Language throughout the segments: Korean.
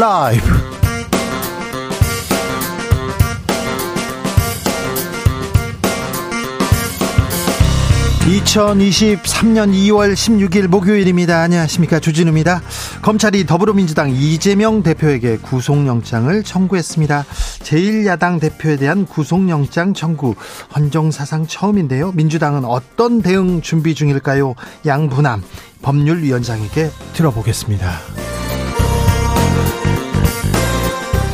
라이브 2023년 2월 16일 목요일입니다. 안녕하십니까. 주진우입니다. 검찰이 더불어민주당 이재명 대표에게 구속영장을 청구했습니다. 제1야당 대표에 대한 구속영장 청구 헌정사상 처음인데요. 민주당은 어떤 대응 준비 중일까요? 양분남 법률위원장에게 들어보겠습니다.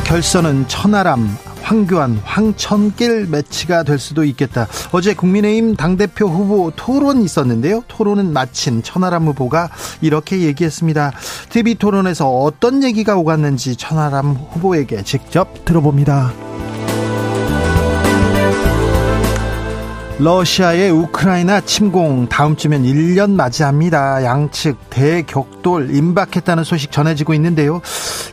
결선은 천하람 황교안, 황천길 매치가 될 수도 있겠다. 어제 국민의힘 당대표 후보 토론 있었는데요. 토론은 마친 천하람 후보가 이렇게 얘기했습니다. TV 토론에서 어떤 얘기가 오갔는지 천하람 후보에게 직접 들어봅니다. 러시아의 우크라이나 침공 다음 주면 1년 맞이합니다. 양측 대격돌 임박했다는 소식 전해지고 있는데요.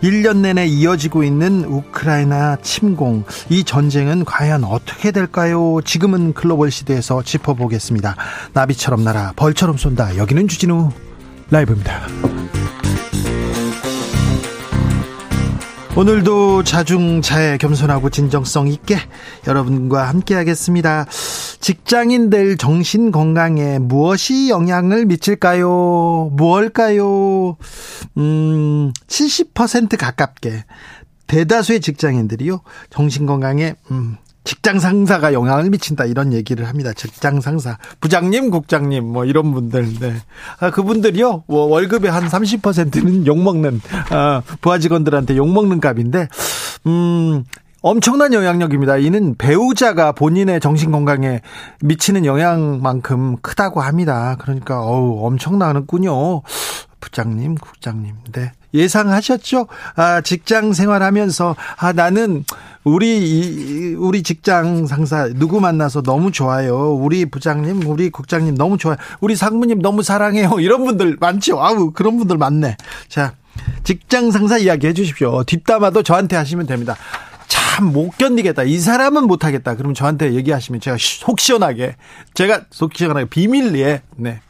1년 내내 이어지고 있는 우크라이나 침공 이 전쟁은 과연 어떻게 될까요? 지금은 글로벌 시대에서 짚어보겠습니다. 나비처럼 날아 벌처럼 쏜다. 여기는 주진우 라이브입니다. 오늘도 자중자애 겸손하고 진정성 있게 여러분과 함께 하겠습니다. 직장인들 정신 건강에 무엇이 영향을 미칠까요? 무엇일까요? 음, 70% 가깝게 대다수의 직장인들이요. 정신 건강에 음, 직장 상사가 영향을 미친다 이런 얘기를 합니다. 직장 상사, 부장님, 국장님 뭐 이런 분들, 네. 아, 그분들이요 뭐 월급의 한 30%는 욕 먹는 아, 부하 직원들한테 욕 먹는 값인데, 음. 엄청난 영향력입니다. 이는 배우자가 본인의 정신 건강에 미치는 영향만큼 크다고 합니다. 그러니까 어우 엄청나는군요. 부장님, 국장님. 네. 예상하셨죠? 아, 직장 생활하면서 아 나는 우리 우리 직장 상사 누구 만나서 너무 좋아요. 우리 부장님, 우리 국장님 너무 좋아요. 우리 상무님 너무 사랑해요. 이런 분들 많죠. 아우 그런 분들 많네. 자, 직장 상사 이야기 해 주십시오. 뒷담화도 저한테 하시면 됩니다. 참 못 견디겠다. 이 사람은 못하겠다. 그러면 저한테 얘기하시면 제가 속 시원하게 제가 속 시원하게 비밀리에 네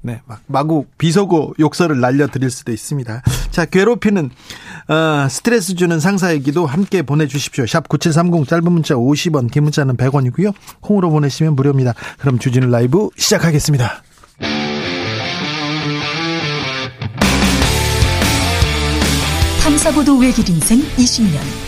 네, 막 마구 비속어 욕설을 날려드릴 수도 있습니다. 자, 괴롭히는 어, 스트레스 주는 상사 얘기도 함께 보내주십시오. 샵 9730 짧은 문자 50원, 긴 문자는 100원이고요. 콩으로 보내시면 무료입니다. 그럼 주진우 라이브 시작하겠습니다. 탐사보도 외길 인생 20년.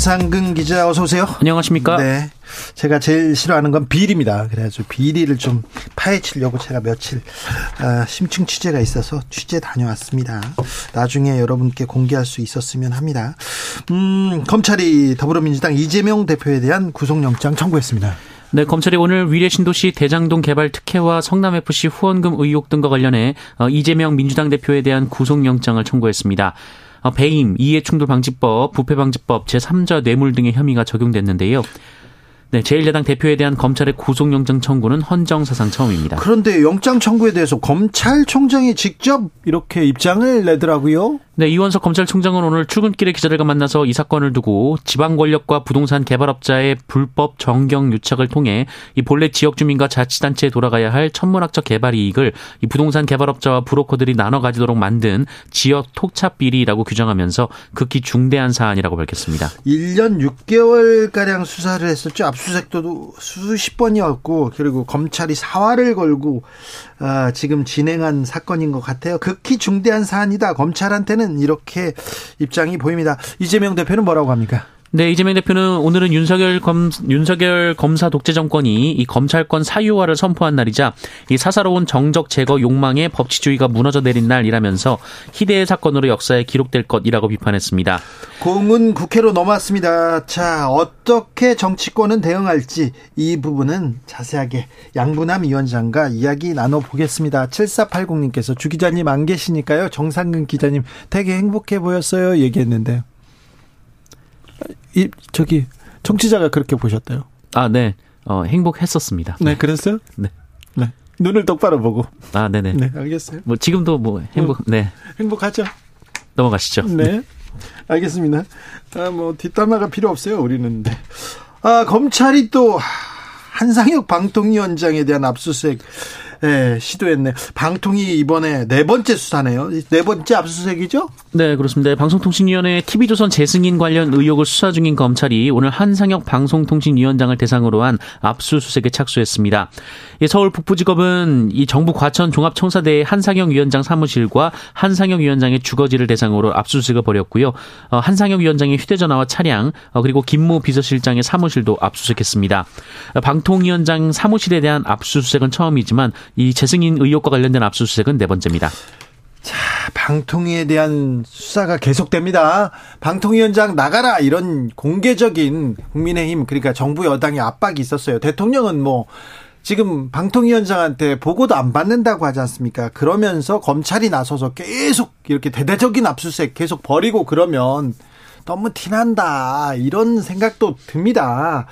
정상근 기자 어서 오세요. 안녕하십니까? 네. 제가 제일 싫어하는 건 비리입니다. 그래가지고 비리를 좀 파헤치려고 제가 며칠 아, 심층 취재가 있어서 취재 다녀왔습니다. 나중에 여러분께 공개할 수 있었으면 합니다. 음, 검찰이 더불어민주당 이재명 대표에 대한 구속영장 청구했습니다. 네, 검찰이 오늘 위례 신도시 대장동 개발 특혜와 성남FC 후원금 의혹 등과 관련해 어, 이재명 민주당 대표에 대한 구속영장을 청구했습니다. 어, 배임, 이해충돌방지법, 부패방지법, 제3자 뇌물 등의 혐의가 적용됐는데요. 네, 제1야당 대표에 대한 검찰의 구속영장 청구는 헌정사상 처음입니다. 그런데 영장 청구에 대해서 검찰총장이 직접 이렇게 입장을 내더라고요. 네, 이원석 검찰총장은 오늘 출근길에 기자들과 만나서 이 사건을 두고 지방 권력과 부동산 개발업자의 불법 정경 유착을 통해 이 본래 지역 주민과 자치단체에 돌아가야 할 천문학적 개발 이익을 이 부동산 개발업자와 브로커들이 나눠 가지도록 만든 지역 토착 비리라고 규정하면서 극히 중대한 사안이라고 밝혔습니다. 1년 6개월 가량 수사를 했었죠. 압수수색도 수십 번이었고 그리고 검찰이 사활을 걸고 아, 지금 진행한 사건인 것 같아요. 극히 중대한 사안이다. 검찰한테는 이렇게 입장이 보입니다. 이재명 대표는 뭐라고 합니까? 네, 이재명 대표는 오늘은 윤석열 검, 윤석열 검사 독재 정권이 이 검찰권 사유화를 선포한 날이자 이 사사로운 정적 제거 욕망에 법치주의가 무너져 내린 날이라면서 희대의 사건으로 역사에 기록될 것이라고 비판했습니다. 공은 국회로 넘어왔습니다. 자, 어떻게 정치권은 대응할지 이 부분은 자세하게 양분남 위원장과 이야기 나눠보겠습니다. 7480님께서 주 기자님 안 계시니까요. 정상근 기자님 되게 행복해 보였어요. 얘기했는데요. 이 저기 청취자가 그렇게 보셨대요. 아, 네. 어, 행복했었습니다. 네, 그랬어요? 네. 네. 눈을 똑바로 보고. 아, 네네. 네, 알겠어요. 뭐 지금도 뭐 행복, 네. 행복하죠? 넘어가시죠. 네. 알겠습니다. 아, 뭐 뒷담화가 필요 없어요. 우리는. 네. 아, 검찰이 또 한상혁 방통위원장에 대한 압수수색 네, 시도했네. 방통위 이번에 네 번째 수사네요. 네 번째 압수수색이죠? 네, 그렇습니다. 방송통신위원회 TV조선 재승인 관련 의혹을 수사 중인 검찰이 오늘 한상혁 방송통신위원장을 대상으로 한 압수수색에 착수했습니다. 서울 북부지검은 이 정부 과천 종합청사대의 한상혁 위원장 사무실과 한상혁 위원장의 주거지를 대상으로 압수수색을 벌였고요. 어, 한상혁 위원장의 휴대전화와 차량 어, 그리고 김모 비서실장의 사무실도 압수수색했습니다. 방통위원장 사무실에 대한 압수수색은 처음이지만 이 재승인 의혹과 관련된 압수수색은 네 번째입니다. 자, 방통위에 대한 수사가 계속됩니다. 방통위원장 나가라 이런 공개적인 국민의힘 그러니까 정부 여당의 압박이 있었어요. 대통령은 뭐 지금 방통위원장한테 보고도 안 받는다고 하지 않습니까? 그러면서 검찰이 나서서 계속 이렇게 대대적인 압수수색 계속 벌이고 그러면 너무 티난다 이런 생각도 듭니다.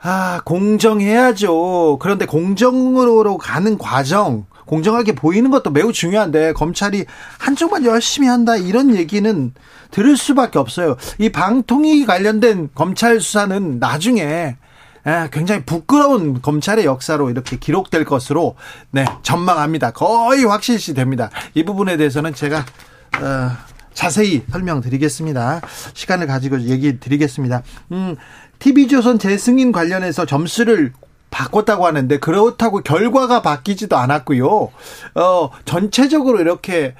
아, 공정해야죠. 그런데 공정으로 가는 과정, 공정하게 보이는 것도 매우 중요한데 검찰이 한쪽만 열심히 한다 이런 얘기는 들을 수밖에 없어요. 이 방통위 관련된 검찰 수사는 나중에 굉장히 부끄러운 검찰의 역사로 이렇게 기록될 것으로 네 전망합니다. 거의 확실시 됩니다. 이 부분에 대해서는 제가 어, 자세히 설명드리겠습니다. 시간을 가지고 얘기 드리겠습니다. 음, TV조선 재승인 관련해서 점수를 바꿨다고 하는데 그렇다고 결과가 바뀌지도 않았고요. 어, 전체적으로 이렇게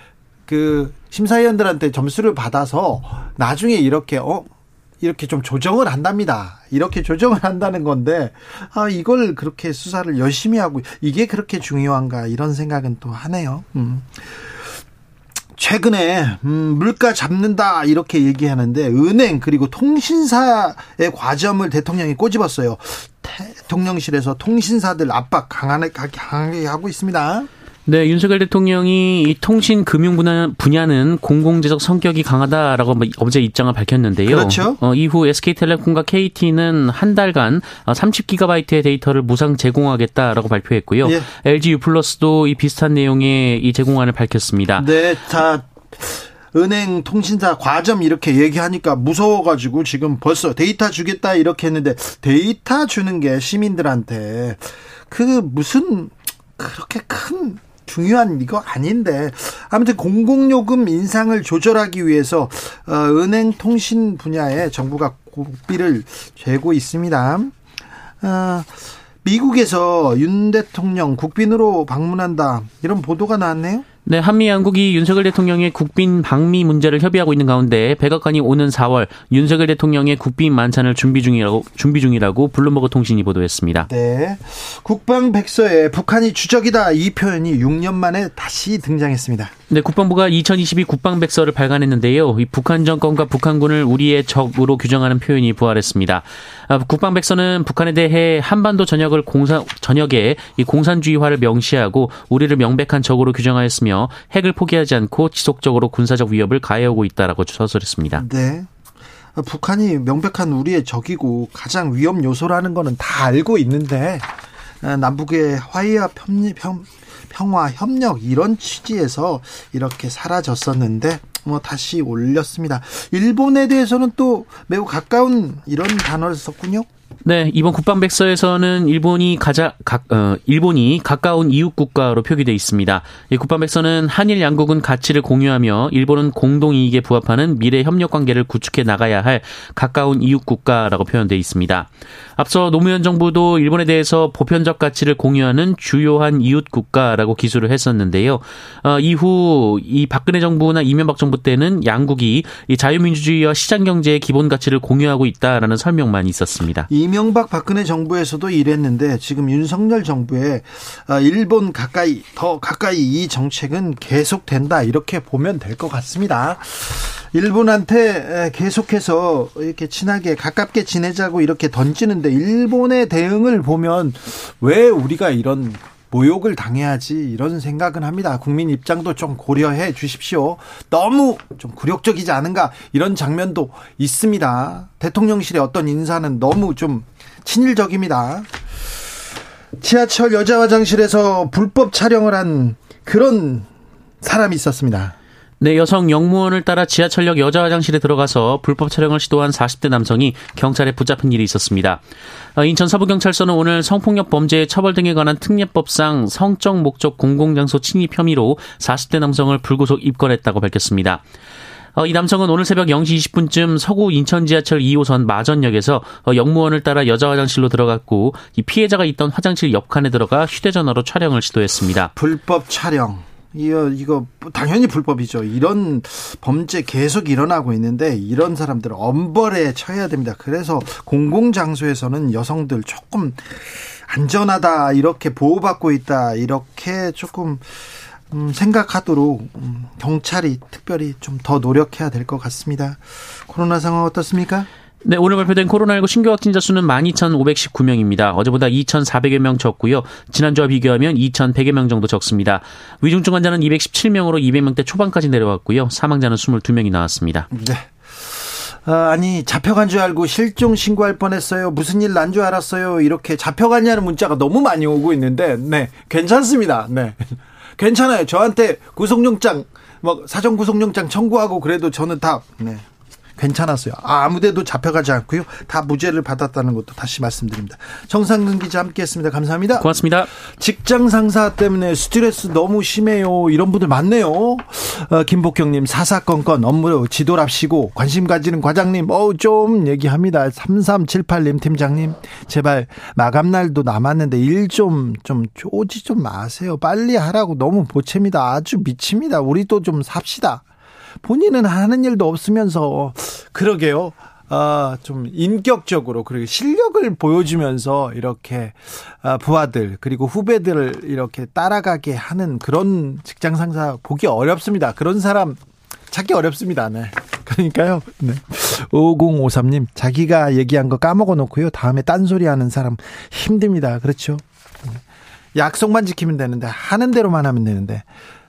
그 심사위원들한테 점수를 받아서 나중에 이렇게 어 이렇게 좀 조정을 한답니다. 이렇게 조정을 한다는 건데 아 이걸 그렇게 수사를 열심히 하고 이게 그렇게 중요한가 이런 생각은 또 하네요. 음. 최근에 음, 물가 잡는다 이렇게 얘기하는데 은행 그리고 통신사의 과점을 대통령이 꼬집었어요. 대통령실에서 통신사들 압박 강하게, 하고 있습니다. 네, 윤석열 대통령이 이 통신 금융 분야, 분야는 공공재적 성격이 강하다라고 뭐 어제 입장을 밝혔는데요. 그렇죠. 어, 이후 SK텔레콤과 KT는 한 달간 30기가바이트의 데이터를 무상 제공하겠다라고 발표했고요. 예. LG U+도 이 비슷한 내용의 이 제공안을 밝혔습니다. 네, 자 은행 통신사 과점 이렇게 얘기하니까 무서워가지고 지금 벌써 데이터 주겠다 이렇게 했는데 데이터 주는 게 시민들한테 그 무슨 그렇게 큰 중요한 이거 아닌데 아무튼 공공요금 인상을 조절하기 위해서 어, 은행 통신 분야에 정부가 고비를 죄고 있습니다. 어, 미국에서 윤 대통령 국빈으로 방문한다 이런 보도가 나왔네요. 네, 한미 양국이 윤석열 대통령의 국빈 방미 문제를 협의하고 있는 가운데 백악관이 오는 4월 윤석열 대통령의 국빈 만찬을 준비 중이라고 준비 중이라고 블룸버그 통신이 보도했습니다. 네. 국방 백서에 북한이 주적이다 이 표현이 6년 만에 다시 등장했습니다. 네, 국방부가 2022 국방 백서를 발간했는데요. 이 북한 정권과 북한군을 우리의 적으로 규정하는 표현이 부활했습니다. 아, 국방 백서는 북한에 대해 한반도 전역을 공산 전역에 이 공산주의화를 명시하고 우리를 명백한 적으로 규정하였으며 핵을 포기하지 않고 지속적으로 군사적 위협을 가해오고 있다라고 서술했습니다. 네. 북한이 명백한 우리의 적이고 가장 위험 요소라는 거는 다 알고 있는데 아, 남북의 화해와 평, 평화 협력 이런 취지에서 이렇게 사라졌었는데 뭐 다시 올렸습니다. 일본에 대해서는 또 매우 가까운 이런 단어를 썼군요. 네, 이번 국방백서에서는 일본이 가자 각 어, 일본이 가까운 이웃 국가로 표기돼 있습니다. 이 국방백서는 한일 양국은 가치를 공유하며 일본은 공동 이익에 부합하는 미래 협력 관계를 구축해 나가야 할 가까운 이웃 국가라고 표현돼 있습니다. 앞서 노무현 정부도 일본에 대해서 보편적 가치를 공유하는 주요한 이웃 국가라고 기술을 했었는데요. 어, 이후 이 박근혜 정부나 이명박 정부 때는 양국이 이 자유민주주의와 시장 경제의 기본 가치를 공유하고 있다라는 설명만 있었습니다. 이 명박 박근혜 정부에서도 이랬는데 지금 윤석열 정부에 아, 일본 가까이 더 가까이 이 정책은 계속된다 이렇게 보면 될 것 같습니다. 일본한테 계속해서 이렇게 친하게 가깝게 지내자고 이렇게 던지는데 일본의 대응을 보면 왜 우리가 이런 모욕을 당해야지 이런 생각은 합니다. 국민 입장도 좀 고려해 주십시오. 너무 좀 굴욕적이지 않은가 이런 장면도 있습니다. 대통령실의 어떤 인사는 너무 좀 친일적입니다. 지하철 여자 화장실에서 불법 촬영을 한 그런 사람이 있었습니다. 네, 여성 영무원을 따라 지하철역 여자 화장실에 들어가서 불법 촬영을 시도한 40대 남성이 경찰에 붙잡힌 일이 있었습니다. 어, 인천 서부경찰서는 오늘 성폭력 범죄 처벌 등에 관한 특례법상 성적 목적 공공장소 침입 혐의로 40대 남성을 불구속 입건했다고 밝혔습니다. 어, 이 남성은 오늘 새벽 0시 20분쯤 서구 인천 지하철 2호선 마전역에서 어, 영무원을 따라 여자 화장실로 들어갔고 이 피해자가 있던 화장실 옆칸에 들어가 휴대전화로 촬영을 시도했습니다. 불법 촬영. 이거 이거 당연히 불법이죠. 이런 범죄 계속 일어나고 있는데 이런 사람들 엄벌에 처해야 됩니다. 그래서 공공 장소에서는 여성들 조금 안전하다 이렇게 보호받고 있다 이렇게 조금 음, 생각하도록 음, 경찰이 특별히 좀 더 노력해야 될 것 같습니다. 코로나 상황 어떻습니까? 네, 오늘 발표된 코로나19 신규 확진자 수는 12,519명입니다. 어제보다 2,400여 명 적고요. 지난주와 비교하면 2,100여 명 정도 적습니다. 위중증 환자는 217명으로 200명대 초반까지 내려왔고요. 사망자는 22명이 나왔습니다. 네. 아, 아니 잡혀간 줄 알고 실종 신고할 뻔했어요. 무슨 일 난 줄 알았어요. 이렇게 잡혀갔냐는 문자가 너무 많이 오고 있는데, 네 괜찮습니다. 네 괜찮아요. 저한테 구속영장 뭐 사전 구속영장 청구하고 그래도 저는 다 네. 괜찮았어요. 아무데도 잡혀가지 않고요. 다 무죄를 받았다는 것도 다시 말씀드립니다. 정상근 기자 함께했습니다. 감사합니다. 고맙습니다. 직장 상사 때문에 스트레스 너무 심해요. 이런 분들 많네요. 어, 김복경님 사사건건 업무 지도랍시고 관심 가지는 과장님 어 좀 얘기합니다. 3378님 팀장님 제발 마감 날도 남았는데 일 좀좀 좀 쪼지 좀 마세요. 빨리 하라고 너무 보채입니다. 아주 미칩니다. 우리도 좀 삽시다. 본인은 하는 일도 없으면서 그러게요. 아, 좀 인격적으로 그리고 실력을 보여주면서 이렇게 아, 부하들 그리고 후배들을 이렇게 따라가게 하는 그런 직장 상사 보기 어렵습니다. 그런 사람 찾기 어렵습니다. 네. 그러니까요. 네. 5053님, 자기가 얘기한 거 까먹어 놓고요. 다음에 딴소리 하는 사람 힘듭니다. 그렇죠. 네. 약속만 지키면 되는데, 하는 대로만 하면 되는데.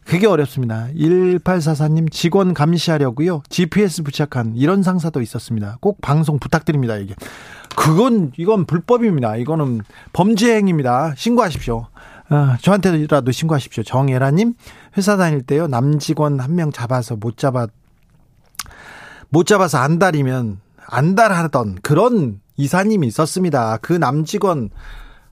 그게 어렵습니다. 1844님 직원 감시하려고요. GPS 부착한 이런 상사도 있었습니다. 꼭 방송 부탁드립니다. 이게. 그건 이건 불법입니다. 이거는 범죄 행위입니다. 신고하십시오. 아, 저한테라도 신고하십시오. 정예라님 회사 다닐 때요 남 직원 한 명 잡아서 못 잡아 못 잡아서 안달이면 안달하던 그런 이사님이 있었습니다. 그 남 직원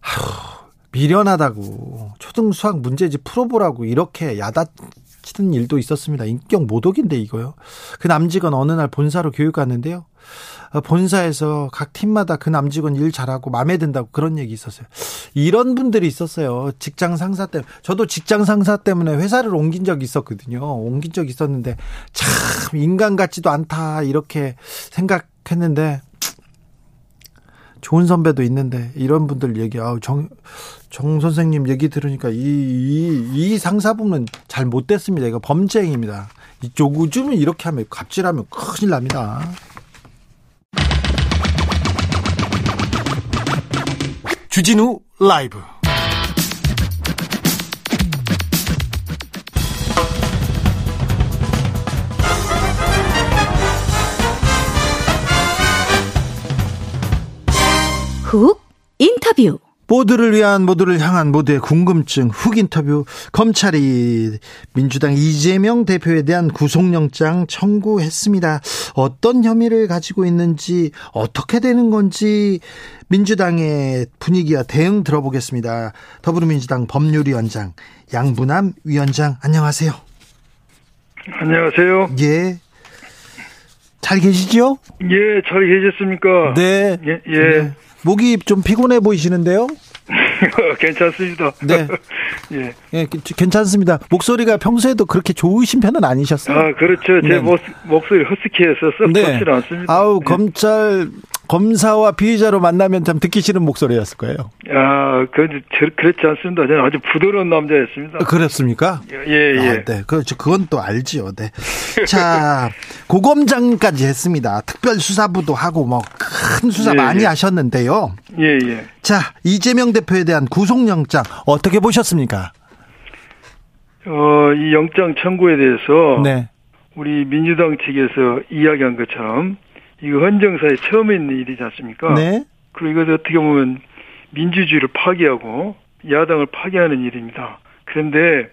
아휴 미련하다고 초등 수학 문제집 풀어보라고 이렇게 야단치는 일도 있었습니다. 인격 모독인데 이거요. 그 남직원 어느 날 본사로 교육 갔는데요. 어, 본사에서 각 팀마다 그 남직원 일 잘하고 마음에 든다고 그런 얘기 있었어요. 이런 분들이 있었어요. 직장 상사 때문에. 저도 직장 상사 때문에 회사를 옮긴 적이 있었거든요. 옮긴 적이 있었는데 참 인간 같지도 않다 이렇게 생각했는데 좋은 선배도 있는데 이런 분들 얘기 아우 정, 정 선생님 얘기 들으니까 이, 이, 이 상사분은 잘 못됐습니다. 이거 범죄 행위입니다. 이쪽 요즘은 이렇게 하면 갑질하면 큰일 납니다. 주진우 라이브 훅 인터뷰 모두를 위한 모두를 향한 모두의 궁금증 훅 인터뷰 검찰이 민주당 이재명 대표에 대한 구속영장 청구했습니다. 어떤 혐의를 가지고 있는지 어떻게 되는 건지 민주당의 분위기와 대응 들어보겠습니다. 더불어민주당 법률위원장 양분남 위원장 안녕하세요. 안녕하세요. 예. 잘 계시죠? 예, 잘 계셨습니까? 네. 예, 예. 네. 목이 좀 피곤해 보이시는데요? 괜찮습니다. 네. 예. 예, 괜찮습니다. 목소리가 평소에도 그렇게 좋으신 편은 아니셨어요? 아, 그렇죠. 제 네. 목, 목소리 허스키해서 썩 네. 좋지는 않습니다. 아우, 예. 검찰, 검사와 피의자로 만나면 참 듣기 싫은 목소리였을 거예요. 아, 그, 저, 그렇지 않습니다. 저는 아주 부드러운 남자였습니다. 그렇습니까? 예, 예. 아, 네. 그렇죠. 그건 또 알지요. 네. 자, 고검장까지 했습니다. 특별수사부도 하고 뭐 큰 수사 예, 많이 예. 하셨는데요. 예, 예. 자, 이재명 대표에 대한 구속영장 어떻게 보셨습니까? 어, 이 영장 청구에 대해서 네. 우리 민주당 측에서 이야기한 것처럼 이거 헌정사에 처음 있는 일이지 않습니까? 네. 그리고 이것도 어떻게 보면 민주주의를 파괴하고 야당을 파괴하는 일입니다. 그런데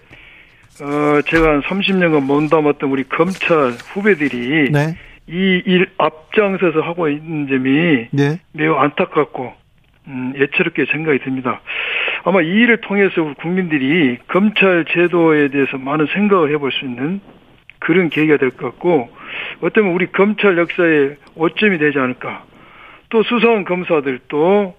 어 제가 한 30년간 몸담았던 우리 검찰 후배들이 네. 이일 앞장서서 하고 있는 점이 네. 매우 안타깝고 음, 예처롭게 생각이 듭니다. 아마 이 일을 통해서 우리 국민들이 검찰 제도에 대해서 많은 생각을 해볼 수 있는 그런 계기가 될 것 같고 어쩌면 우리 검찰 역사의 오점이 되지 않을까. 또 수사한 검사들도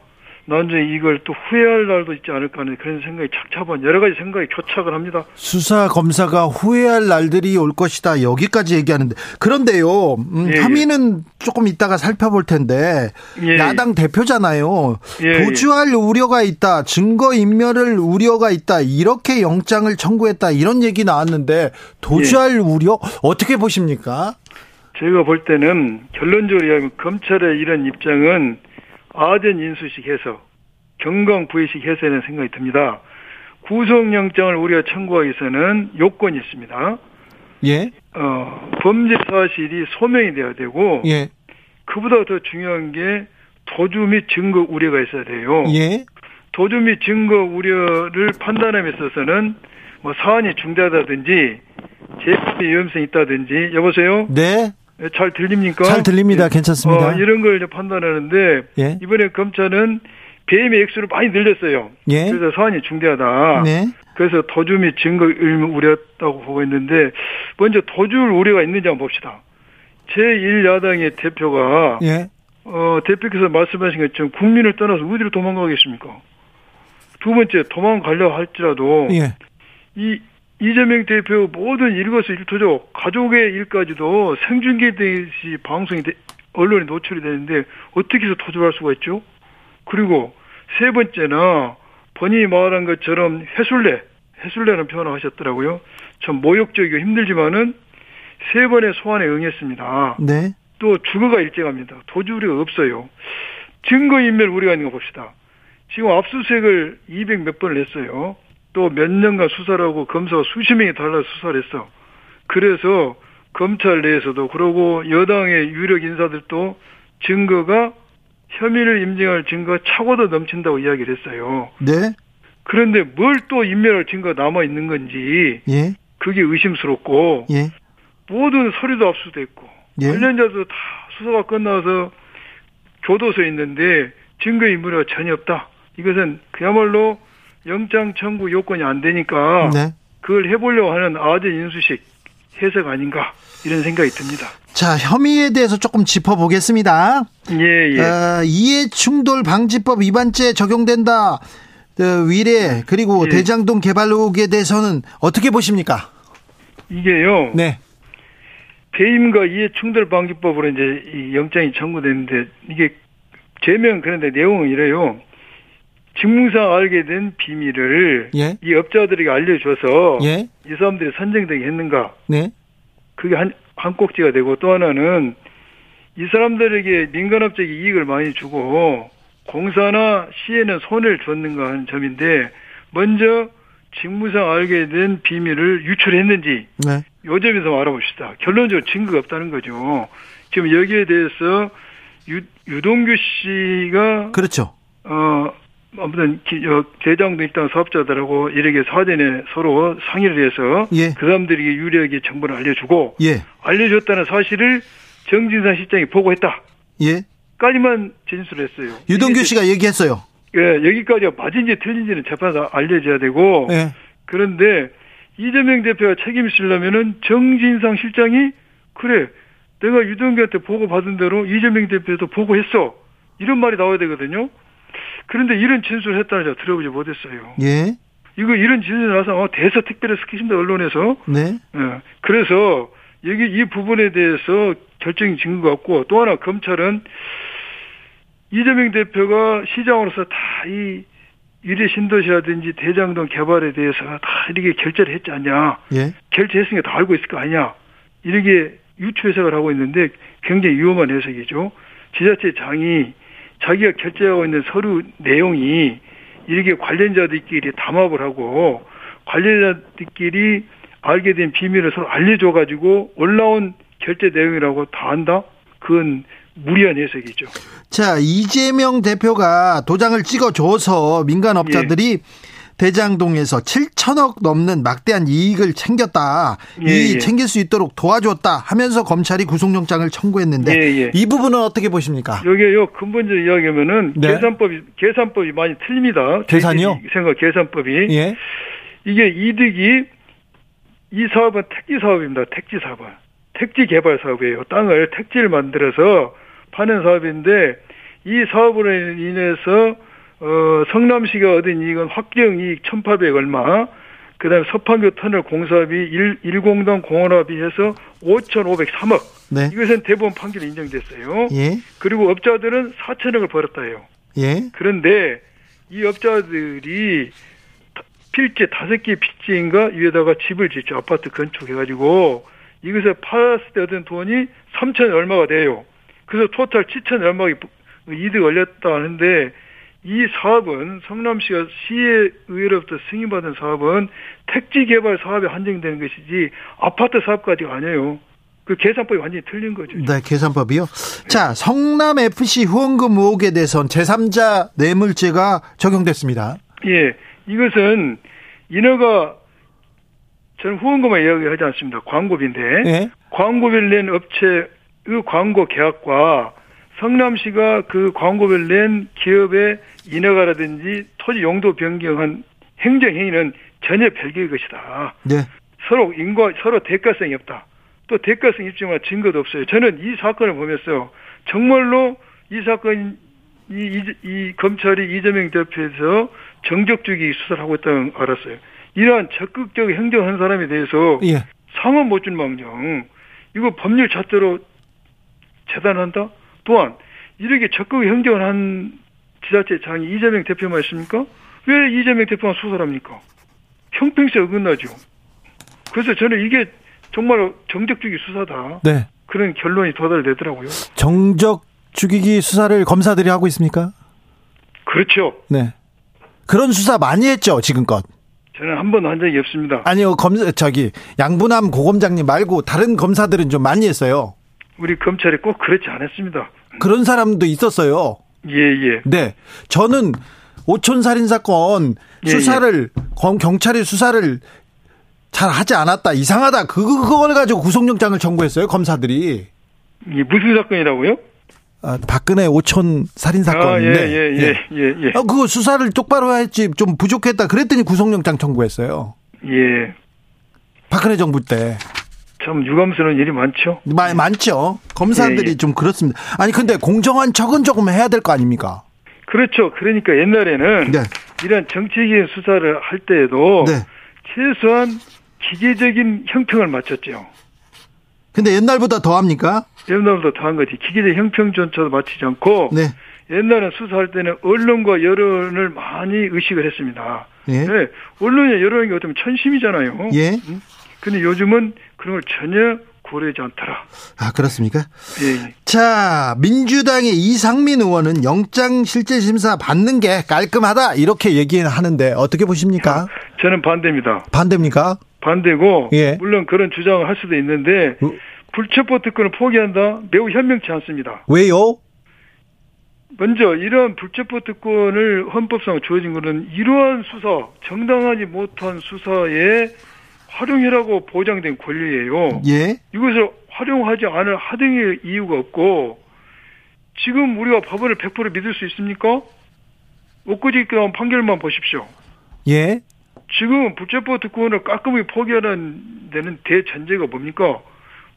나중에 이걸 또 후회할 날도 있지 않을까 하는 그런 생각이 착잡한 여러 가지 생각이 교착을 합니다. 수사 검사가 후회할 날들이 올 것이다. 여기까지 얘기하는데 그런데요. 음, 예, 예. 혐의는 조금 이따가 살펴볼 텐데 예, 야당 대표잖아요. 예, 도주할 우려가 있다. 증거 인멸을 우려가 있다. 이렇게 영장을 청구했다. 이런 얘기 나왔는데 도주할 예. 우려 어떻게 보십니까? 제가 볼 때는 결론적으로 이야기하면 검찰의 이런 입장은 아전 인수식 해서 경강 부의식 해서라는 생각이 듭니다. 구속영장을 우리가 청구하기 위해서는 요건이 있습니다. 예. 어, 범죄 사실이 소명이 돼야 되고 예. 그보다 더 중요한 게 도주 및 증거 우려가 있어야 돼요. 예. 도주 및 증거 우려를 판단함에 있어서는 뭐 사안이 중대하다든지 재판의 위험성이 있다든지 여보세요? 네. 예, 잘 들립니까? 잘 들립니다. 괜찮습니다. 어, 이런 걸 이제 판단하는데 예. 이번에 검찰은 배임의 액수를 많이 늘렸어요. 예. 그래서 사안이 중대하다. 네. 그래서 도주 및 증거 의무 우려했다고 보고 있는데 먼저 도주를 우려가 있는지 한번 봅시다. 제1야당의 대표가 예. 어, 대표께서 말씀하신 것처럼 국민을 떠나서 어디로 도망가겠습니까? 두 번째 도망가려 할지라도 예. 이 이재명 대표 모든 일거수일투족 가족의 일까지도 생중계되듯이 방송이 돼- 언론에 노출이 되는데 어떻게 해서 도주할 수가 있죠? 그리고 세 번째나 본인이 말한 것처럼 해술래 해술래라는 표현을 하셨더라고요. 참 모욕적이고 힘들지만은 세 번의 소환에 응했습니다. 네. 또 주거가 일정합니다. 도주 우려가 없어요. 증거인멸 우려가 있는 거 봅시다. 지금 압수수색을 200 몇 번을 했어요. 또 몇 년간 수사를 하고 검사가 수십 명이 달라서 수사를 했어. 그래서 검찰 내에서도 그러고 여당의 유력 인사들도 증거가 혐의를 인정할 증거가 차고도 넘친다고 이야기를 했어요. 네. 그런데 뭘 또 인멸할 증거가 남아 있는 건지 예. 그게 의심스럽고 예. 모든 서류도 압수됐고 예. 관련자도 다 수사가 끝나서 교도소에 있는데 증거 인물이 전혀 없다. 이것은 그야말로 영장 청구 요건이 안 되니까 네. 그걸 해보려고 하는 아재 인수식 해석 아닌가 이런 생각이 듭니다. 자, 혐의에 대해서 조금 짚어보겠습니다. 예, 예. 어, 이해충돌 방지법 위반죄 적용된다. 어, 위례 그리고 예. 대장동 개발 의혹에 대해서는 어떻게 보십니까? 이게요. 네. 배임과 이해충돌 방지법으로 이제 이 영장이 청구됐는데 이게 제명 그런데 내용은 이래요. 직무상 알게 된 비밀을 예. 이 업자들에게 알려줘서 예. 이 사람들이 선정되게 했는가 네. 그게 한, 한 꼭지가 되고 또 하나는 이 사람들에게 민간업적인 이익을 많이 주고 공사나 시에는 손해를 줬는가 하는 점인데 먼저 직무상 알게 된 비밀을 유출했는지 네. 요 점에서 알아봅시다. 결론적으로 증거가 없다는 거죠. 지금 여기에 대해서 유, 유동규 씨가 그렇죠. 어, 아무튼 기- 어, 일당 사업자들하고 이렇게 사전에 서로 상의를 해서 예. 그 사람들에게 유리하게 정보를 알려주고 예. 알려줬다는 사실을 정진상 실장이 보고했다. 예. 까지만 진술했어요. 유동규 이게 씨가 얘기했어요. 예, 여기까지가 맞은지 틀린지는 재판에서 알려줘야 되고 예. 그런데 이재명 대표가 책임지려면은 정진상 실장이 그래 내가 유동규한테 보고 받은 대로 이재명 대표도 보고했어 이런 말이 나와야 되거든요. 그런데 이런 진술을 했다는 자 들어보지 못했어요. 예. 이거 이런 진술이 나서 어, 대서 특별히 시키신다 언론에서 네. 예. 그래서 여기 이 부분에 대해서 결정이 진 것 같고 또 하나 검찰은 이재명 대표가 시장으로서 다이 유리 신도시라든지 대장동 개발에 대해서 다 이렇게 결제를 했지 않냐. 예. 결제했으니까 다 알고 있을 거 아니냐. 이렇게 유추 해석을 하고 있는데 굉장히 위험한 해석이죠. 지자체 장이 자기가 결제하고 있는 서류 내용이 이렇게 관련자들끼리 담합을 하고 관련자들끼리 알게 된 비밀을 서로 알려줘가지고 올라온 결제 내용이라고 다 안다? 그건 무리한 해석이죠. 자, 이재명 대표가 도장을 찍어줘서 민간업자들이 대장동에서 7천억 넘는 막대한 이익을 챙겼다. 예, 이 예. 챙길 수 있도록 도와줬다 하면서 검찰이 구속영장을 청구했는데 예, 예. 이 부분은 어떻게 보십니까? 여기요 근본적 이야기하면은 네. 계산법이 계산법이 많이 틀립니다. 계산이요? 생각 계산법이 예. 이게 이득이 이 사업은 택지 사업입니다. 택지 사업. 택지 개발 사업이에요. 땅을 택지를 만들어서 파는 사업인데 이 사업으로 인해서 어 성남시가 얻은 이익은 확정 이익 1,800 얼마 그 다음에 서판교 터널 공사비 일, 일공당 공원화비 해서 5,503억 네. 이것은 대법원 판결이 인정됐어요. 예. 그리고 업자들은 4천억을 벌었다 해요. 예. 그런데 이 업자들이 다- 필지 다섯 개 필지인가 위에다가 집을 짓죠. 아파트 건축해가지고 이것을 팔았을 때 얻은 돈이 3천 얼마가 돼요. 그래서 토탈 7천 얼마 이득 올렸다 하는데 이 사업은 성남시가 시의회로부터 승인받은 사업은 택지 개발 사업에 한정되는 것이지 아파트 사업까지가 아니에요. 그 계산법이 완전히 틀린 거죠. 네, 계산법이요. 자, 성남 FC 후원금 의혹에 대해선 제3자 뇌물죄가 적용됐습니다. 예, 이것은 인허가 저는 후원금만 이야기하지 않습니다. 광고비인데 예. 광고비를 낸 업체의 광고 계약과 성남시가 그 광고비를 낸 기업의 인허가라든지 토지 용도 변경한 행정행위는 전혀 별개의 것이다. 네. 서로 인과 서로 대가성이 없다. 또 대가성 입증할 증거도 없어요. 저는 이 사건을 보면서 정말로 이 사건 이, 이, 이 검찰이 이재명 대표에서 정적주기 수사를 하고 있다는 걸 알았어요. 이러한 적극적 행정한 사람에 대해서 예. 상은 못준 망정 이거 법률 잣대로 재단한다. 또한 이렇게 적극 행정을 한 지자체 장이 이재명 대표만 있습니까? 왜 이재명 대표만 수사를 합니까? 형평성에 어긋나죠. 그래서 저는 이게 정말 정적 주기 수사다. 네. 그런 결론이 도달되더라고요. 정적 죽이기 수사를 검사들이 하고 있습니까? 그렇죠. 네. 그런 수사 많이 했죠, 지금껏. 저는 한 번도 한 적이 없습니다. 아니요, 검, 저기, 양분함 고검장님 말고 다른 검사들은 좀 많이 했어요. 우리 검찰이 꼭 그렇지 않았습니다. 그런 사람도 있었어요. 예, 예. 네. 저는 오촌 살인 사건 예, 수사를 검- 경찰이 수사를 잘 하지 않았다. 이상하다. 그거 그걸 가지고 구속영장을 청구했어요. 검사들이. 이게 무슨 사건이라고요? 아, 박근혜 오촌 살인 아, 예, 사건인데. 예, 예, 예, 예. 아, 그거 수사를 똑바로 했지 좀 부족했다. 그랬더니 구속영장 청구했어요. 예. 박근혜 정부 때. 참 유감스러운 일이 많죠. 마- 많죠. 검사들이 예, 예. 좀 그렇습니다. 아니 근데 공정한 척은 조금 해야 될 거 아닙니까? 그렇죠. 그러니까 옛날에는 네. 이런 정치적인 수사를 할 때에도 네. 최소한 기계적인 형평을 맞췄죠. 근데 옛날보다 더 합니까? 옛날보다 더한 거지. 기계적 형평조차도 맞추지 않고 네. 옛날은 수사할 때는 언론과 여론을 많이 의식을 했습니다. 예. 네, 언론의 여론이 어쩌면 천심이잖아요. 예. 음? 근데 요즘은 그런 걸 전혀 고려하지 않더라. 아, 그렇습니까? 예, 예. 자, 민주당의 이상민 의원은 영장 실질 심사 받는 게 깔끔하다 이렇게 얘기하는데 어떻게 보십니까? 저는 반대입니다. 반대입니까? 반대고 예. 물론 그런 주장을 할 수도 있는데 어? 불체포 특권을 포기한다 매우 현명치 않습니다. 왜요? 먼저 이러한 불체포 특권을 헌법상 주어진 것은 이러한 수사, 정당하지 못한 수사에 활용이라고 보장된 권리예요. 예. 이것을 활용하지 않을 하등의 이유가 없고 지금 우리가 법원을 100% 믿을 수 있습니까? 엊그제 나온 판결만 보십시오. 예. 지금 불체포 특권을 깔끔하게 포기하는 데는 대전제가 뭡니까?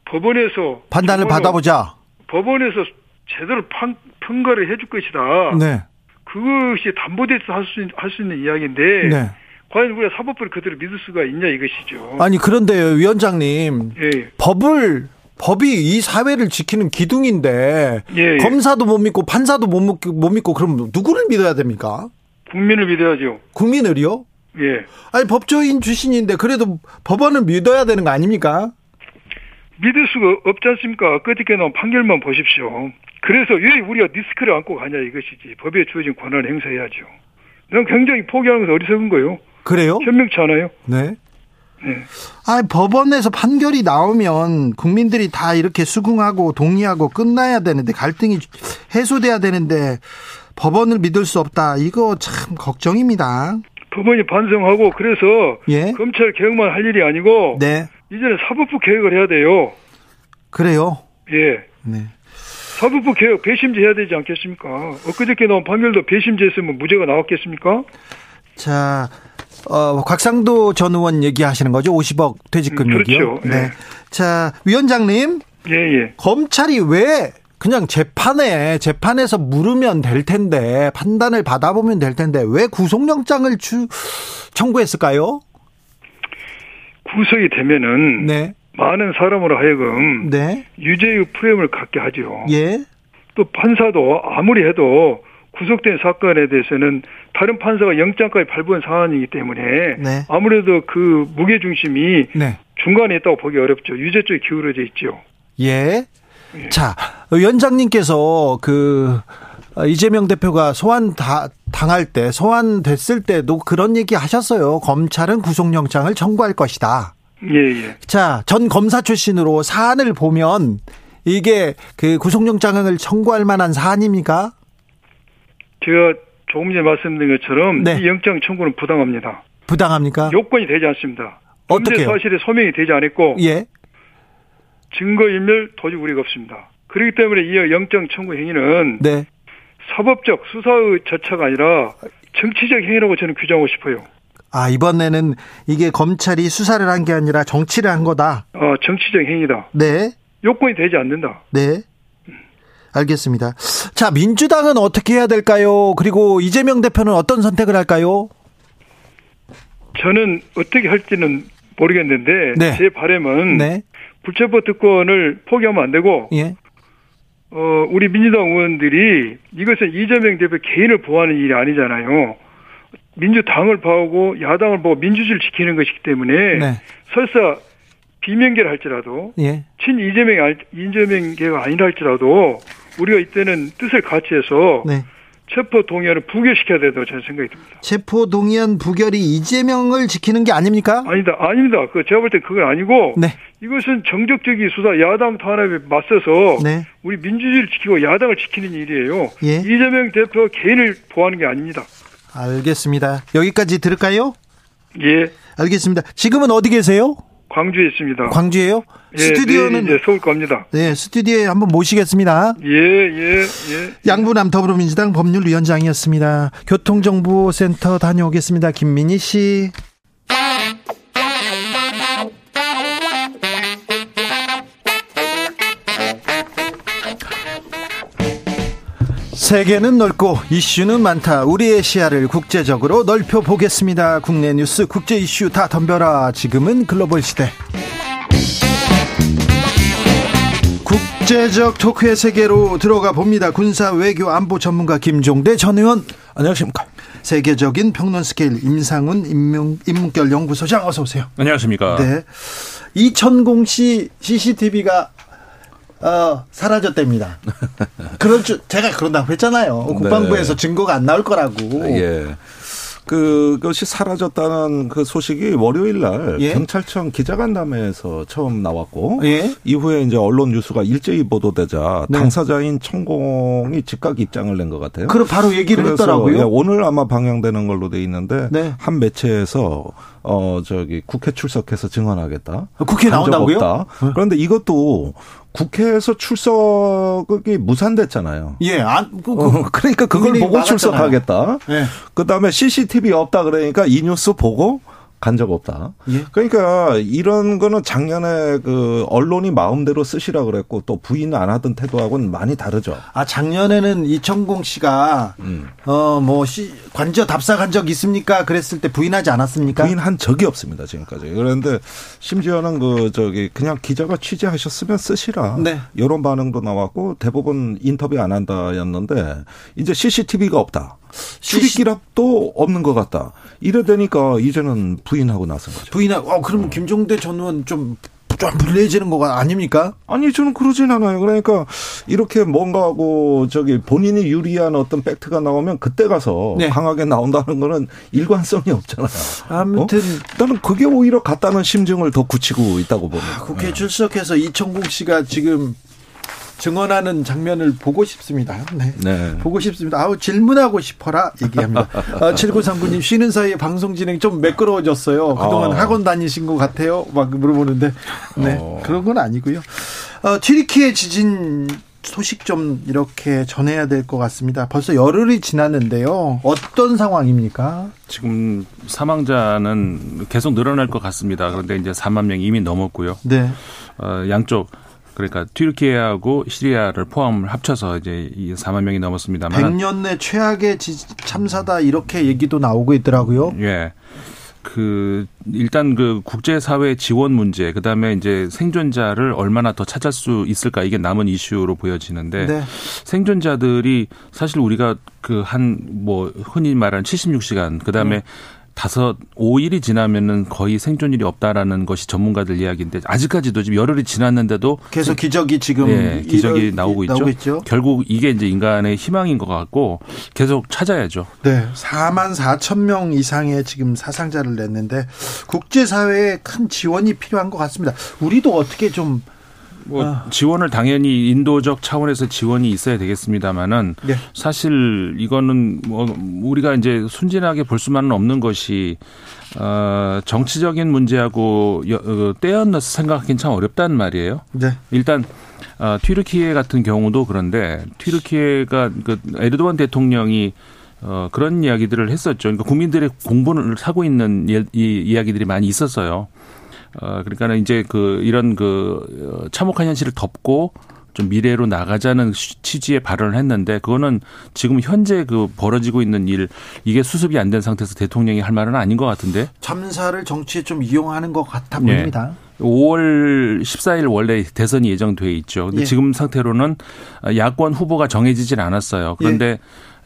법원에서 판단을 받아보자. 법원에서 제대로 판, 평가를 해줄 것이다. 네. 그것이 담보돼서 할 수 할수 있는 이야기인데 네. 과연 우리가 사법부를 그대로 믿을 수가 있냐 이것이죠. 아니 그런데 위원장님 예, 법을 법이 이 사회를 지키는 기둥인데 예, 예. 검사도 못 믿고 판사도 못 믿고, 못 믿고 그럼 누구를 믿어야 됩니까? 국민을 믿어야죠. 국민을요? 예, 아니 법조인 출신인데 그래도 법원을 믿어야 되는 거 아닙니까? 믿을 수가 없지 않습니까? 그저께 나온 판결만 보십시오. 그래서 왜 우리가 리스크를 안고 가냐 이것이지. 법에 주어진 권한을 행사해야죠. 난 굉장히 포기하는 것은 어리석은 거예요. 그래요? 현명치 않아요. 네. 네. 아 법원에서 판결이 나오면 국민들이 다 이렇게 수긍하고 동의하고 끝나야 되는데 갈등이 해소돼야 되는데 법원을 믿을 수 없다. 이거 참 걱정입니다. 법원이 반성하고 그래서 예. 검찰 개혁만 할 일이 아니고 네. 이제는 사법부 개혁을 해야 돼요. 그래요. 예. 네. 사법부 개혁 배심제 해야 되지 않겠습니까? 엊그저께 나온 판결도 배심제 했으면 무죄가 나왔겠습니까? 자, 어, 곽상도 전 의원 얘기하시는 거죠? 50억 퇴직금 음. 그렇죠. 네. 네. 자, 위원장님, 예, 예. 검찰이 왜 그냥 재판에 재판에서 물으면 될 텐데 판단을 받아보면 될 텐데 왜 구속영장을 주, 청구했을까요? 구속이 되면은 네, 많은 사람으로 하여금 네, 유죄의 프레임을 갖게 하죠. 예, 또 판사도 아무리 해도 구속된 사건에 대해서는 다른 판사가 영장까지 발부한 사안이기 때문에 네. 아무래도 그 무게 중심이 네, 중간에 있다고 보기 어렵죠. 유죄 쪽에 기울어져 있죠. 예. 자, 위원장님께서 그 어, 이재명 대표가 소환 다, 당할 때, 소환됐을 때도 그런 얘기 하셨어요. 검찰은 구속영장을 청구할 것이다. 예, 예. 자, 전 검사 출신으로 사안을 보면 이게 그 구속영장을 청구할 만한 사안입니까? 제가 조금 전에 말씀드린 것처럼 네. 이 영장 청구는 부당합니다. 부당합니까? 요건이 되지 않습니다. 범죄 어떻게요? 사실에 소명이 되지 않았고 예. 증거인멸 도저히 우리가 없습니다. 그렇기 때문에 이 영장 청구 행위는 네. 사법적 수사의 절차가 아니라 정치적 행위라고 저는 규정하고 싶어요. 아, 이번에는 이게 검찰이 수사를 한 게 아니라 정치를 한 거다. 어, 정치적 행위다. 네. 요건이 되지 않는다. 네. 알겠습니다. 자, 민주당은 어떻게 해야 될까요? 그리고 이재명 대표는 어떤 선택을 할까요? 저는 어떻게 할지는 모르겠는데 네. 제 바람은 네. 불체포 특권을 포기하면 안 되고 예. 어, 우리 민주당 의원들이 이것은 이재명 대표 개인을 보호하는 일이 아니잖아요. 민주당을 보호하고 야당을 보고 민주주의를 지키는 것이기 때문에 네. 설사 비명계를 할지라도 예. 친 이재명 알- 이재명계가 아니라 할지라도 우리가 이때는 뜻을 같이 해서 네. 체포 동의안을 부결시켜야 된다고 저는 생각이 듭니다. 체포 동의안 부결이 이재명을 지키는 게 아닙니까? 아니다, 아닙니다. 그 제가 볼땐 그건 아니고 네. 이것은 정적적인 수사 야당 탄압에 맞서서 네. 우리 민주주의를 지키고 야당을 지키는 일이에요. 예. 이재명 대표 개인을 보호하는 게 아닙니다. 알겠습니다. 여기까지 들을까요? 예, 알겠습니다. 지금은 어디 계세요? 광주에 있습니다. 광주예요? 예, 스튜디오는 이제 서울 갑니다. 네, 스튜디오에 한번 모시겠습니다. 예, 예, 예. 양부남 더불어민주당 법률위원장이었습니다. 교통정보센터 다녀오겠습니다. 김민희 씨. 세계는 넓고 이슈는 많다. 우리의 시야를 국제적으로 넓혀 보겠습니다. 국내 뉴스, 국제 이슈 다 덤벼라. 지금은 글로벌 시대. 국제적 토크의 세계로 들어가 봅니다. 군사 외교 안보 전문가 김종대 전 의원. 안녕하십니까. 세계적인 평론 스케일 임상훈 인문, 인문결 연구소장 어서 오세요. 안녕하십니까. 네. 이천공씨 CCTV가 어, 사라졌답니다. 그런 줄 제가 그런다고 했잖아요. 국방부에서 증거가 안 나올 거라고. 예. 그것이 사라졌다는 그 소식이 월요일 날 예? 경찰청 기자간담회에서 처음 나왔고 예. 이후에 이제 언론 뉴스가 일제히 보도되자 네. 당사자인 천공이 즉각 입장을 낸 것 같아요. 그럼 바로 얘기를 했더라고요. 예, 오늘 아마 방영되는 걸로 돼 있는데 네. 한 매체에서 어 저기 국회 출석해서 증언하겠다. 국회 나온다고요? 없다. 네. 그런데 이것도 국회에서 출석이 무산됐잖아요. 예, 안, 그, 그, 어, 그러니까 그걸 보고. 출석하겠다. 예. 그 다음에 CCTV 없다 그러니까 이 뉴스 보고 간 적 없다. 예. 그러니까 이런 거는 작년에 그 언론이 마음대로 쓰시라 그랬고 또 부인 안 하던 태도하고는 많이 다르죠. 아, 작년에는 이천공 씨가, 음. 어, 뭐, 시, 관저 답사 간 적 있습니까? 그랬을 때 부인하지 않았습니까? 부인한 적이 없습니다 지금까지. 그런데 심지어는 그 저기 그냥 기자가 취재하셨으면 쓰시라. 네. 이런 반응도 나왔고 대부분 인터뷰 안 한다였는데 이제 CCTV가 없다. 출입기랍도 없는 것 같다. 이래 되니까 이제는 부인하고 나선 거죠. 부인하, 어, 그럼 김종대 전 의원 좀, 좀 불리해지는 거가 아닙니까? 아니 저는 그러진 않아요. 그러니까 이렇게 뭔가 하고 저기 본인이 유리한 어떤 팩트가 나오면 그때 가서 네. 강하게 나온다는 거는 일관성이 없잖아요. 아무튼, 어? 나는 그게 오히려 같다는 심증을 더 굳히고 있다고 봅니다. 국회 출석해서 이천공 씨가 지금 증언하는 장면을 보고 싶습니다. 네. 네. 보고 싶습니다. 아우, 질문하고 싶어라 얘기합니다. 아, 7939님, 쉬는 사이에 방송 진행 좀 매끄러워졌어요. 그동안 어. 학원 다니신 것 같아요. 막 물어보는데. 네. 어. 그런 건 아니고요. 어, 튀르키예 지진 소식 좀 이렇게 전해야 될 것 같습니다. 벌써 열흘이 지났는데요. 어떤 상황입니까? 지금 사망자는 계속 늘어날 것 같습니다. 그런데 이제 4만 명이 이미 넘었고요. 네. 어, 양쪽 그러니까 튀르키예하고 시리아를 포함을 합쳐서 이제 이 4만 명이 넘었습니다만 100년 내 최악의 지- 참사다 이렇게 얘기도 나오고 있더라고요. 예. 그 일단 그 국제 사회 지원 문제 그다음에 이제 생존자를 얼마나 더 찾을 수 있을까 이게 남은 이슈로 보여지는데 네. 생존자들이 사실 우리가 그 한 뭐 흔히 말하는 76시간 그다음에 다섯, 5일이 지나면은 거의 생존율이 없다라는 것이 전문가들 이야기인데 아직까지도 지금 열흘이 지났는데도 계속 기적이 지금 예, 기적이 나오고 있죠. 나오고 있죠. 결국 이게 이제 인간의 희망인 것 같고 계속 찾아야죠. 네, 4만 4천 명 이상의 지금 사상자를 냈는데 국제사회에 큰 지원이 필요한 것 같습니다. 우리도 어떻게 좀 뭐 아. 지원을 당연히 인도적 차원에서 지원이 있어야 되겠습니다만은 네. 사실 이거는 뭐 우리가 이제 순진하게 볼 수만은 없는 것이 어 정치적인 문제하고 여- 어, 떼어넣어서 생각하기는 참 어렵다는 말이에요. 네. 일단 어, 튀르키예 같은 경우도 그런데 튀르키예가 그 에르도안 대통령이 어, 그런 이야기들을 했었죠. 그러니까 국민들의 공분을 사고 있는 이, 이 이야기들이 많이 있었어요. 어, 그러니까는 이제 그 이런 그 어, 참혹한 현실을 덮고 좀 미래로 나가자는 취- 취지의 발언을 했는데 그거는 지금 현재 그 벌어지고 있는 일 이게 수습이 안 된 상태에서 대통령이 할 말은 아닌 것 같은데 참사를 정치에 좀 이용하는 것 같아 네. 보입니다. 5월 14일 원래 대선이 예정돼 있죠. 근데 예. 지금 상태로는 야권 후보가 정해지질 않았어요. 그런데 예.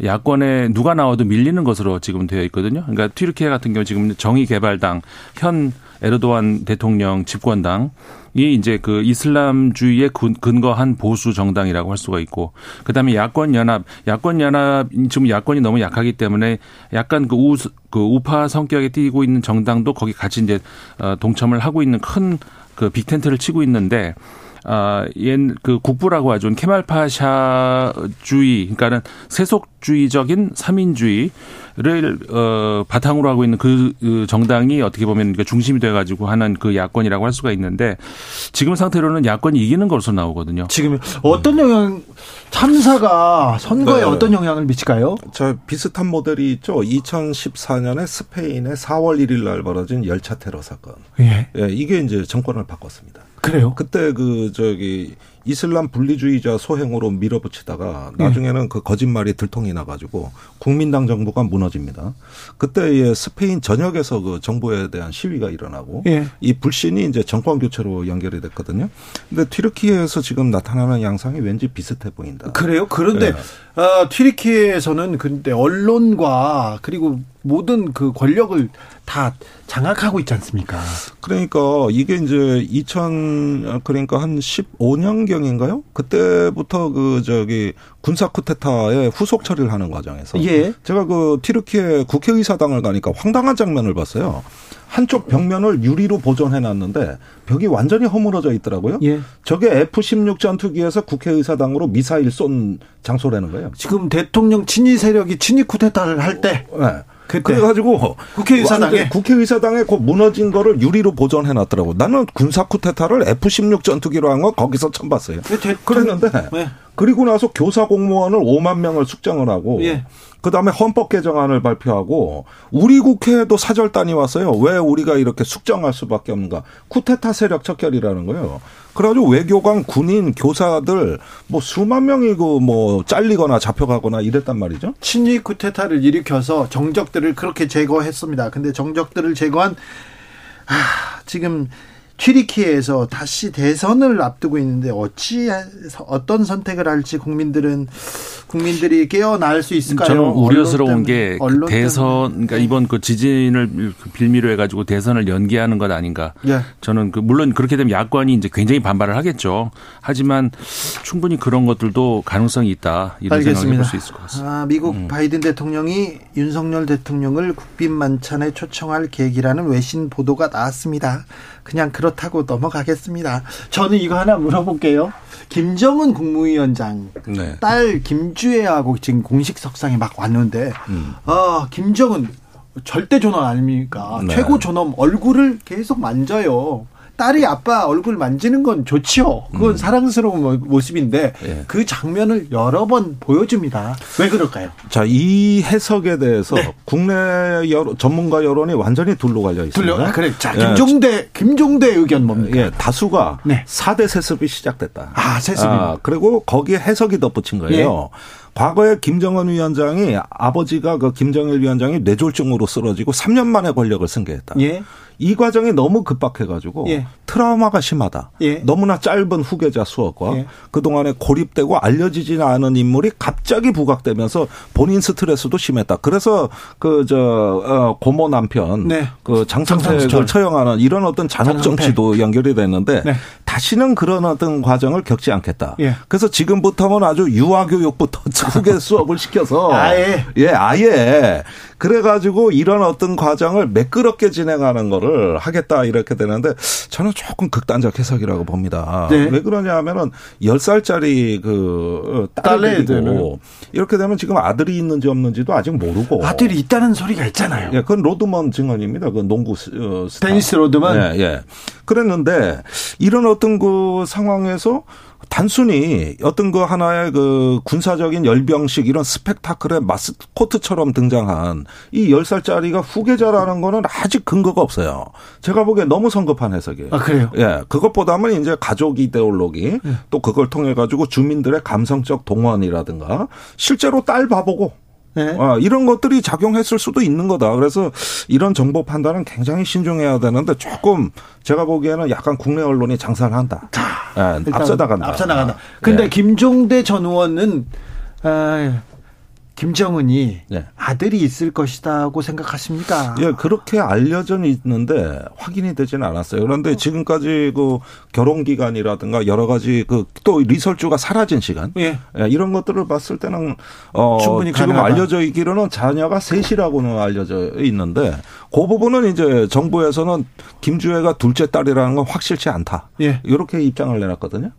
야권에 누가 나와도 밀리는 것으로 지금 되어 있거든요. 그러니까 튀르키예 같은 경우 지금 정의개발당 현 에르도안 대통령 집권당이 이제 그 이슬람주의에 근- 근거한 보수 정당이라고 할 수가 있고 그다음에 야권 연합 야권 연합 지금 야권이 너무 약하기 때문에 약간 그 우, 그 우파 성격에 띄고 있는 정당도 거기 같이 이제 어, 동참을 하고 있는 큰 그 빅텐트를 치고 있는데 아, 옛그 국부라고 하죠. 케말파샤주의, 그러니까는 세속주의적인 삼인주의를 어 바탕으로 하고 있는 그, 그 정당이 어떻게 보면 그 중심이 돼 가지고 하는 그 야권이라고 할 수가 있는데 지금 상태로는 야권이 이기는 것으로 나오거든요. 지금 어떤 영향 참사가 선거에 네. 어떤 영향을 미칠까요? 저 비슷한 모델이 있죠. 2014년에 스페인의 4월 1일 날 벌어진 열차 테러 사건. 예. 예, 이게 이제 정권을 바꿨습니다. 그래요? 그때 그 저기 이슬람 분리주의자 소행으로 밀어붙이다가 나중에는 그 거짓말이 들통이 나가지고 국민당 정부가 무너집니다. 그때 스페인 전역에서 그 정부에 대한 시위가 일어나고 예. 이 불신이 이제 정권 교체로 연결이 됐거든요. 근데 튀르키예에서 지금 나타나는 양상이 왠지 비슷해 보인다. 그래요? 그런데 네. 어, 튀르키예에서는 근데 언론과 그리고 모든 그 권력을 다 장악하고 있지 않습니까? 그러니까 이게 이제 2000 그러니까 한 15년경 2000년경인가요? 그때부터 그 저기 군사 쿠데타의 후속 처리를 하는 과정에서 예. 제가 그 튀르키예 국회의사당을 가니까 황당한 장면을 봤어요. 한쪽 벽면을 유리로 보존해 놨는데 벽이 완전히 허물어져 있더라고요. 예. 저게 F-16 전투기에서 국회의사당으로 미사일 쏜 장소라는 거예요. 지금 대통령 친위 세력이 친위 쿠데타를 할 때 네. 그때 그래가지고 국회의사당에? 국회의사당에 그 무너진 거를 유리로 보존해 놨더라고. 나는 군사 쿠데타를 F-16 전투기로 한 거 거기서 처음 봤어요. 대- 그랬는데 네. 그리고 나서 교사 공무원을 5만 명을 숙정을 하고 예. 그다음에 헌법 개정안을 발표하고 우리 국회에도 사절단이 왔어요. 왜 우리가 이렇게 숙정할 수밖에 없는가? 쿠데타 세력 척결이라는 거예요. 그래가지고 외교관, 군인, 교사들 뭐 수만 명이 그뭐 잘리거나 잡혀가거나 이랬단 말이죠. 친위 쿠데타를 일으켜서 정적들을 그렇게 제거했습니다. 근데 정적들을 제거한 아, 지금 튀리키에서 다시 대선을 앞두고 있는데 어찌 어떤 선택을 할지 국민들은 국민들이 깨어날 수 있을까요? 저는 우려스러운 때문에, 게 대선. 그러니까 이번 그 지진을 빌미로 해가지고 대선을 연기하는 것 아닌가. 예. 저는 그 물론 그렇게 되면 야권이 이제 굉장히 반발을 하겠죠. 하지만 충분히 그런 것들도 가능성이 있다. 이런 생각을 해볼 수 있을 것 같습니다. 아, 미국 음. 바이든 대통령이 윤석열 대통령을 국빈 만찬에 초청할 계획이라는 외신 보도가 나왔습니다. 그냥 그렇다고 넘어가겠습니다. 저는 이거 하나 물어볼게요. 김정은 국무위원장 네. 딸 김주애하고 지금 공식 석상에 막 왔는데, 음. 아 김정은 절대 존엄 아닙니까? 네. 최고 존엄 얼굴을 계속 만져요. 딸이 아빠 얼굴 만지는 건 좋지요. 그건 사랑스러운 모- 모습인데 음. 예. 그 장면을 여러 번 보여줍니다. 왜 그럴까요? 자, 이 해석에 대해서 네. 국내 여론, 전문가 여론이 완전히 둘로 갈려 있습니다. 둘려 아, 그래. 자, 예, 김종대 김종대 의견 뭡니까? 예, 다수가 네. 4대 세습이 시작됐다. 아, 세습이. 그리고 거기에 해석이 덧붙인 거예요. 예. 과거에 김정은 위원장이 아버지가 그 김정일 위원장이 뇌졸중으로 쓰러지고 3년 만에 권력을 승계했다. 예. 이 과정이 너무 급박해가지고 예. 트라우마가 심하다. 예. 너무나 짧은 후계자 수업과 예. 그동안에 고립되고 알려지지 않은 인물이 갑자기 부각되면서 본인 스트레스도 심했다. 그래서 그저 어, 고모 남편 네. 그 장성택을 장성철. 처형하는 이런 어떤 잔혹. 정치도 연결이 됐는데 네. 다시는 그런 어떤 과정을 겪지 않겠다. 예. 그래서 지금부터는 아주 유아 교육부터 후계 수업을 시켜서 아예. 예, 아예. 그래가지고 이런 어떤 과정을 매끄럽게 진행하는 거를 하겠다 이렇게 되는데 저는 조금 극단적 해석이라고 봅니다. 네. 왜 그러냐 하면은 10살짜리 그딸 딸을 애들은. 데리고 이렇게 되면 지금 아들이 있는지 없는지도 아직 모르고. 아들이 있다는 소리가 있잖아요. 예, 그건 로드먼 증언입니다. 그 농구 스- 어, 스타. 데니스 로드먼? 예, 예. 그랬는데 이런 어떤 그 상황에서 단순히 어떤 그 하나의 그 군사적인 열병식 이런 스펙타클의 마스코트처럼 등장한 이 10살짜리가 후계자라는 거는 아직 근거가 없어요. 제가 보기에 너무 성급한 해석이에요. 아, 그래요? 예. 그것보다는 이제 가족 이데올로기 또 그걸 통해 가지고 주민들의 감성적 동원이라든가 실제로 딸 봐보고 네. 아, 이런 것들이 작용했을 수도 있는 거다. 그래서 이런 정보 판단은 굉장히 신중해야 되는데 조금 제가 보기에는 약간 국내 언론이 장사를 한다. 예, 일단 앞서 나간다. 앞서 나간다. 근데 예. 김종대 전 의원은 아, 김정은이 예. 아들이 있을 것이다고 생각하십니까? 예, 그렇게 알려져 있는데 확인이 되지는 않았어요. 그런데 지금까지 그 결혼 기간이라든가 여러 가지 그 또 리설주가 사라진 시간 예. 예, 이런 것들을 봤을 때는 어 충분히 지금 가능하다. 알려져 있기로는 자녀가 셋이라고는 알려져 있는데 그 부분은 이제 정부에서는 김주애가 둘째 딸이라는 건 확실치 않다. 예. 이렇게 입장을 내놨거든요.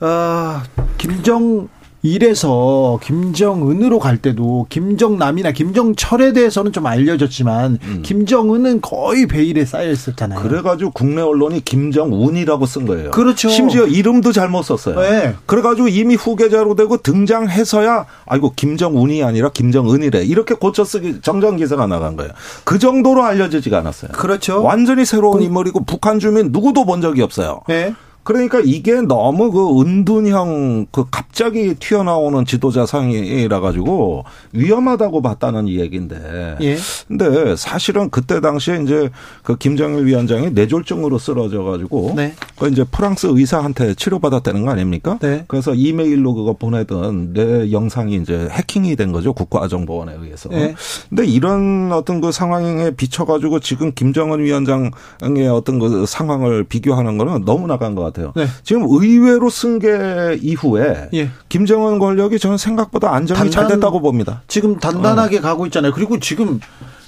어, 김정 일에서 김정은으로 갈 때도 김정남이나 김정철에 대해서는 좀 알려졌지만 김정은은 거의 베일에 쌓여 있었잖아요. 그래가지고 국내 언론이 김정운이라고 쓴 거예요. 그렇죠. 심지어 이름도 잘못 썼어요. 네. 그래가지고 이미 후계자로 되고 등장해서야 아이고 김정운이 아니라 김정은이래 이렇게 고쳐 쓰기 정정 기사가 나간 거예요. 그 정도로 알려지지가 않았어요. 그렇죠. 완전히 새로운 인물이고 북한 주민 누구도 본 적이 없어요. 네. 그러니까 이게 너무 그 은둔형 그 갑자기 튀어나오는 지도자 상이라 가지고 위험하다고 봤다는 이 얘기인데. 예. 근데 사실은 그때 당시에 이제 그 김정일 위원장이 뇌졸중으로 쓰러져 가지고 네. 그 이제 프랑스 의사한테 치료받았다는 거 아닙니까? 네. 그래서 이메일로 그거 보내던 내 영상이 이제 해킹이 된 거죠. 국가정보원에 의해서. 네. 근데 이런 어떤 그 상황에 비춰 가지고 지금 김정은 위원장의 어떤 그 상황을 비교하는 거는 너무 나간 것 같아요. 네. 지금 의외로 승계 이후에 예. 김정은 권력이 저는 생각보다 안정이 잘 됐다고 봅니다. 지금 단단하게 가고 있잖아요. 그리고 지금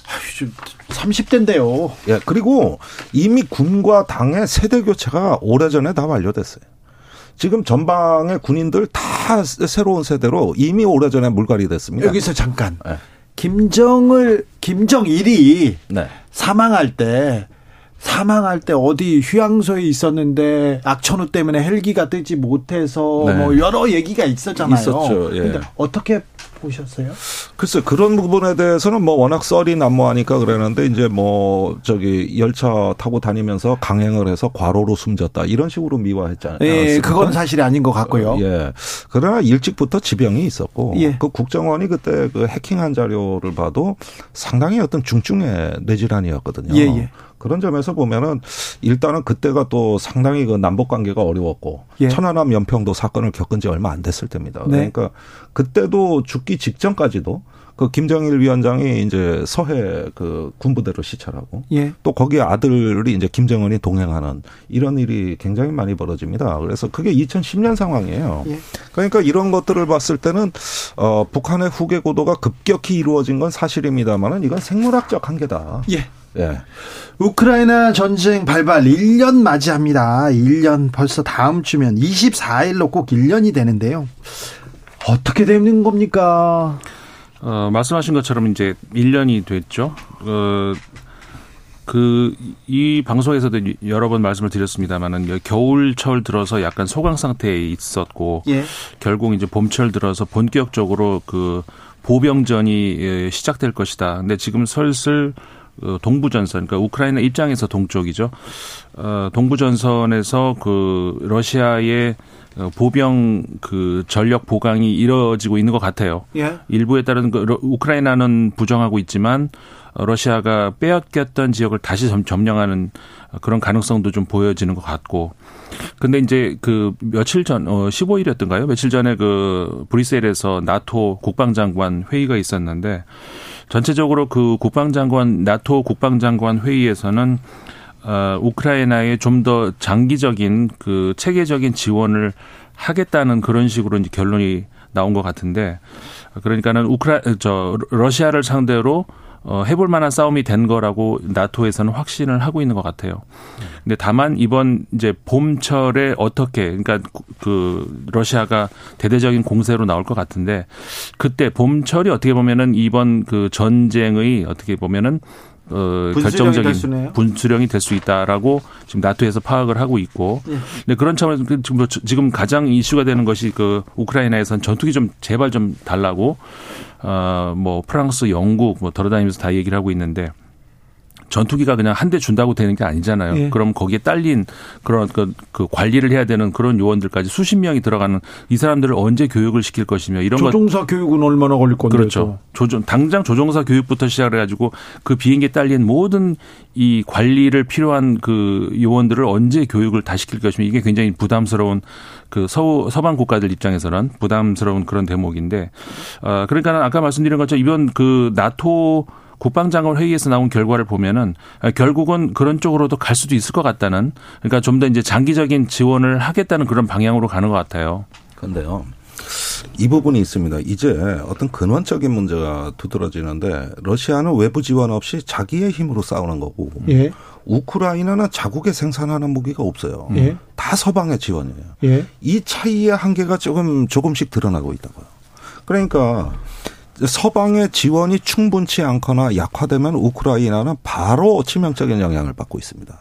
아유, 좀 30대인데요. 예, 그리고 이미 군과 당의 세대 교체가 오래전에 다 완료됐어요. 지금 전방의 군인들 다 새로운 세대로 이미 오래전에 물갈이 됐습니다. 여기서 잠깐. 네. 김정을 김정일이 네. 사망할 때 사망할 때 어디 휴양소에 있었는데 악천후 때문에 헬기가 뜨지 못해서 네. 뭐 여러 얘기가 있었잖아요. 있었죠, 예. 근데 어떻게 보셨어요? 글쎄 그런 부분에 대해서는 뭐 워낙 썰이 난무하니까 그러는데 이제 뭐 저기 열차 타고 다니면서 강행을 해서 과로로 숨졌다 이런 식으로 미화했잖아요. 예, 그건 사실이 아닌 것 같고요. 예. 그러나 일찍부터 지병이 있었고 예. 그 국정원이 그때 그 해킹한 자료를 봐도 상당히 어떤 중증의 뇌질환이었거든요. 예, 예. 그런 점에서 보면은 일단은 그때가 또 상당히 그 남북 관계가 어려웠고 예. 천안함 연평도 사건을 겪은 지 얼마 안 됐을 때입니다. 네. 그러니까 그때도 죽기 직전까지도 그 김정일 위원장이 이제 서해 그 군부대로 시찰하고 예. 또 거기에 아들이 이제 김정은이 동행하는 이런 일이 굉장히 많이 벌어집니다. 그래서 그게 2010년 상황이에요. 예. 그러니까 이런 것들을 봤을 때는 어 북한의 후계 고도가 급격히 이루어진 건 사실입니다만은 이건 생물학적 한계다. 예. 예. 우크라이나 전쟁 발발 1년 맞이합니다. 1년 벌써 다음 주면 24일로 꼭 1년이 되는데요. 어떻게 되는 겁니까? 어, 말씀하신 것처럼 이제 1년이 됐죠. 어, 그, 이 방송에서도 여러 번 말씀을 드렸습니다만은 겨울철 들어서 약간 소강 상태에 있었고 예. 결국 이제 봄철 들어서 본격적으로 그 보병전이 예, 시작될 것이다. 근데 지금 슬슬 어, 동부 전선, 그러니까 우크라이나 입장에서 동쪽이죠. 어, 동부 전선에서 그 러시아의 어, 보병 그 전력 보강이 이루어지고 있는 것 같아요. 예. 일부에 따른 그 러- 우크라이나는 부정하고 있지만 어, 러시아가 빼앗겼던 지역을 다시 점- 점령하는 그런 가능성도 좀 보여지는 것 같고. 근데 이제 그 며칠 전, 어, 15일이었던가요? 며칠 전에 그 브뤼셀에서 나토 국방장관 회의가 있었는데 전체적으로 그 국방장관, 나토 국방장관 회의에서는 어, 우크라이나에 좀 더 장기적인 그 체계적인 지원을 하겠다는 그런 식으로 이제 결론이 나온 것 같은데 그러니까는 우크라 저 러시아를 상대로 어, 해볼 만한 싸움이 된 거라고 나토에서는 확신을 하고 있는 것 같아요. 근데 다만 이번 이제 봄철에 어떻게 그러니까 구- 그 러시아가 대대적인 공세로 나올 것 같은데 그때 봄철이 어떻게 보면은 이번 그 전쟁의 어떻게 보면은 어 결정적인 될. 분수령이 될 수 있다라고 지금 나토에서 파악을 하고 있고 예. 근데 그런 차원에서 그 지금 뭐 지금 가장 이슈가 되는 것이 그 우크라이나에선 전투기 좀 제발 좀 달라고 어뭐 프랑스, 영국 뭐 돌아다니면서 다 얘기를 하고 있는데 전투기가 그냥 한 대 준다고 되는 게 아니잖아요. 예. 그럼 거기에 딸린 그런 그, 그 관리를 해야 되는 그런 요원들까지 수십 명이 들어가는 이 사람들을 언제 교육을 시킬 것이며 이런 것 조종사 교육은 얼마나 걸릴 건데? 그렇죠. 조종 당장 조종사 교육부터 시작을 해가지고 그 비행기에 딸린 모든 이 관리를 필요한 그 요원들을 언제 교육을 다 시킬 것이며 이게 굉장히 부담스러운 그 서, 서방 국가들 입장에서는 부담스러운 그런 대목인데 어 그러니까 아까 말씀드린 것처럼 이번 그 나토 국방장관 회의에서 나온 결과를 보면은 결국은 그런 쪽으로도 갈 수도 있을 것 같다는 그러니까 좀 더 이제 장기적인 지원을 하겠다는 그런 방향으로 가는 것 같아요. 근데요. 이 부분이 있습니다. 이제 어떤 근원적인 문제가 두드러지는데 러시아는 외부 지원 없이 자기의 힘으로 싸우는 거고 예. 우크라이나는 자국에 생산하는 무기가 없어요. 예. 다 서방의 지원이에요. 예. 이 차이의 한계가 조금 조금씩 드러나고 있다고요. 그러니까 서방의 지원이 충분치 않거나 약화되면 우크라이나는 바로 치명적인 영향을 받고 있습니다.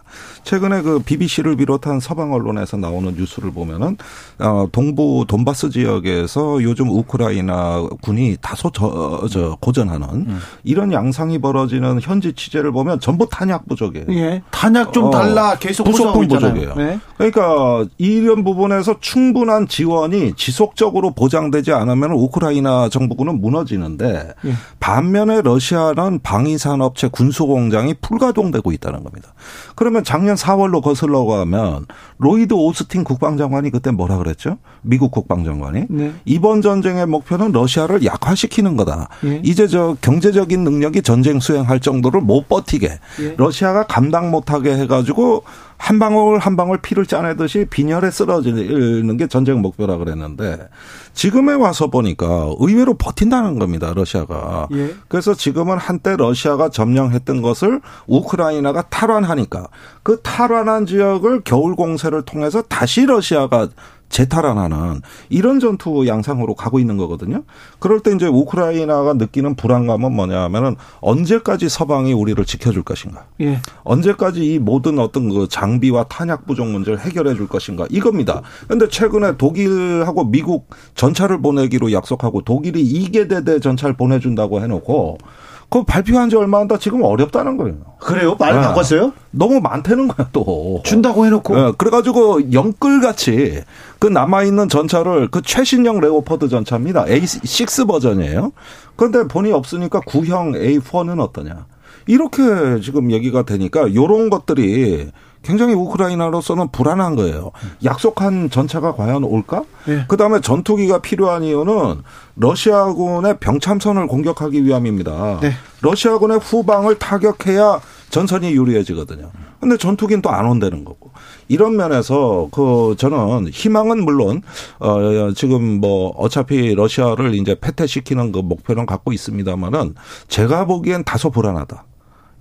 최근에 그 BBC를 비롯한 서방 언론에서 나오는 뉴스를 보면은 어 동부 돈바스 지역에서 요즘 우크라이나 군이 다소 저, 저 고전하는 이런 양상이 벌어지는 현지 취재를 보면 전부 탄약 부족이에요. 예. 탄약 좀 어, 달라 계속 호소하고 부속품. 부족이에요. 네. 그러니까 이런 부분에서 충분한 지원이 지속적으로 보장되지 않으면 우크라이나 정부군은 무너지는 데 예. 반면에 러시아는 방위산업체 군수공장이 풀가동되고 있다는 겁니다. 그러면 작년 4월로 거슬러 가면 로이드 오스틴 국방장관이 그때 뭐라 그랬죠? 미국 국방장관이 네. 이번 전쟁의 목표는 러시아를 약화시키는 거다. 예. 이제 저 경제적인 능력이 전쟁 수행할 정도를 못 버티게 예. 러시아가 감당 못하게 해가지고 한 방울 한 방울 피를 짜내듯이 빈혈에 쓰러지는 게 전쟁 목표라 그랬는데 지금에 와서 보니까 의외로 버틴다는 겁니다. 러시아가. 예. 그래서 지금은 한때 러시아가 점령했던 것을 우크라이나가 탈환하니까 그 탈환한 지역을 겨울 공세를 통해서 다시 러시아가 재탈환하는 이런 전투 양상으로 가고 있는 거거든요. 그럴 때 이제 우크라이나가 느끼는 불안감은 뭐냐면은 언제까지 서방이 우리를 지켜줄 것인가. 예. 언제까지 이 모든 어떤 그 장비와 탄약 부족 문제를 해결해 줄 것인가 이겁니다. 그런데 최근에 독일하고 미국 전차를 보내기로 약속하고 독일이 2개 대대 전차를 보내준다고 해놓고 그 발표한 지 얼마 안 다 지금 어렵다는 거예요. 그래요? 말 네. 바꿨어요? 너무 많다는 거야 또. 준다고 해놓고. 예, 그래가지고 영끌같이 그 남아있는 전차를 그 최신형 레오퍼드 전차입니다. A6 버전이에요. 그런데 본이 없으니까 구형 A4는 어떠냐. 이렇게 지금 얘기가 되니까 요런 것들이 굉장히 우크라이나로서는 불안한 거예요. 약속한 전차가 과연 올까? 예. 그 다음에 전투기가 필요한 이유는 러시아군의 병참선을 공격하기 위함입니다. 네. 러시아군의 후방을 타격해야 전선이 유리해지거든요. 근데 전투기는 또 안 온다는 거고. 이런 면에서 그 저는 희망은 물론 어 지금 뭐 어차피 러시아를 이제 패퇴시키는 그 목표는 갖고 있습니다만은 제가 보기엔 다소 불안하다.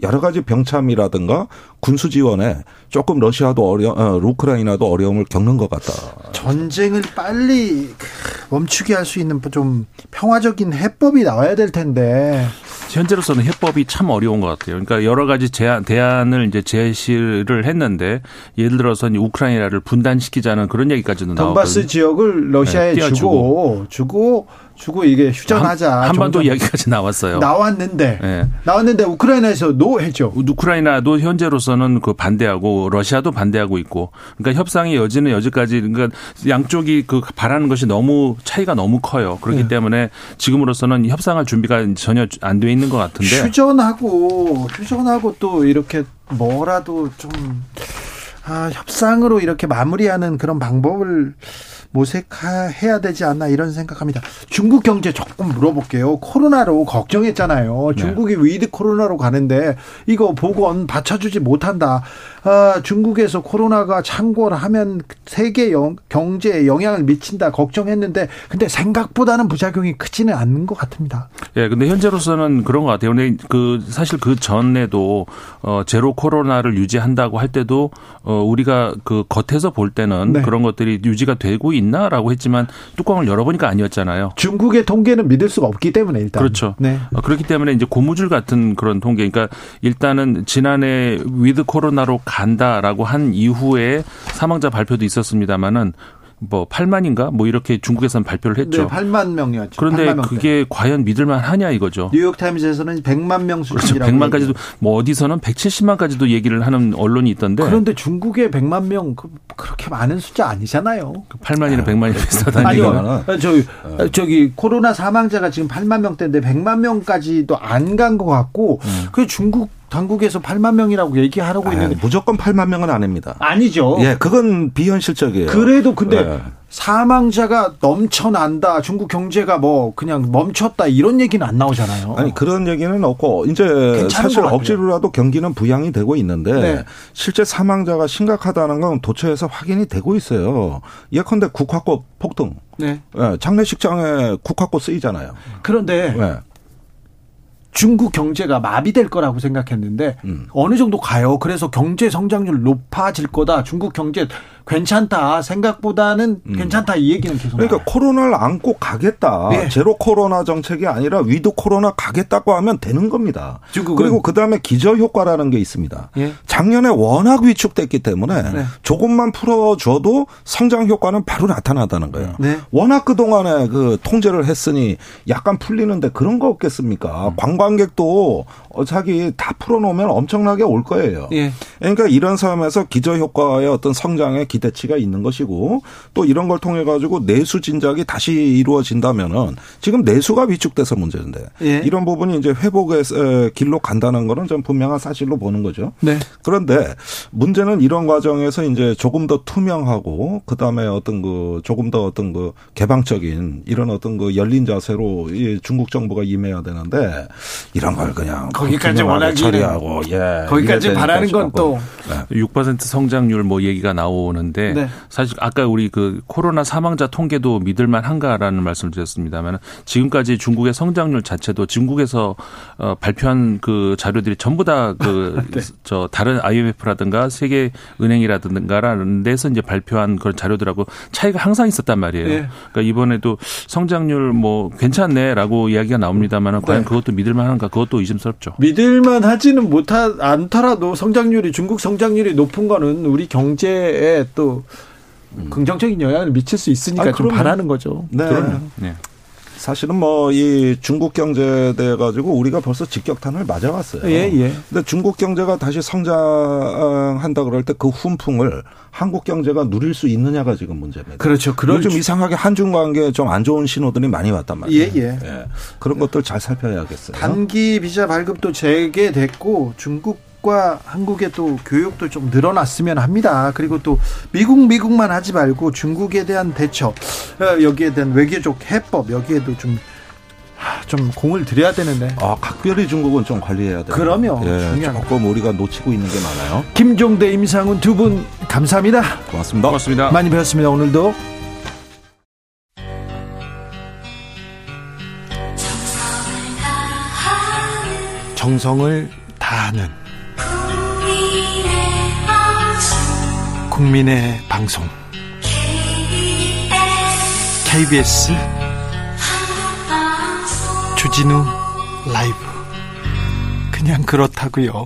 여러 가지 병참이라든가 군수 지원에 조금 러시아도 어려, 어, 우크라이나도 어려움을 겪는 것 같다. 전쟁을 빨리 그 멈추게 할 수 있는 좀 평화적인 해법이 나와야 될 텐데. 현재로서는 해법이 참 어려운 것 같아요. 그러니까 여러 가지 제안, 대안을 이제 제시를 했는데 예를 들어서 우크라이나를 분단시키자는 그런 얘기까지도 돈바스 나오거든요. 지역을 러시아에 네, 주고 주고 주고 이게 휴전하자. 한, 정전- 이야기까지 나왔어요. 나왔는데 예. 나왔는데 우크라이나에서 노했죠. 우크라이나도 현재로서는 그 반대하고 러시아도 반대하고 있고 그러니까 협상의 여지는 여지까지 그러니까 양쪽이 그 바라는 것이 너무 차이가 너무 커요. 그렇기 네. 때문에 지금으로서는 협상할 준비가 전혀 안 돼 있는 것 같은데 휴전하고 휴전하고 또 이렇게 뭐라도 좀 아, 협상으로 이렇게 마무리하는 그런 방법을 모색해야 되지 않나 이런 생각합니다. 중국 경제 조금 물어볼게요. 코로나로 걱정했잖아요. 중국이 위드 코로나로 가는데 이거 보건 받쳐주지 못한다. 아, 중국에서 코로나가 창궐하면 세계 영- 경제에 영향을 미친다 걱정했는데 근데 생각보다는 부작용이 크지는 않는 것 같습니다. 예, 근데 현재로서는 그런 것 같아요. 근데 그 사실 그 전에도 어 제로 코로나를 유지한다고 할 때도 어 우리가 그 겉에서 볼 때는 네. 그런 것들이 유지가 되고 있 나라고 했지만 뚜껑을 열어보니까 아니었잖아요. 중국의 통계는 믿을 수가 없기 때문에 일단 그렇죠. 네. 어, 그렇기 때문에 이제 고무줄 같은 그런 통계. 그러니까 일단은 지난해 위드 코로나로 간다라고 한 이후에 사망자 발표도 있었습니다만은 뭐 8만인가 뭐 이렇게 중국에서는 발표를 했죠. 네, 8만 명이었죠. 그런데 8만 명대. 그게 과연 믿을만 하냐 이거죠. 뉴욕 타임즈에서는 100만 명 그렇죠. 수준이라고 100만까지도 얘기해요. 뭐 어디서는 170만까지도 얘기를 하는 언론이 있던데 그런데 중국의 100만 명 그- 그렇게 많은 숫자 아니잖아요. 8만이나 100만이 비슷하다는 아니요. 얘기가 저기 저기 코로나 사망자가 지금 8만 명대인데 100만 명까지도 안 간 것 같고 음. 그 중국 당국에서 8만 명이라고 얘기하라고 아, 있는데 무조건 8만 명은 아닙니다. 아니죠. 예, 그건 비현실적이에요. 그래도 근데 예. 사망자가 넘쳐난다. 중국 경제가 뭐 그냥 멈췄다 이런 얘기는 안 나오잖아요. 아니 그런 얘기는 없고 이제 사실. 억지로라도 경기는 부양이 되고 있는데 네. 실제 사망자가 심각하다는 건 도처에서 확인이 되고 있어요. 예컨대 국화꽃 폭등. 네. 예, 장례식장에 국화꽃 쓰이잖아요. 그런데 예. 중국 경제가 마비될 거라고 생각했는데 음. 어느 정도 가요. 그래서 경제 성장률 높아질 거다. 중국 경제 괜찮다. 생각보다는 괜찮다. 이 얘기는 계속 음. 그러니까 나와요. 코로나를 안고 가겠다. 네. 제로 코로나 정책이 아니라 위드 코로나 가겠다고 하면 되는 겁니다. 그리고 그다음에 기저 효과라는 게 있습니다. 예. 작년에 워낙 위축됐기 때문에 네. 조금만 풀어줘도 성장 효과는 바로 나타나다는 거예요. 네. 워낙 그동안에 그 통제를 했으니 약간 풀리는데 그런 거 없겠습니까? 음. 관광객도 어, 자기 다 풀어놓으면 엄청나게 올 거예요. 예. 그러니까 이런 상황에서 기저 효과의 어떤 성장의 기대치가 있는 것이고 또 이런 걸 통해 가지고 내수 진작이 다시 이루어진다면은 지금 내수가 위축돼서 문제인데 예. 이런 부분이 이제 회복의 에, 길로 간다는 거는 좀 분명한 사실로 보는 거죠. 네. 그런데 문제는 이런 과정에서 이제 조금 더 투명하고 그다음에 어떤 그 조금 더 어떤 그 개방적인 이런 어떤 그 열린 자세로 이 중국 정부가 임해야 되는데 이런 걸 그냥 거기까지 원하기는 처리하고 예. 거기까지 바라는 건 또 6% 성장률 뭐 얘기가 나오는데 네. 사실 아까 우리 그 코로나 사망자 통계도 믿을만 한가라는 말씀을 드렸습니다만 지금까지 중국의 성장률 자체도 중국에서 어, 발표한 그 자료들이 전부 다 그 저 네. 다른 IMF라든가 세계 은행이라든가라는 데서 이제 발표한 그런 자료들하고 차이가 항상 있었단 말이에요. 네. 그러니까 이번에도 성장률 뭐 괜찮네라고 이야기가 나옵니다만 과연 네. 그것도 믿을만 한가 그것도 의심스럽죠. 믿을만 하지는 못하 않더라도 성장률이 중국 성장률이 높은 거는 우리 경제에 또 긍정적인 영향을 미칠 수 있으니까 아, 좀. 바라는 거죠. 네. 네. 사실은 뭐 이 중국 경제에 대해 가지고 우리가 벌써 직격탄을 맞아왔어요. 예, 예. 근데 중국 경제가 다시 성장한다 그럴 때 그 훈풍을 한국 경제가 누릴 수 있느냐가 지금 문제입니다. 그렇죠. 요즘 주- 이상하게 한중 관계에 좀 안 좋은 신호들이 많이 왔단 말이에요. 예, 예. 그런 것들 잘 살펴야겠어요. 단기 비자 발급도 재개됐고 중국 과 한국의 또 교육도 좀 늘어났으면 합니다. 그리고 또 미국 미국만 하지 말고 중국에 대한 대처 어, 여기에 대한 외교적 해법 여기에도 좀 하, 좀 공을 들여야 되는데 아, 각별히 중국은 좀 관리해야 돼요. 그럼요. 예, 중요한 조금 우리가 놓치고 있는 게 많아요. 김종대 임상훈 두 분 감사합니다. 고맙습니다. 고맙습니다. 많이 배웠습니다. 오늘도 정성을 다하는 국민의 방송 KBS 주진우 라이브 그냥 그렇다고요.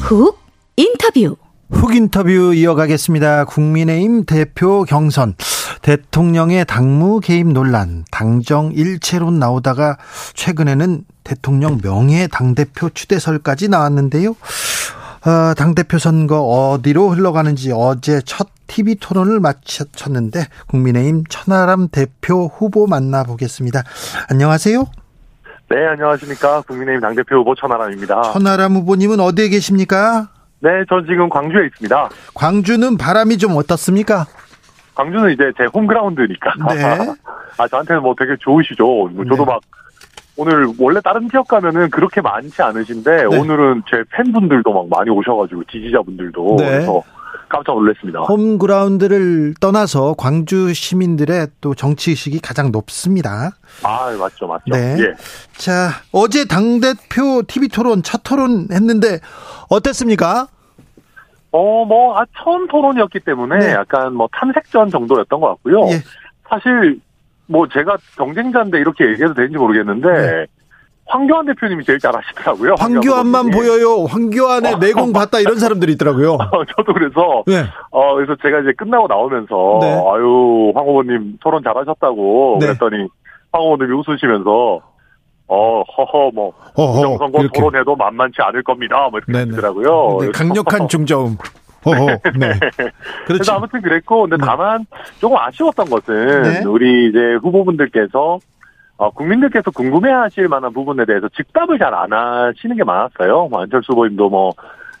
훅 인터뷰. 훅 인터뷰 이어가겠습니다. 국민의힘 대표 경선, 대통령의 당무 개입 논란, 당정 일체론 나오다가 최근에는 대통령 명예 당대표 추대설까지 나왔는데요. 어, 당대표 선거 어디로 흘러가는지 어제 첫 TV 토론을 마쳤는데 국민의힘 천하람 대표 후보 만나보겠습니다. 안녕하세요. 네, 안녕하십니까. 국민의힘 당대표 후보 천하람입니다. 천하람 후보님은 어디에 계십니까? 네, 전 지금 광주에 있습니다. 광주는 바람이 좀 어떻습니까? 광주는 이제 제 홈그라운드니까. 네. 아, 저한테는 뭐 되게 좋으시죠. 뭐 저도 네. 막 오늘 원래 다른 지역 가면은 그렇게 많지 않으신데 네. 오늘은 제 팬분들도 막 많이 오셔가지고 지지자분들도 네. 그래서 깜짝 놀랐습니다. 홈그라운드를 떠나서 광주 시민들의 또 정치 의식이 가장 높습니다. 아, 맞죠, 맞죠. 네. 예. 자, 어제 당 대표 TV 토론, 첫 토론 했는데 어땠습니까? 어, 뭐, 아, 처음 토론이었기 때문에 네. 약간 뭐 탐색전 정도였던 것 같고요. 예. 사실 뭐 제가 경쟁자인데 이렇게 얘기해도 되는지 모르겠는데 네. 황교안 대표님이 제일 잘하시더라고요. 황교안만. 보여요. 황교안의 내공 봤다 이런 사람들이 있더라고요. 어, 저도 그래서 네. 어 그래서 제가 이제 끝나고 나오면서 네. 아유 황 후보님 토론 잘하셨다고 네. 그랬더니 황 후보님이 웃으시면서 어 허허 뭐 부정선거 이렇게. 토론해도 만만치 않을 겁니다. 뭐 이렇게 네네. 하시더라고요. 네, 강력한 중저음. 어허, 네. 그래서 그렇죠. 아무튼 그랬고, 근데 네. 다만 조금 아쉬웠던 것은 네. 우리 이제 후보분들께서 어, 국민들께서 궁금해 하실 만한 부분에 대해서 즉답을 잘 안 하시는 게 많았어요. 뭐 안철수 후보님도 뭐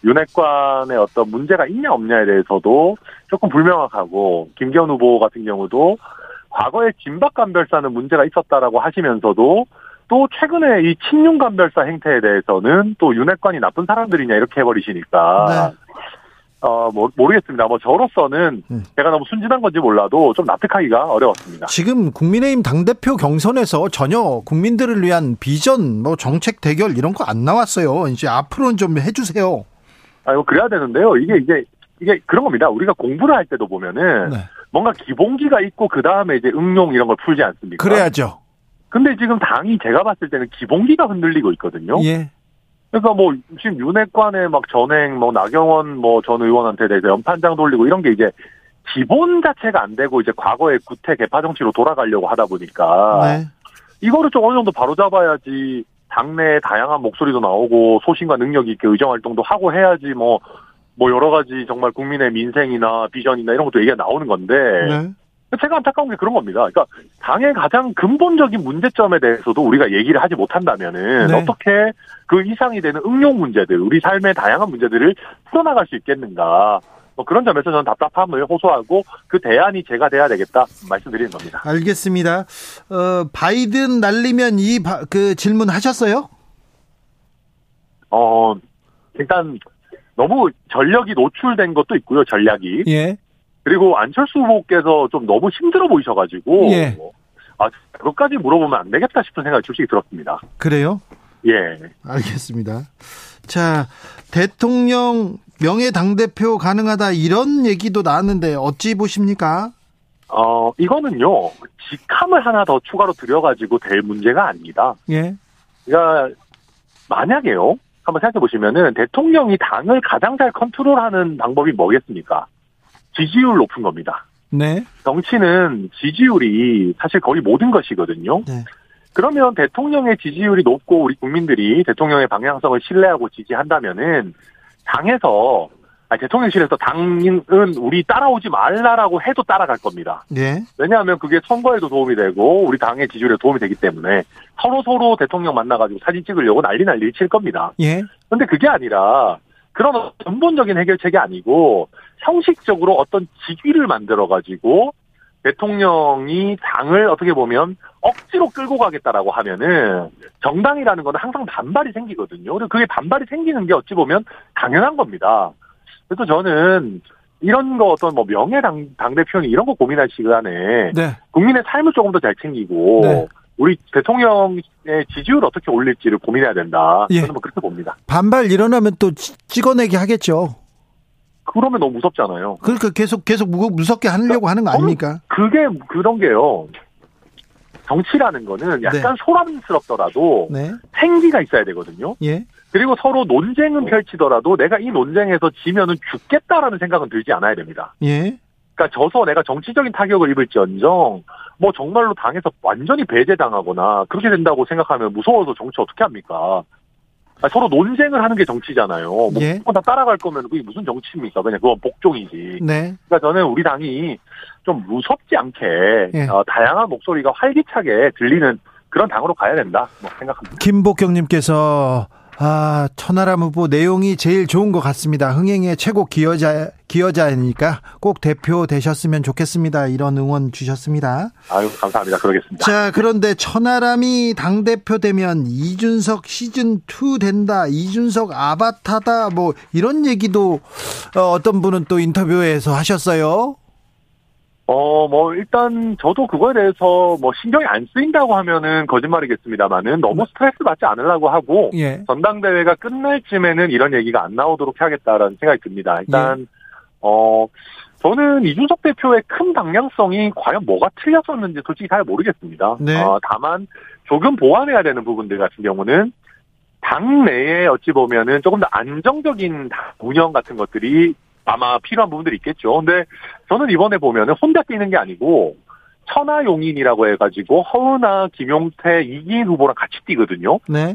윤핵관의 어떤 문제가 있냐 없냐에 대해서도 조금 불명확하고 김기현 후보 같은 경우도 과거에 진박감별사는 문제가 있었다라고 하시면서도 또 최근에 이 친윤감별사 행태에 대해서는 또 윤핵관이 나쁜 사람들이냐 이렇게 해버리시니까 네. 어, 뭐, 모르겠습니다. 뭐, 저로서는 음. 제가 너무 순진한 건지 몰라도 좀 납득하기가 어려웠습니다. 지금 국민의힘 당대표 경선에서 전혀 국민들을 위한 비전, 뭐 정책 대결 이런 거 안 나왔어요. 이제 앞으로는 좀 해주세요. 아, 이거 그래야 되는데요. 이게 이제, 이게 그런 겁니다. 우리가 공부를 할 때도 보면은 네. 뭔가 기본기가 있고 그 다음에 이제 응용 이런 걸 풀지 않습니까? 그래야죠. 근데 지금 당이 제가 봤을 때는 기본기가 흔들리고 있거든요. 예. 그러니까 뭐 지금 윤핵관의 막 전행, 뭐 나경원 뭐 전 의원한테 대해서 연판장 돌리고 이런 게 이제 기본 자체가 안 되고 이제 과거의 구태 개파 정치로 돌아가려고 하다 보니까 네. 이거를 좀 어느 정도 바로잡아야지 당내 다양한 목소리도 나오고 소신과 능력 있게 의정 활동도 하고 해야지 뭐, 뭐 여러 가지 정말 국민의 민생이나 비전이나 이런 것도 얘기가 나오는 건데 네. 제가 안타까운 게 그런 겁니다. 그러니까 당의 가장 근본적인 문제점에 대해서도 우리가 얘기를 하지 못한다면은 네. 어떻게 그 이상이 되는 응용 문제들, 우리 삶의 다양한 문제들을 풀어나갈 수 있겠는가. 뭐 그런 점에서 저는 답답함을 호소하고 그 대안이 제가 돼야 되겠다 말씀드리는 겁니다. 알겠습니다. 어, 바이든 날리면 이 그 질문 하셨어요? 어, 일단 너무 전력이 노출된 것도 있고요, 전략이. 예. 그리고 안철수 후보께서 좀 너무 힘들어 보이셔가지고. 예. 아, 그것까지 물어보면 안 되겠다 싶은 생각이 솔직히 들었습니다. 그래요? 예. 알겠습니다. 자, 대통령 명예 당 대표 가능하다 이런 얘기도 나왔는데 어찌 보십니까? 어, 이거는요, 직함을 하나 더 추가로 들여가지고 될 문제가 아닙니다. 예. 그러니까, 만약에요, 한번 생각해 보시면은 대통령이 당을 가장 잘 컨트롤하는 방법이 뭐겠습니까? 지지율 높은 겁니다. 네. 정치는 지지율이 사실 거의 모든 것이거든요. 네. 그러면 대통령의 지지율이 높고 우리 국민들이 대통령의 방향성을 신뢰하고 지지한다면은 당에서 아니, 대통령실에서 당은 우리 따라오지 말라라고 해도 따라갈 겁니다. 예. 왜냐하면 그게 선거에도 도움이 되고 우리 당의 지지율에 도움이 되기 때문에 서로 서로 대통령 만나가지고 사진 찍으려고 난리 난리 칠 겁니다. 예. 근데 그게 아니라 그런 근본적인 해결책이 아니고 형식적으로 어떤 직위를 만들어가지고 대통령이 당을 어떻게 보면 억지로 끌고 가겠다라고 하면은 정당이라는 건 항상 반발이 생기거든요. 그리고 그게 반발이 생기는 게 어찌 보면 당연한 겁니다. 그래서 저는 이런 거 어떤 뭐 명예 당, 당대표니 이런 거 고민할 시간에 네. 국민의 삶을 조금 더 잘 챙기고 네. 우리 대통령의 지지율을 어떻게 올릴지를 고민해야 된다. 예. 저는 뭐 그렇게 봅니다. 반발 일어나면 또 찌- 찍어내기 하겠죠. 그러면 너무 무섭잖아요. 그러니까 계속 계속 무- 무섭게 하려고 하는 거 아닙니까? 그게 그런 게요. 정치라는 거는 약간 소란스럽더라도 네. 생기가 있어야 되거든요. 예. 그리고 서로 논쟁은 펼치더라도 내가 이 논쟁에서 지면은 죽겠다라는 생각은 들지 않아야 됩니다. 예. 그러니까 져서 내가 정치적인 타격을 입을지언정 뭐 정말로 당에서 완전히 배제당하거나 그렇게 된다고 생각하면 무서워서 정치 어떻게 합니까? 아, 서로 논쟁을 하는 게 정치잖아요. 뭐 예. 다 따라갈 거면 그게 무슨 정치입니까? 그냥 그건 복종이지. 네. 그러니까 저는 우리 당이 좀 무섭지 않게 예. 어, 다양한 목소리가 활기차게 들리는 그런 당으로 가야 된다 뭐 생각합니다. 김복경님께서 아 천하람 후보 내용이 제일 좋은 것 같습니다. 흥행의 최고 기여자 기여자니까 꼭 대표 되셨으면 좋겠습니다. 이런 응원 주셨습니다. 아유 감사합니다. 그러겠습니다. 자 그런데 천하람이 당 대표 되면 이준석 시즌 2 된다. 이준석 아바타다. 뭐 이런 얘기도 어, 어떤 분은 또 인터뷰에서 하셨어요. 어, 뭐, 일단, 저도 그거에 대해서 뭐, 신경이 안 쓰인다고 하면은 거짓말이겠습니다만은 너무 스트레스 받지 않으려고 하고, 예. 전당대회가 끝날 쯤에는 이런 얘기가 안 나오도록 해야겠다라는 생각이 듭니다. 일단, 어, 저는 이준석 대표의 큰 방향성이 과연 뭐가 틀렸었는지 솔직히 잘 모르겠습니다. 네. 어, 다만, 조금 보완해야 되는 부분들 같은 경우는, 당 내에 어찌 보면은 조금 더 안정적인 당 운영 같은 것들이 아마 필요한 부분들이 있겠죠. 근데 저는 이번에 보면은 혼자 뛰는 게 아니고 천하용인이라고 해가지고 허은하, 김용태, 이기인 후보랑 같이 뛰거든요. 네.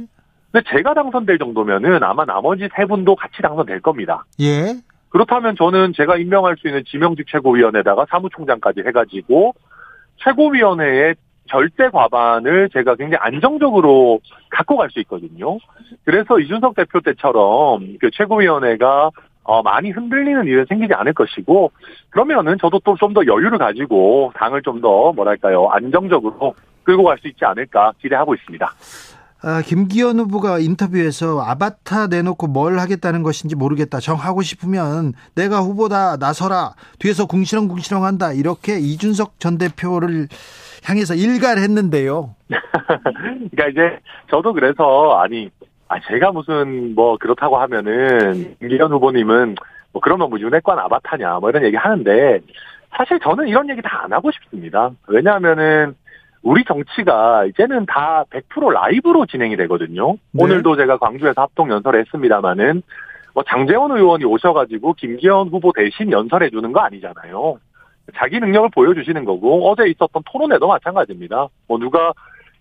근데 제가 당선될 정도면은 아마 나머지 세 분도 같이 당선될 겁니다. 예. 그렇다면 저는 제가 임명할 수 있는 지명직 최고위원에다가 사무총장까지 해가지고 최고위원회의 절대 과반을 제가 굉장히 안정적으로 갖고 갈 수 있거든요. 그래서 이준석 대표 때처럼 그 최고위원회가 어, 많이 흔들리는 일은 생기지 않을 것이고 그러면은 저도 또 좀 더 여유를 가지고 당을 좀 더 뭐랄까요 안정적으로 끌고 갈 수 있지 않을까 기대하고 있습니다. 아, 김기현 후보가 인터뷰에서 아바타 내놓고 뭘 하겠다는 것인지 모르겠다. 정하고 싶으면 내가 후보다 나서라. 뒤에서 궁시렁궁시렁 한다. 이렇게 이준석 전 대표를 향해서 일갈했는데요. 그러니까 이제 저도 그래서 아니 아 제가 무슨 뭐 그렇다고 하면은 김기현 후보님은 뭐 그러면 뭐 윤핵관 아바타냐 뭐 이런 얘기 하는데 사실 저는 이런 얘기 다 안 하고 싶습니다. 왜냐하면은 우리 정치가 이제는 다 100% 라이브로 진행이 되거든요. 네. 오늘도 제가 광주에서 합동 연설을 했습니다마는 뭐 장재원 의원이 오셔가지고 김기현 후보 대신 연설해 주는 거 아니잖아요. 자기 능력을 보여주시는 거고 어제 있었던 토론회도 마찬가지입니다. 뭐 누가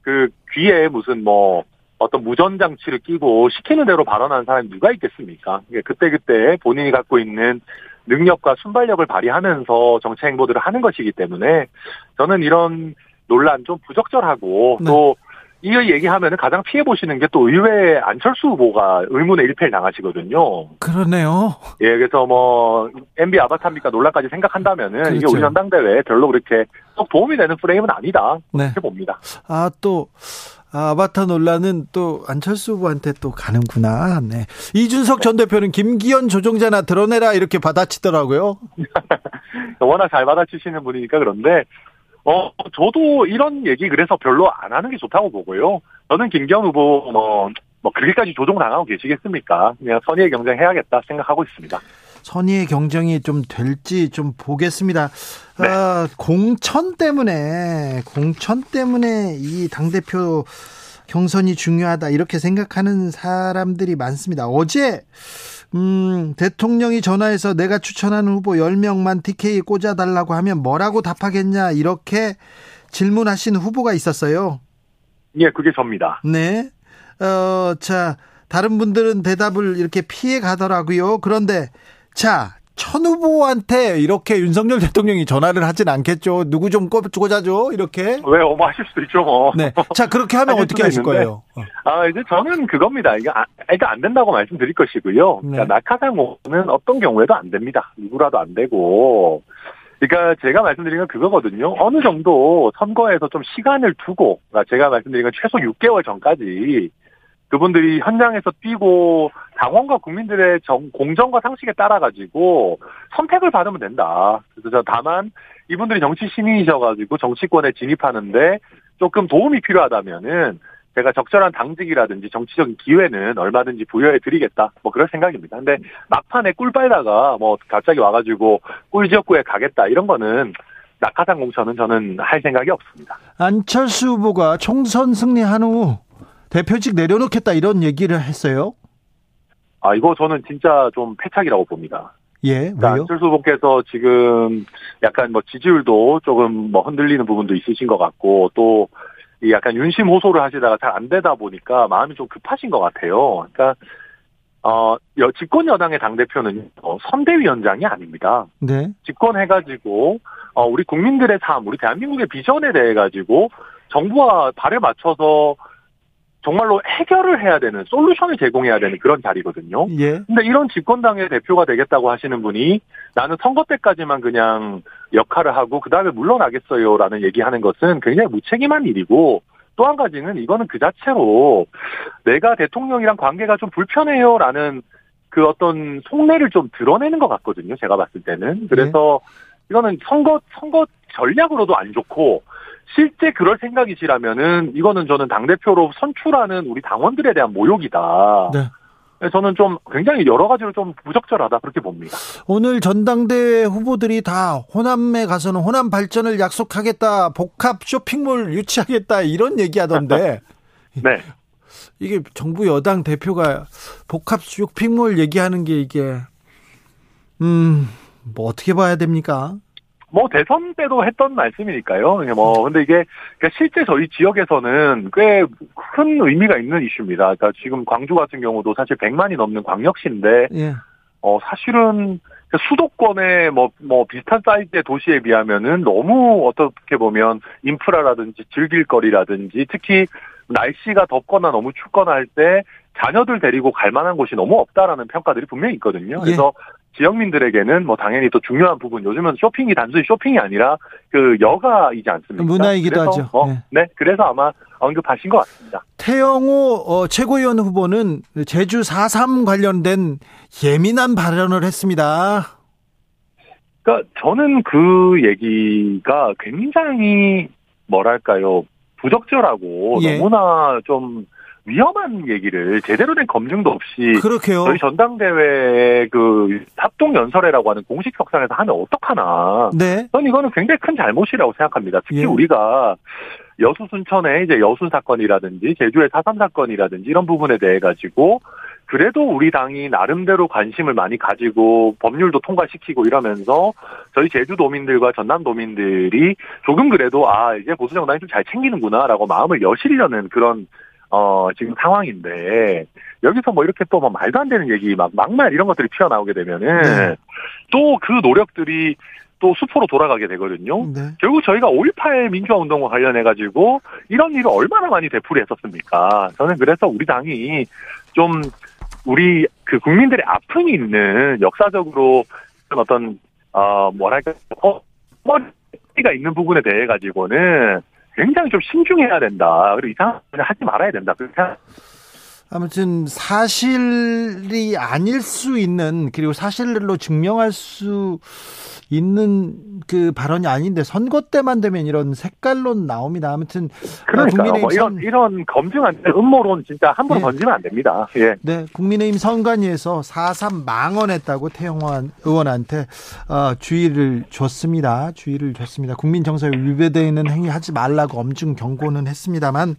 그 귀에 무슨 뭐 어떤 무전 장치를 끼고 시키는 대로 발언하는 사람이 누가 있겠습니까? 그때 그때 본인이 갖고 있는 능력과 순발력을 발휘하면서 정치 행보들을 하는 것이기 때문에 저는 이런 논란 좀 부적절하고 네. 또이 얘기하면은 가장 피해 보시는 게 또 의회 안철수 후보가 의문의 일패를 당하시거든요. 그러네요. 예, 그래서 뭐 MB 아바타입니까 논란까지 생각한다면은 이게 그렇죠. 우리 전당대회에 별로 그렇게 꼭 도움이 되는 프레임은 아니다. 네. 이렇게 봅니다. 아, 또, 아, 아바타 논란은 또 안철수 후보한테 또 가는구나. 네. 이준석 전 대표는 김기현 조종자나 드러내라 이렇게 받아치더라고요. 워낙 잘 받아치시는 분이니까 그런데 어 저도 이런 얘기 그래서 별로 안 하는 게 좋다고 보고요. 저는 김기현 후보 뭐, 뭐 그렇게까지 조종 당하고 계시겠습니까? 그냥 선의의 경쟁 해야겠다 생각하고 있습니다. 선의의 경쟁이 좀 될지 좀 보겠습니다. 네. 아, 공천 때문에, 공천 때문에 이 당 대표 경선이 중요하다 이렇게 생각하는 사람들이 많습니다. 어제, 음, 대통령이 전화해서 내가 추천하는 후보 10명만 TK에 꽂아 달라고 하면 뭐라고 답하겠냐 이렇게 질문하신 후보가 있었어요. 예, 그게 접니다. 네. 어, 자, 다른 분들은 대답을 이렇게 피해 가더라고요. 그런데, 자, 천 후보한테 이렇게 윤석열 대통령이 전화를 하진 않겠죠. 누구 좀 꽂- 꽂아줘. 이렇게. 왜 어머하실 수도 있죠, 뭐. 네. 자, 그렇게 하면 어떻게 하실 있는데. 거예요? 어. 아, 이제 저는 그겁니다. 이게 아, 일단 안 된다고 말씀드릴 것이고요. 네. 그러니까 낙하산호는 어떤 경우에도 안 됩니다. 누구라도 안 되고. 그러니까 제가 말씀드린 건 그거거든요. 어느 정도 선거에서 좀 시간을 두고, 그러니까 제가 말씀드린 건 최소 6개월 전까지 그분들이 현장에서 뛰고 당원과 국민들의 정, 공정과 상식에 따라 가지고 선택을 받으면 된다. 그래서 저 다만 이분들이 정치 신인이셔 가지고 정치권에 진입하는데 조금 도움이 필요하다면은 제가 적절한 당직이라든지 정치적인 기회는 얼마든지 부여해 드리겠다. 뭐 그럴 생각입니다. 근데 막판에 꿀 빨다가 뭐 갑자기 와가지고 꿀 지역구에 가겠다 이런 거는 낙하산 공천은 저는 할 생각이 없습니다. 안철수 후보가 총선 승리한 후 대표직 내려놓겠다 이런 얘기를 했어요. 아 이거 저는 진짜 좀 패착이라고 봅니다. 예, 그러니까 왜요? 안철수 후보께서 지금 약간 뭐 지지율도 조금 뭐 흔들리는 부분도 있으신 것 같고 또이 약간 윤심 호소를 하시다가 잘 안 되다 보니까 마음이 좀 급하신 것 같아요. 그러니까 어 여- 집권 여당의 당 대표는 어, 선대위원장이 아닙니다. 네. 집권해가지고 어 우리 국민들의 삶, 우리 대한민국의 비전에 대해 가지고 정부와 발에 맞춰서 정말로 해결을 해야 되는 솔루션을 제공해야 되는 그런 자리거든요. 예. 근데 이런 집권당의 대표가 되겠다고 하시는 분이 나는 선거 때까지만 그냥 역할을 하고 그 다음에 물러나겠어요라는 얘기하는 것은 굉장히 무책임한 일이고 또 한 가지는 이거는 그 자체로 내가 대통령이랑 관계가 좀 불편해요라는 그 어떤 속내를 좀 드러내는 것 같거든요. 제가 봤을 때는 그래서 이거는 선거 선거 전략으로도 안 좋고 실제 그럴 생각이시라면은 이거는 저는 당 대표로 선출하는 우리 당원들에 대한 모욕이다. 네. 그래서 저는 좀 굉장히 여러 가지로 좀 부적절하다 그렇게 봅니다. 오늘 전당대회 후보들이 다 호남에 가서는 호남 발전을 약속하겠다, 복합 쇼핑몰 유치하겠다 이런 얘기하던데 네. 이게 정부 여당 대표가 복합 쇼핑몰 얘기하는 게 이게 음 뭐 어떻게 봐야 됩니까? 뭐 대선 때도 했던 말씀이니까요. 뭐 근데 이게 그러니까 실제 저희 지역에서는 꽤 큰 의미가 있는 이슈입니다. 그러니까 지금 광주 같은 경우도 사실 100만이 넘는 광역시인데 예. 어 사실은 그 수도권의 뭐 뭐 비슷한 사이즈의 도시에 비하면은 너무 어떻게 보면 인프라라든지 즐길 거리라든지 특히 날씨가 덥거나 너무 춥거나 할 때 자녀들 데리고 갈 만한 곳이 너무 없다라는 평가들이 분명히 있거든요. 예. 그래서 지역민들에게는 뭐 당연히 또 중요한 부분 요즘은 쇼핑이 단순히 쇼핑이 아니라 그 여가이지 않습니까? 문화이기도 하죠. 어, 네. 네, 그래서 아마 언급하신 것 같습니다. 태영호 어, 최고위원 후보는 제주 4.3 관련된 예민한 발언을 했습니다. 그러니까 저는 그 얘기가 굉장히 뭐랄까요 부적절하고 예. 너무나 좀 위험한 얘기를 제대로 된 검증도 없이 그렇게요. 저희 전당대회 그 합동 연설회라고 하는 공식 석상에서 하면 어떡하나. 네. 저는 이거는 굉장히 큰 잘못이라고 생각합니다. 특히 예. 우리가 여수 순천의 이제 여수 사건이라든지 제주의 사삼 사건이라든지 이런 부분에 대해 가지고 그래도 우리 당이 나름대로 관심을 많이 가지고 법률도 통과시키고 이러면서 저희 제주도민들과 전남도민들이 조금 그래도 아 이제 보수정당이 좀 잘 챙기는구나라고 마음을 여시려는 그런 어 지금 상황인데 여기서 뭐 이렇게 또 뭐 말도 안 되는 얘기 막 막말 이런 것들이 튀어나오게 되면은 네. 또그 노력들이 또 수포로 돌아가게 되거든요. 네. 결국 저희가 5.18 민주화 운동과 관련해가지고 이런 일을 얼마나 많이 되풀이 했었습니까? 저는 그래서 우리 당이 좀 우리 그 국민들의 아픔이 있는 역사적으로 어떤 어 뭐랄까 허머리가 있는 부분에 대해 가지고는 굉장히 좀 신중해야 된다. 그리고 이상한 걸 하지 말아야 된다. 그렇게 아무튼 사실이 아닐 수 있는 그리고 사실로 증명할 수 있는 그 발언이 아닌데 선거 때만 되면 이런 색깔로 나옵니다. 아무튼 그러니까 국민의힘 뭐 이런 선- 이런 검증 안 되는 음모론 진짜 함부로 예. 던지면 안 됩니다. 예. 네, 국민의힘 선관위에서 4.3 망언했다고 태영환 의원한테 어, 주의를 줬습니다. 주의를 줬습니다. 국민 정서에 위배되는 행위 하지 말라고 엄중 경고는 했습니다만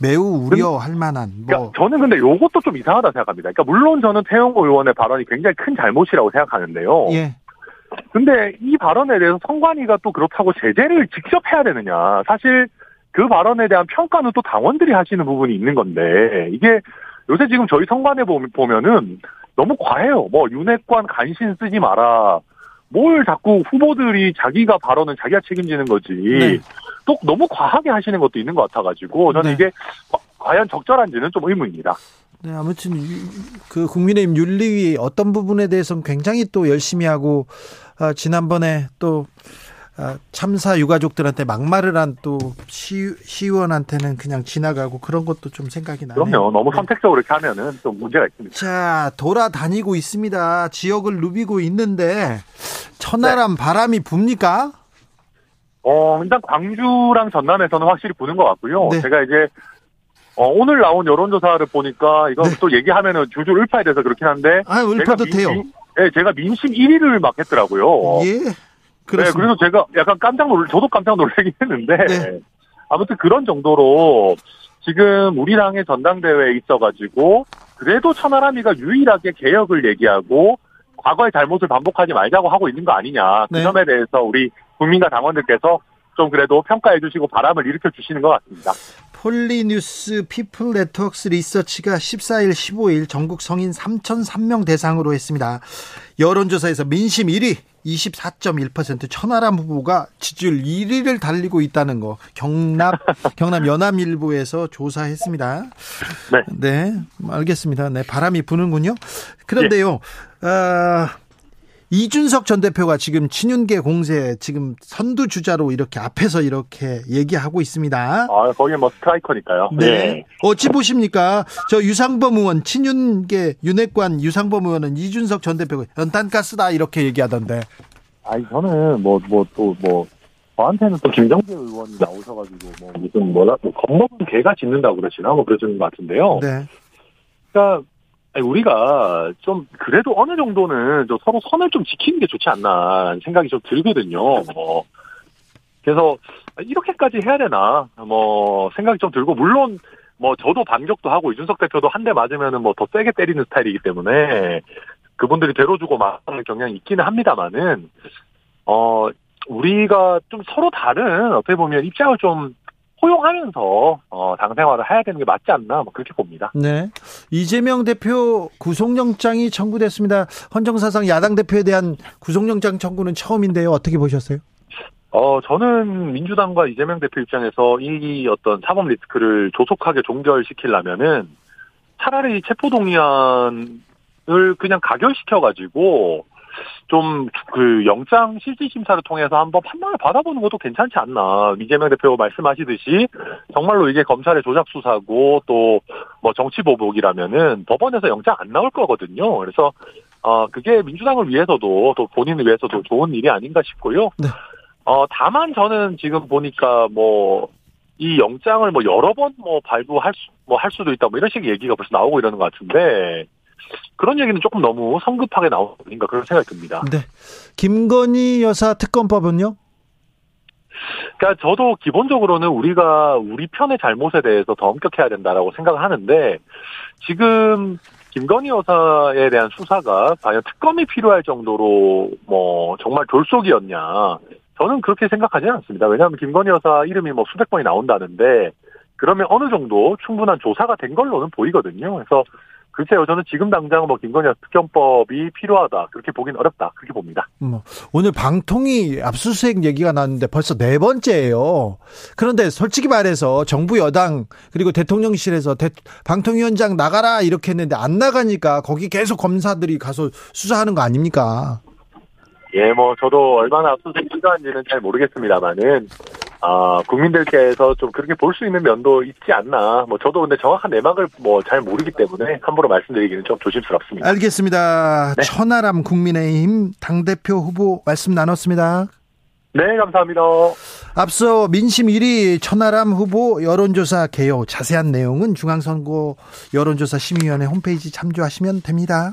매우 우려할 만한 그러니까 뭐 저는 근데 요것도 좀 이상하다 생각합니다. 그러니까 물론 저는 태영호 의원의 발언이 굉장히 큰 잘못이라고 생각하는데요. 예. 근데 이 발언에 대해서 선관위가 또 그렇다고 제재를 직접 해야 되느냐. 사실 그 발언에 대한 평가는 또 당원들이 하시는 부분이 있는 건데 이게 요새 지금 저희 선관에 보- 보면은 너무 과해요. 뭐 윤핵관 간신 쓰지 마라. 뭘 자꾸 후보들이 자기가 발언은 자기가 책임지는 거지. 네. 또 너무 과하게 하시는 것도 있는 것 같아가지고 저는 네. 이게 과- 과연 적절한지는 좀 의문입니다. 네, 아무튼 유- 그 국민의힘 윤리위 어떤 부분에 대해서는 굉장히 또 열심히 하고 아, 지난번에 또 아, 참사 유가족들한테 막말을 한 또 시의원한테는 그냥 지나가고 그런 것도 좀 생각이 나네요. 그럼요. 너무 네. 선택적으로 이렇게 하면은 좀 문제가 있습니다. 자, 돌아다니고 있습니다. 지역을 누비고 있는데 천하람 바람이 붑니까? 어, 일단 광주랑 전남에서는 확실히 부는 것 같고요. 네. 제가 이제 어, 오늘 나온 여론조사를 보니까 이거 또 얘기하면은 줄줄 을파에 대해서 그렇긴 한데 아, 을파도 제가 돼요. 네, 제가 민심 1위를 막 했더라고요. 예. 네, 그렇습니다. 그래서 제가 약간 깜짝 놀, 저도 깜짝 놀라긴 했는데 네. 아무튼 그런 정도로 지금 우리 당의 전당대회에 있어가지고 그래도 천하람이가 유일하게 개혁을 얘기하고 과거의 잘못을 반복하지 말자고 하고 있는 거 아니냐. 그 네. 점에 대해서 우리 국민과 당원들께서 좀 그래도 평가해 주시고 바람을 일으켜 주시는 것 같습니다. 폴리뉴스 피플 네트워크스 리서치가 14일, 15일 전국 성인 3,003명 대상으로 했습니다. 여론조사에서 민심 1위, 24.1% 천하람 후보가 지지율 1위를 달리고 있다는 거 경남 경남 연암일보에서 조사했습니다. 네. 네, 알겠습니다. 네, 바람이 부는군요. 그런데요, 아, 이준석 전 대표가 지금 친윤계 공세 지금 선두 주자로 이렇게 앞에서 이렇게 얘기하고 있습니다. 아, 거기 뭐 스트라이커니까요. 네. 어찌 보십니까? 저 유상범 의원, 친윤계 윤핵관 유상범 의원은 이준석 전 대표가 연탄가스다 이렇게 얘기하던데. 아니 저는 뭐 뭐 또뭐 저한테는 또 김정재 의원이 나오셔가지고 뭐 무슨 뭐라 뭐 겁먹은 개가 짖는다고 그러시나 뭐 그러시는 것 같은데요. 네. 그러니까 아니, 우리가 좀 그래도 어느 정도는 좀 서로 선을 좀 지키는 게 좋지 않나 생각이 좀 들거든요. 뭐 그래서 이렇게까지 해야 되나 뭐 생각이 좀 들고 물론 뭐 저도 반격도 하고 이준석 대표도 한 대 맞으면은 뭐 더 세게 때리는 스타일이기 때문에 그분들이 대로주고 막하는 경향이 있기는 합니다만은 어 우리가 좀 서로 다른 어떻게 보면 입장을 좀 포용하면서 어, 당 생활을 해야 되는 게 맞지 않나 뭐 그렇게 봅니다. 네. 이재명 대표 구속영장이 청구됐습니다. 헌정사상 야당 대표에 대한 구속영장 청구는 처음인데요. 어떻게 보셨어요? 어 저는 민주당과 이재명 대표 입장에서 이 어떤 사법 리스크를 조속하게 종결시키려면은 차라리 체포동의안을 그냥 가결시켜 가지고 좀 그 영장 실질 심사를 통해서 한번 판단을 받아보는 것도 괜찮지 않나 이재명 대표 말씀하시듯이 정말로 이게 검찰의 조작 수사고 또 뭐 정치 보복이라면은 법원에서 영장 안 나올 거거든요. 그래서 어 그게 민주당을 위해서도 또 본인을 위해서도 좋은 일이 아닌가 싶고요. 네. 어 다만 저는 지금 보니까 뭐이 영장을 뭐 여러 번 뭐 발부할 수 뭐 할 수도 있다 뭐 이런 식의 얘기가 벌써 나오고 이러는 것 같은데 그런 얘기는 조금 너무 성급하게 나오는 거 아닌가 그런 생각이 듭니다. 네. 김건희 여사 특검법은요? 그러니까 저도 기본적으로는 우리가 우리 편의 잘못에 대해서 더 엄격해야 된다라고 생각을 하는데 지금 김건희 여사에 대한 수사가 과연 특검이 필요할 정도로 뭐 정말 졸속이었냐 저는 그렇게 생각하지는 않습니다. 왜냐하면 김건희 여사 이름이 뭐 수백 번이 나온다는데 그러면 어느 정도 충분한 조사가 된 걸로는 보이거든요. 그래서 글쎄요, 저는 지금 당장 뭐 김건희 특검법이 필요하다 그렇게 보긴 어렵다 그렇게 봅니다. 뭐, 오늘 방통위 압수수색 얘기가 나왔는데 벌써 네 번째예요. 그런데 솔직히 말해서 정부 여당 그리고 대통령실에서 대, 방통위원장 나가라 이렇게 했는데 안 나가니까 거기 계속 검사들이 가서 수사하는 거 아닙니까? 예, 뭐 저도 얼마나 압수수색 필요한지는 잘 모르겠습니다만은 아, 국민들께서 좀 그렇게 볼 수 있는 면도 있지 않나. 뭐 저도 근데 정확한 내막을 뭐 잘 모르기 때문에 함부로 말씀드리기는 좀 조심스럽습니다. 알겠습니다. 네. 천하람 국민의힘 당대표 후보 말씀 나눴습니다. 네, 감사합니다. 앞서 민심 1위 천하람 후보 여론조사 개요 자세한 내용은 중앙선거 여론조사 심의위원회 홈페이지 참조하시면 됩니다.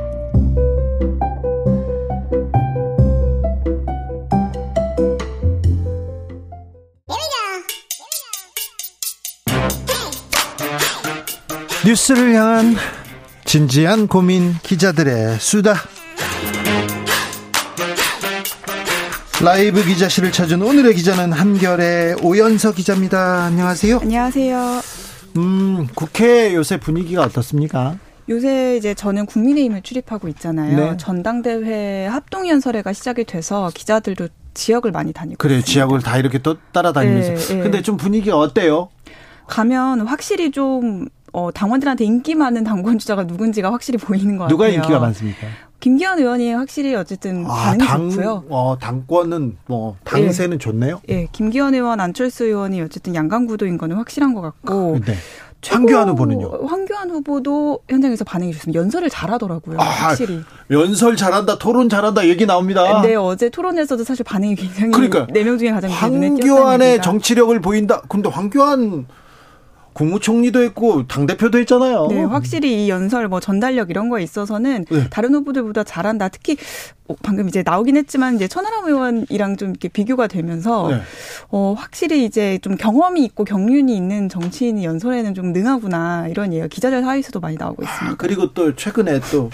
뉴스를 향한 진지한 고민 기자들의 수다. 라이브 기자실을 찾은 오늘의 기자는 한결의 오연서 기자입니다. 안녕하세요. 안녕하세요. 음, 국회 요새 분위기가 어떻습니까? 요새 이제 저는 국민의힘을 출입하고 있잖아요. 네. 전당대회 합동연설회가 시작이 돼서 기자들도 지역을 많이 다니고 그래, 있습니다. 지역을 다 이렇게 또 따라다니면서. 네, 네. 근데 좀 분위기가 어때요? 가면 확실히 좀 어, 당원들한테 인기 많은 당권 주자가 누군지가 확실히 보이는 것 누가 같아요. 인기가 많습니까? 김기현 의원이 확실히 어쨌든 아, 반응이 당, 좋고요. 어, 당권은 뭐, 당세는 좋네요. 예, 김기현 의원, 안철수 의원이 어쨌든 양강구도인 거는 확실한 것 같고. 네. 최고- 황교안 후보는요? 황교안 후보도 현장에서 반응이 좋습니다. 연설을 잘하더라고요. 아, 확실히. 연설 잘한다, 토론 잘한다 얘기 나옵니다. 네, 어제 토론에서도 사실 반응이 굉장히 그러니까 네명 중에 가장 황교안의. 정치력을 보인다. 근데 황교안 국무총리도 했고 당 대표도 했잖아요. 네, 확실히 이 연설 뭐 전달력 이런 거에 있어서는 네. 다른 후보들보다 잘한다. 특히 어, 방금 이제 나오긴 했지만 이제 천하람 의원이랑 좀 이렇게 비교가 되면서 네. 어 확실히 이제 좀 경험이 있고 경륜이 있는 정치인이 연설에는 좀 능하구나 이런 얘기가 기자들 사이에서도 많이 나오고 있습니다. 그리고 또 최근에 또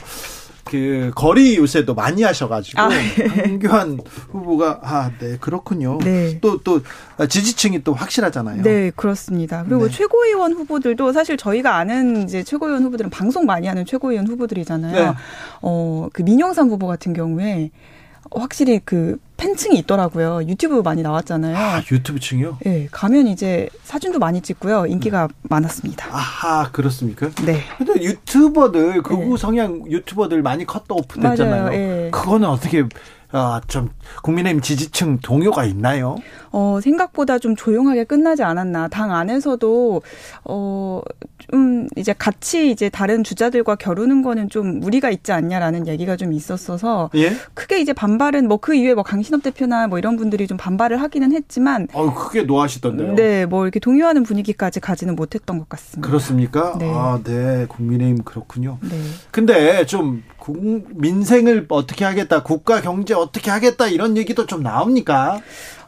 그 거리 요새도 많이 하셔가지고 아, 황교안 후보가 아 네 그렇군요. 네. 또또 지지층이 또 확실하잖아요. 네, 그렇습니다. 그리고 네. 최고위원 후보들도 사실 저희가 아는 이제 최고위원 후보들은 방송 많이 하는 최고위원 후보들이잖아요. 네. 어, 그 민영삼 후보 같은 경우에 확실히 그 팬층이 있더라고요. 유튜브 많이 나왔잖아요. 아 유튜브층이요? 네, 가면 이제 사진도 많이 찍고요. 인기가 많았습니다. 아하 그렇습니까? 네. 근데 유튜버들 극우 네. 성향 유튜버들 많이 컷도 오픈됐잖아요. 맞아요. 예. 그거는 어떻게 아, 좀 국민의힘 지지층 동요가 있나요? 어, 생각보다 좀 조용하게 끝나지 않았나. 당 안에서도, 어, 좀 이제 같이 이제 다른 주자들과 겨루는 거는 좀 무리가 있지 않냐라는 얘기가 좀 있었어서 예? 크게 이제 반발은 뭐 그 이후에 뭐 강신업 대표나 뭐 이런 분들이 좀 반발을 하기는 했지만 어 크게 노하시던데요. 네, 뭐 이렇게 동요하는 분위기까지 가지는 못했던 것 같습니다. 그렇습니까? 네. 아, 네. 국민의힘 그렇군요. 네. 근데 좀 국- 민생을 어떻게 하겠다, 국가 경제 어떻게 하겠다 이런 얘기도 좀 나옵니까?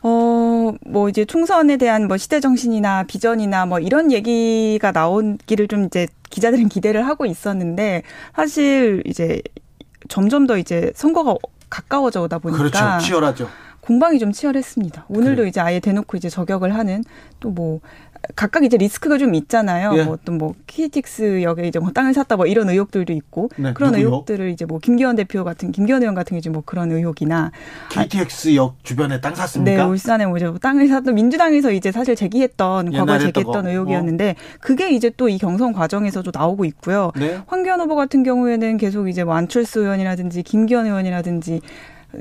어, 뭐 이제 총선에 대한 뭐 시대 정신이나 비전이나 뭐 이런 얘기가 나오기를 좀 이제 기자들은 기대를 하고 있었는데 사실 이제 점점 더 이제 선거가 가까워져 오다 보니까 그렇죠. 치열하죠. 공방이 좀 치열했습니다. 오늘도 그래요. 이제 아예 대놓고 이제 저격을 하는 또 뭐 각각 이제 리스크가 좀 있잖아요. 예. 뭐또뭐 KTX 역에 이제 뭐 땅을 샀다 뭐 이런 의혹들도 있고 네, 그런 누구요? 의혹들을 이제 뭐 김기현 대표 같은 김기현 의원 같은 경우 뭐 그런 의혹이나 KTX역 주변에 땅 네, 샀습니까? 울산에 뭐 이제 땅을 샀던 민주당에서 이제 사실 제기했던 과거 제기했던 했던 거. 의혹이었는데 그게 이제 또 이 경선 과정에서도 나오고 있고요. 네. 황교안 후보 같은 경우에는 계속 이제 뭐 안철수 의원이라든지 김기현 의원이라든지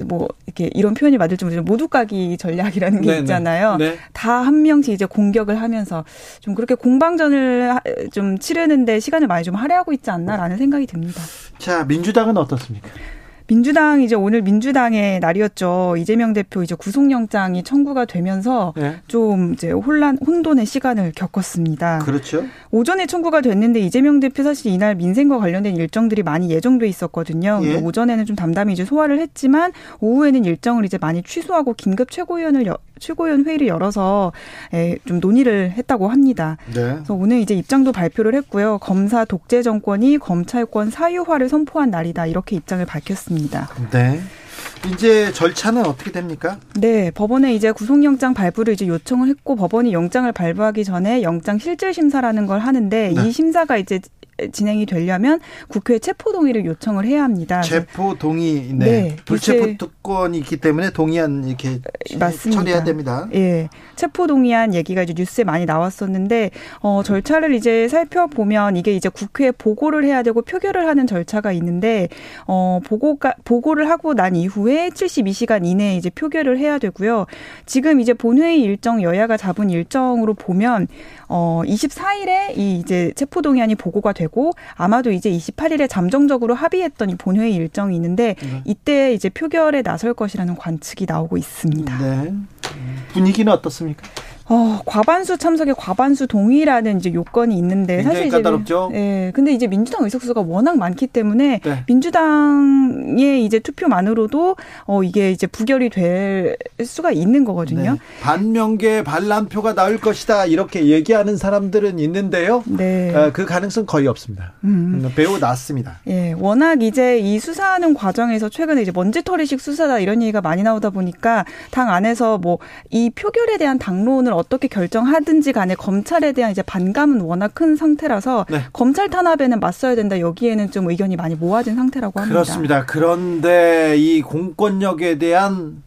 뭐 이렇게 이런 표현이 맞을지 모르지만 모두 까기 전략이라는 게 네, 네. 있잖아요. 네. 다 한 명씩 이제 공격을 하면서 좀 그렇게 공방전을 하- 좀 치르는데 시간을 많이 좀 할애하고 있지 않나라는 생각이 듭니다. 자, 민주당은 어떻습니까? 민주당 이제 오늘 민주당의 날이었죠. 이재명 대표 이제 구속영장이 청구가 되면서 네. 좀 이제 혼란 혼돈의 시간을 겪었습니다. 그렇죠. 오전에 청구가 됐는데 이재명 대표 사실 이날 민생과 관련된 일정들이 많이 예정돼 있었거든요. 예. 오전에는 좀 담담히 이제 소화를 했지만 오후에는 일정을 이제 많이 취소하고 긴급 최고위원을 여- 최고위원 회의를 열어서 에, 좀 논의를 했다고 합니다. 네. 그래서 오늘 이제 입장도 발표를 했고요. 검사 독재 정권이 검찰권 사유화를 선포한 날이다 이렇게 입장을 밝혔습니다. 네. 이제 절차는 어떻게 됩니까? 네, 법원에 이제 구속영장 발부를 이제 요청을 했고 법원이 영장을 발부하기 전에 영장 실질 심사라는 걸 하는데 네. 이 심사가 이제 진행이 되려면 국회에 체포 동의를 요청을 해야 합니다. 체포 동의, 네. 네. 불체포 특권이 있기 때문에 동의안 이렇게 맞습니다. 처리해야 됩니다. 예. 체포 동의안 얘기가 이제 뉴스에 많이 나왔었는데 어 절차를 이제 살펴보면 이게 이제 국회에 보고를 해야 되고 표결을 하는 절차가 있는데 어 보고가 보고를 하고 난 이후에 72시간 이내에 이제 표결을 해야 되고요. 지금 이제 본회의 일정 여야가 잡은 일정으로 보면 어 24일에 이 이제 체포 동의안이 보고가 되고 아마도 이제 28일에 잠정적으로 합의했던 이 본회의 일정이 있는데 네. 이때 이제 표결에 나설 것이라는 관측이 나오고 있습니다. 네. 분위기는 어떻습니까? 어, 과반수 참석에 과반수 동의라는 이제 요건이 있는데 사실 이제 까다롭죠. 예. 근데 이제 민주당 의석수가 워낙 많기 때문에 네. 민주당의 이제 투표만으로도 어 이게 이제 부결이 될 수가 있는 거거든요. 네. 반명계 반란표가 나올 것이다 이렇게 얘기하는 사람들은 있는데요. 네. 어, 그 가능성 거의 없습니다. 음. 음. 매우 낮습니다. 예. 워낙 이제 이 수사하는 과정에서 최근에 이제 먼지털이식 수사다 이런 얘기가 많이 나오다 보니까 당 안에서 뭐 이 표결에 대한 당론을 어떻게 결정하든지 간에 검찰에 대한 이제 반감은 워낙 큰 상태라서 네. 검찰 탄압에는 맞서야 된다. 여기에는 좀 의견이 많이 모아진 상태라고 합니다. 그렇습니다. 그런데 이 공권력에 대한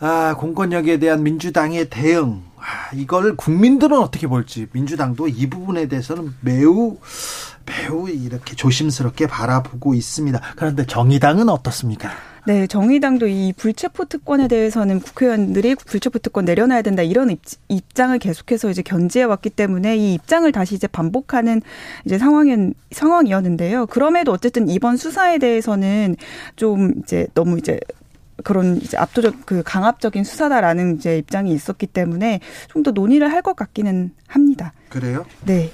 아, 공권력에 대한 민주당의 대응 아, 이걸 국민들은 어떻게 볼지 민주당도 이 부분에 대해서는 매우 매우 이렇게 조심스럽게 바라보고 있습니다. 그런데 정의당은 어떻습니까? 네, 정의당도 이 불체포 특권에 대해서는 국회의원들이 불체포 특권 내려놔야 된다 이런 입장을 계속해서 이제 견지해 왔기 때문에 이 입장을 다시 이제 반복하는 이제 상황인 상황이었는데요. 그럼에도 어쨌든 이번 수사에 대해서는 좀 이제 너무 이제 그런 이제 압도적 그 강압적인 수사다라는 이제 입장이 있었기 때문에 좀 더 논의를 할 것 같기는 합니다. 그래요? 네.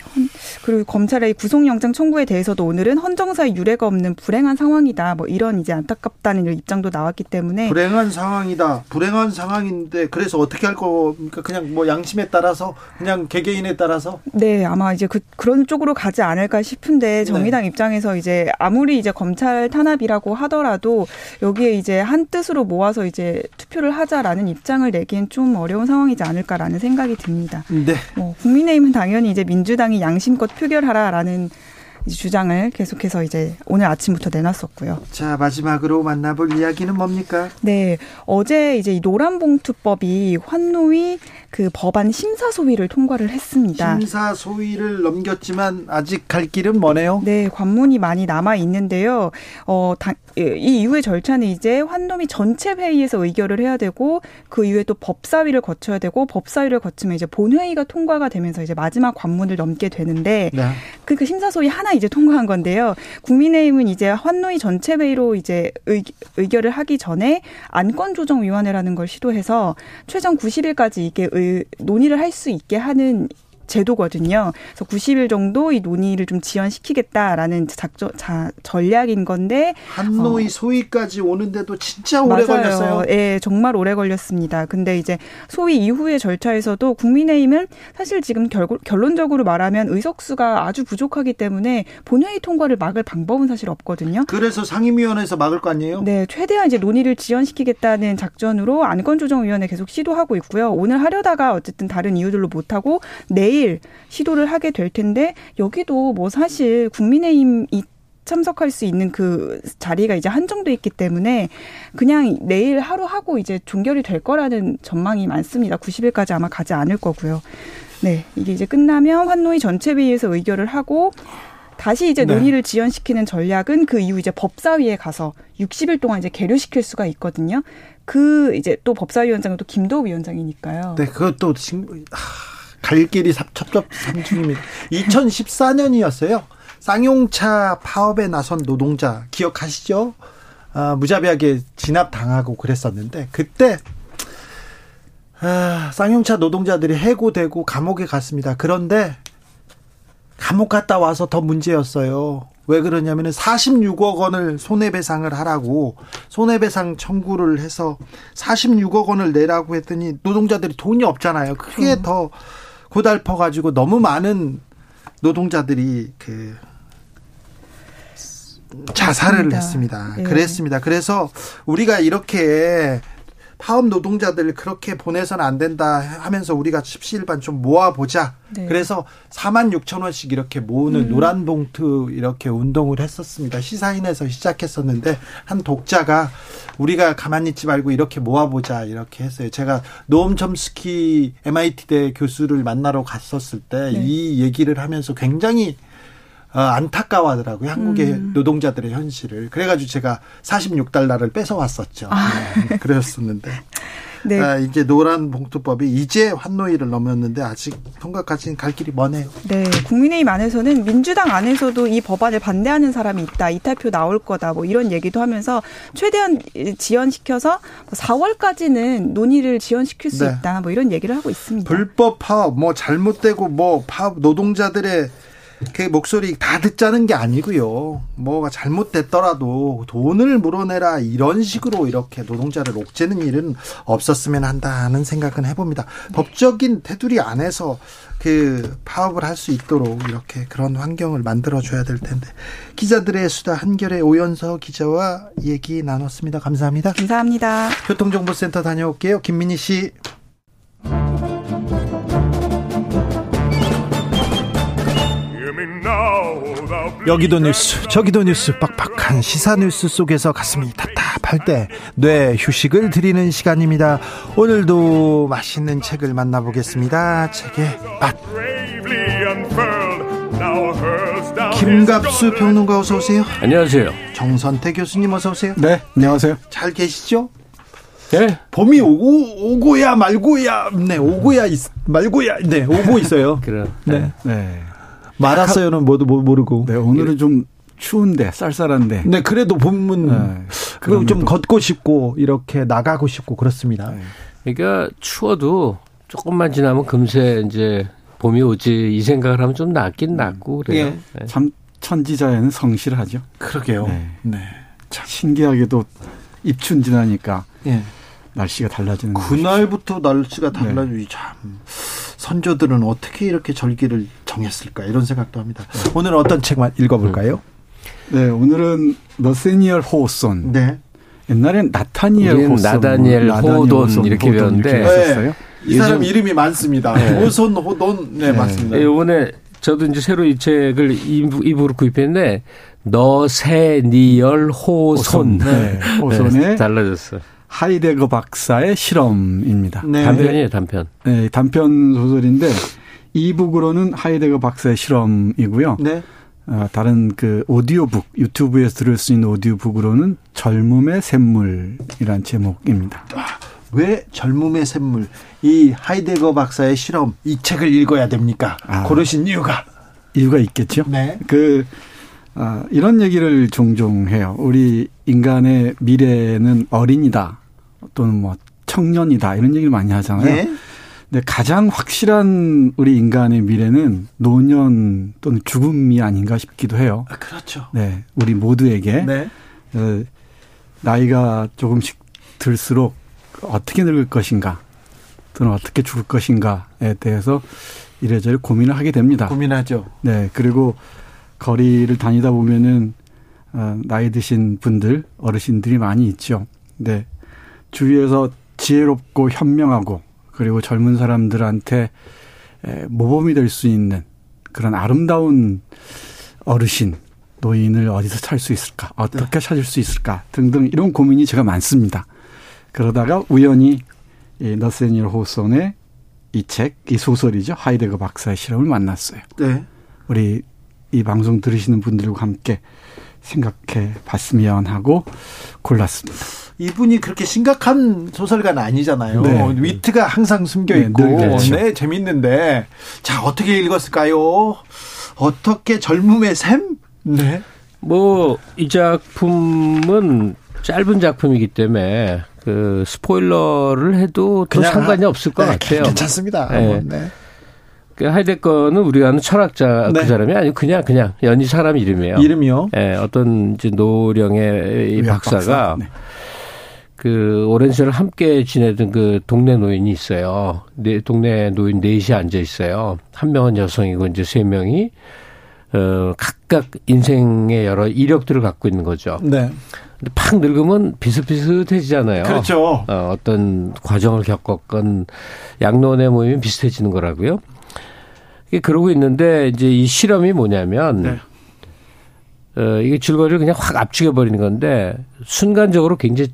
그리고 검찰의 구속영장 청구에 대해서도 오늘은 헌정사의 유례가 없는 불행한 상황이다. 뭐 이런 이제 안타깝다는 입장도 나왔기 때문에 불행한 상황이다. 불행한 상황인데 그래서 어떻게 할 겁니까? 그냥 뭐 양심에 따라서 그냥 개개인에 따라서 네, 아마 이제 그 그런 쪽으로 가지 않을까 싶은데 정의당 네. 입장에서 이제 아무리 이제 검찰 탄압이라고 하더라도 여기에 이제 한 뜻으로 모아서 이제 투표를 하자라는 입장을 내기엔 좀 어려운 상황이지 않을까라는 생각이 듭니다. 네. 뭐 국민의힘은 당 당연히 이제 민주당이 양심껏 표결하라라는 주장을 계속해서 이제 오늘 아침부터 내놨었고요. 자 마지막으로 만나볼 이야기는 뭡니까? 네 어제 이제 이 노란봉투법이 환노위 그 법안 심사 소위를 통과를 했습니다. 심사 소위를 넘겼지만 아직 갈 길은 머네요. 네, 관문이 많이 남아 있는데요. 어, 예, 이 이후의 절차는 이제 환노위 전체 회의에서 의결을 해야 되고 그 이후에 또 법사위를 거쳐야 되고 법사위를 거치면 이제 본회의가 통과가 되면서 이제 마지막 관문을 넘게 되는데 네. 그, 그 심사 소위 하나 이제 통과한 건데요. 국민의힘은 이제 환노위 전체 회의로 이제 의, 의결을 하기 전에 안건조정위원회라는 걸 시도해서 최종 90일까지 이게 논의를 할 수 있게 하는 제도거든요. 그래서 90일 정도 이 논의를 좀 지연시키겠다라는 작전 자, 전략인 건데 한노이 어. 소위까지 오는데도 진짜 오래 맞아요. 걸렸어요. 예, 정말 오래 걸렸습니다. 근데 이제 소위 이후의 절차에서도 국민의힘은 사실 지금 결, 결론적으로 말하면 의석수가 아주 부족하기 때문에 본회의 통과를 막을 방법은 사실 없거든요. 그래서 상임위원회에서 막을 거 아니에요? 네, 최대한 이제 논의를 지연시키겠다는 작전으로 안건조정위원회 계속 시도하고 있고요. 오늘 하려다가 어쨌든 다른 이유들로 못하고 내일 내일 시도를 하게 될 텐데 여기도 뭐 사실 국민의힘 이 참석할 수 있는 그 자리가 이제 한정돼 있기 때문에 그냥 내일 하루 하고 이제 종결이 될 거라는 전망이 많습니다. 90일까지 아마 가지 않을 거고요. 네, 이게 이제 끝나면 환노위 전체 회의에서 의결을 하고 다시 이제 네. 논의를 지연시키는 전략은 그 이후 이제 법사위에 가서 60일 동안 이제 계류시킬 수가 있거든요. 그 이제 또 법사위원장은 또 김도우 위원장이니까요. 네, 그것도 지금 갈 길이 첩첩산중입니다. 2014년이었어요. 쌍용차 파업에 나선 노동자 기억하시죠? 아, 무자비하게 진압당하고 그랬었는데 그때 아, 쌍용차 노동자들이 해고되고 감옥에 갔습니다. 그런데 감옥 갔다 와서 더 문제였어요. 왜 그러냐면 은 46억 원을 손해배상을 하라고 손해배상 청구를 해서 46억 원을 내라고 했더니 노동자들이 돈이 없잖아요. 그게 음. 더 고달퍼 가지고 너무 많은 노동자들이 그 자살을 맞습니다. 했습니다. 네. 그랬습니다. 그래서 우리가 이렇게 파업 노동자들 그렇게 보내서는 안 된다 하면서 우리가 십시일반 좀 모아보자. 네. 그래서 4만 6천 원씩 이렇게 모으는 음. 노란 봉투 이렇게 운동을 했었습니다. 시사인에서 시작했었는데 한 독자가 우리가 가만히 있지 말고 이렇게 모아보자 이렇게 했어요. 제가 노엄 첨스키 MIT대 교수를 만나러 갔었을 때이 네. 얘기를 하면서 굉장히 어, 안타까워하더라고요. 한국의 음. 노동자들의 현실을. 그래가지고 제가 46달러를 뺏어왔었죠. 아. 네, 그랬었는데. 네. 아, 이제 노란 봉투법이 이제 환노위를 넘었는데 아직 통과까지는 갈 길이 머네요. 네. 국민의힘 안에서는 민주당 안에서도 이 법안을 반대하는 사람이 있다. 이탈표 나올 거다. 뭐 이런 얘기도 하면서 최대한 지연시켜서 4월까지는 뭐 논의를 지연시킬 수 네. 있다. 뭐 이런 얘기를 하고 있습니다. 불법 파업, 뭐 잘못되고 뭐 파업 노동자들의 그 목소리 다 듣자는 게 아니고요. 뭐가 잘못됐더라도 돈을 물어내라 이런 식으로 이렇게 노동자를 옥죄는 일은 없었으면 한다는 생각은 해봅니다. 법적인 테두리 안에서 그 파업을 할 수 있도록 이렇게 그런 환경을 만들어 줘야 될 텐데 기자들의 수다 한결의 오연서 기자와 얘기 나눴습니다. 감사합니다. 감사합니다. 교통정보센터 다녀올게요. 김민희 씨. 여기도 뉴스 저기도 뉴스 빡빡한 시사 뉴스 속에서 가슴이 답답할 때 뇌 휴식을 드리는 시간입니다 오늘도 맛있는 책을 만나보겠습니다 책의 맛 김갑수 평론가 어서 오세요 안녕하세요 정선태 교수님 어서 오세요 네 안녕하세요 잘 계시죠? 네. 봄이 오고 오고야 말고야 네 오고야 있, 말고야 네 오고 있어요. 그래. 네. 네. 말았어요는 모두 모르고. 네, 오늘은 좀 추운데 쌀쌀한데. 네, 그래도 봄은 네, 그럼 좀 걷고 싶고 이렇게 나가고 싶고 그렇습니다. 네. 그러니까 추워도 조금만 지나면 금세 이제 봄이 오지 이 생각을 하면 좀 낫긴 낫고 그래요. 예. 네. 참 천지자에는 성실하죠. 그러게요. 네. 네. 참 신기하게도 입춘 지나니까 예. 날씨가 달라지는 그날부터 날씨가 네. 달라지기 네. 참 선조들은 어떻게 이렇게 절기를 정했을까 이런 생각도 합니다. 네. 오늘 어떤 책만 읽어볼까요? 네, 오늘은 너세니얼 호손. 네. 옛날엔 나타니엘 호손, 나다니엘 호돈 이렇게 배웠는데 네. 이 사람 이름이 많습니다. 네. 호손, 호돈, 네, 네. 맞습니다. 이번에 저도 이제 새로 이 책을 이부로 구입했는데 너세니얼 호손, 네. 호손에 달라졌어. 하이데거 박사의 실험입니다. 네. 단편이에요, 단편. 네, 단편 소설인데 이북으로는 하이데거 박사의 실험이고요. 네. 어, 다른 그 오디오북 유튜브에서 들을 수 있는 오디오북으로는 젊음의 샘물이란 제목입니다. 아, 왜 젊음의 샘물? 이 하이데거 박사의 실험 이 책을 읽어야 됩니까? 아, 고르신 이유가 이유가 있겠죠. 네. 그 아, 이런 얘기를 종종 해요. 우리 인간의 미래는 어린이다. 또는 뭐 청년이다. 이런 얘기를 많이 하잖아요. 네. 근데 가장 확실한 우리 인간의 미래는 노년 또는 죽음이 아닌가 싶기도 해요. 아, 그렇죠. 네. 우리 모두에게. 네. 어, 나이가 조금씩 들수록 어떻게 늙을 것인가 또는 어떻게 죽을 것인가에 대해서 이래저래 고민을 하게 됩니다. 고민하죠. 네. 그리고 거리를 다니다 보면은 어, 나이 드신 분들 어르신들이 많이 있죠. 네. 주위에서 지혜롭고 현명하고 그리고 젊은 사람들한테 모범이 될 수 있는 그런 아름다운 어르신 노인을 어디서 찾을 수 있을까 어떻게 네. 찾을 수 있을까 등등 이런 고민이 제가 많습니다. 그러다가 우연히 이 너세니얼 호손의 이 책, 이 소설이죠. 하이데거 박사의 실험을 만났어요. 네. 우리 이 방송 들으시는 분들과 함께 생각해 봤으면 하고 골랐습니다. 이분이 그렇게 심각한 소설가는 아니잖아요. 네. 위트가 항상 숨겨 네, 있고, 네, 그렇죠. 네, 재밌는데, 자, 어떻게 읽었을까요? 어떻게 젊음의 샘? 네. 뭐, 이 작품은 짧은 작품이기 때문에, 그, 스포일러를 해도 또 상관이 없을 것 네, 같아요. 괜찮습니다. 네. 네. 그 하이데거는 우리가 아는 철학자 네. 그 사람이 아니고 그냥 그냥 연희 사람 이름이에요. 이름이요? 예, 어떤 이제 노령의 이 의학 박사가 박사. 네. 그 오랜 세월 함께 지내던 그 동네 노인이 있어요. 네, 동네 노인 넷이 앉아 있어요. 한 명은 여성이고 이제 세 명이 어 각각 인생의 여러 이력들을 갖고 있는 거죠. 네. 근데 팍 늙으면 비슷비슷해지잖아요. 그렇죠. 어, 어떤 과정을 겪었건 양론에 모이면 비슷해지는 거라고요. 이게 그러고 있는데 이제 이 실험이 뭐냐면 네. 어, 이게 줄거리를 그냥 확 압축해 버리는 건데 순간적으로 굉장히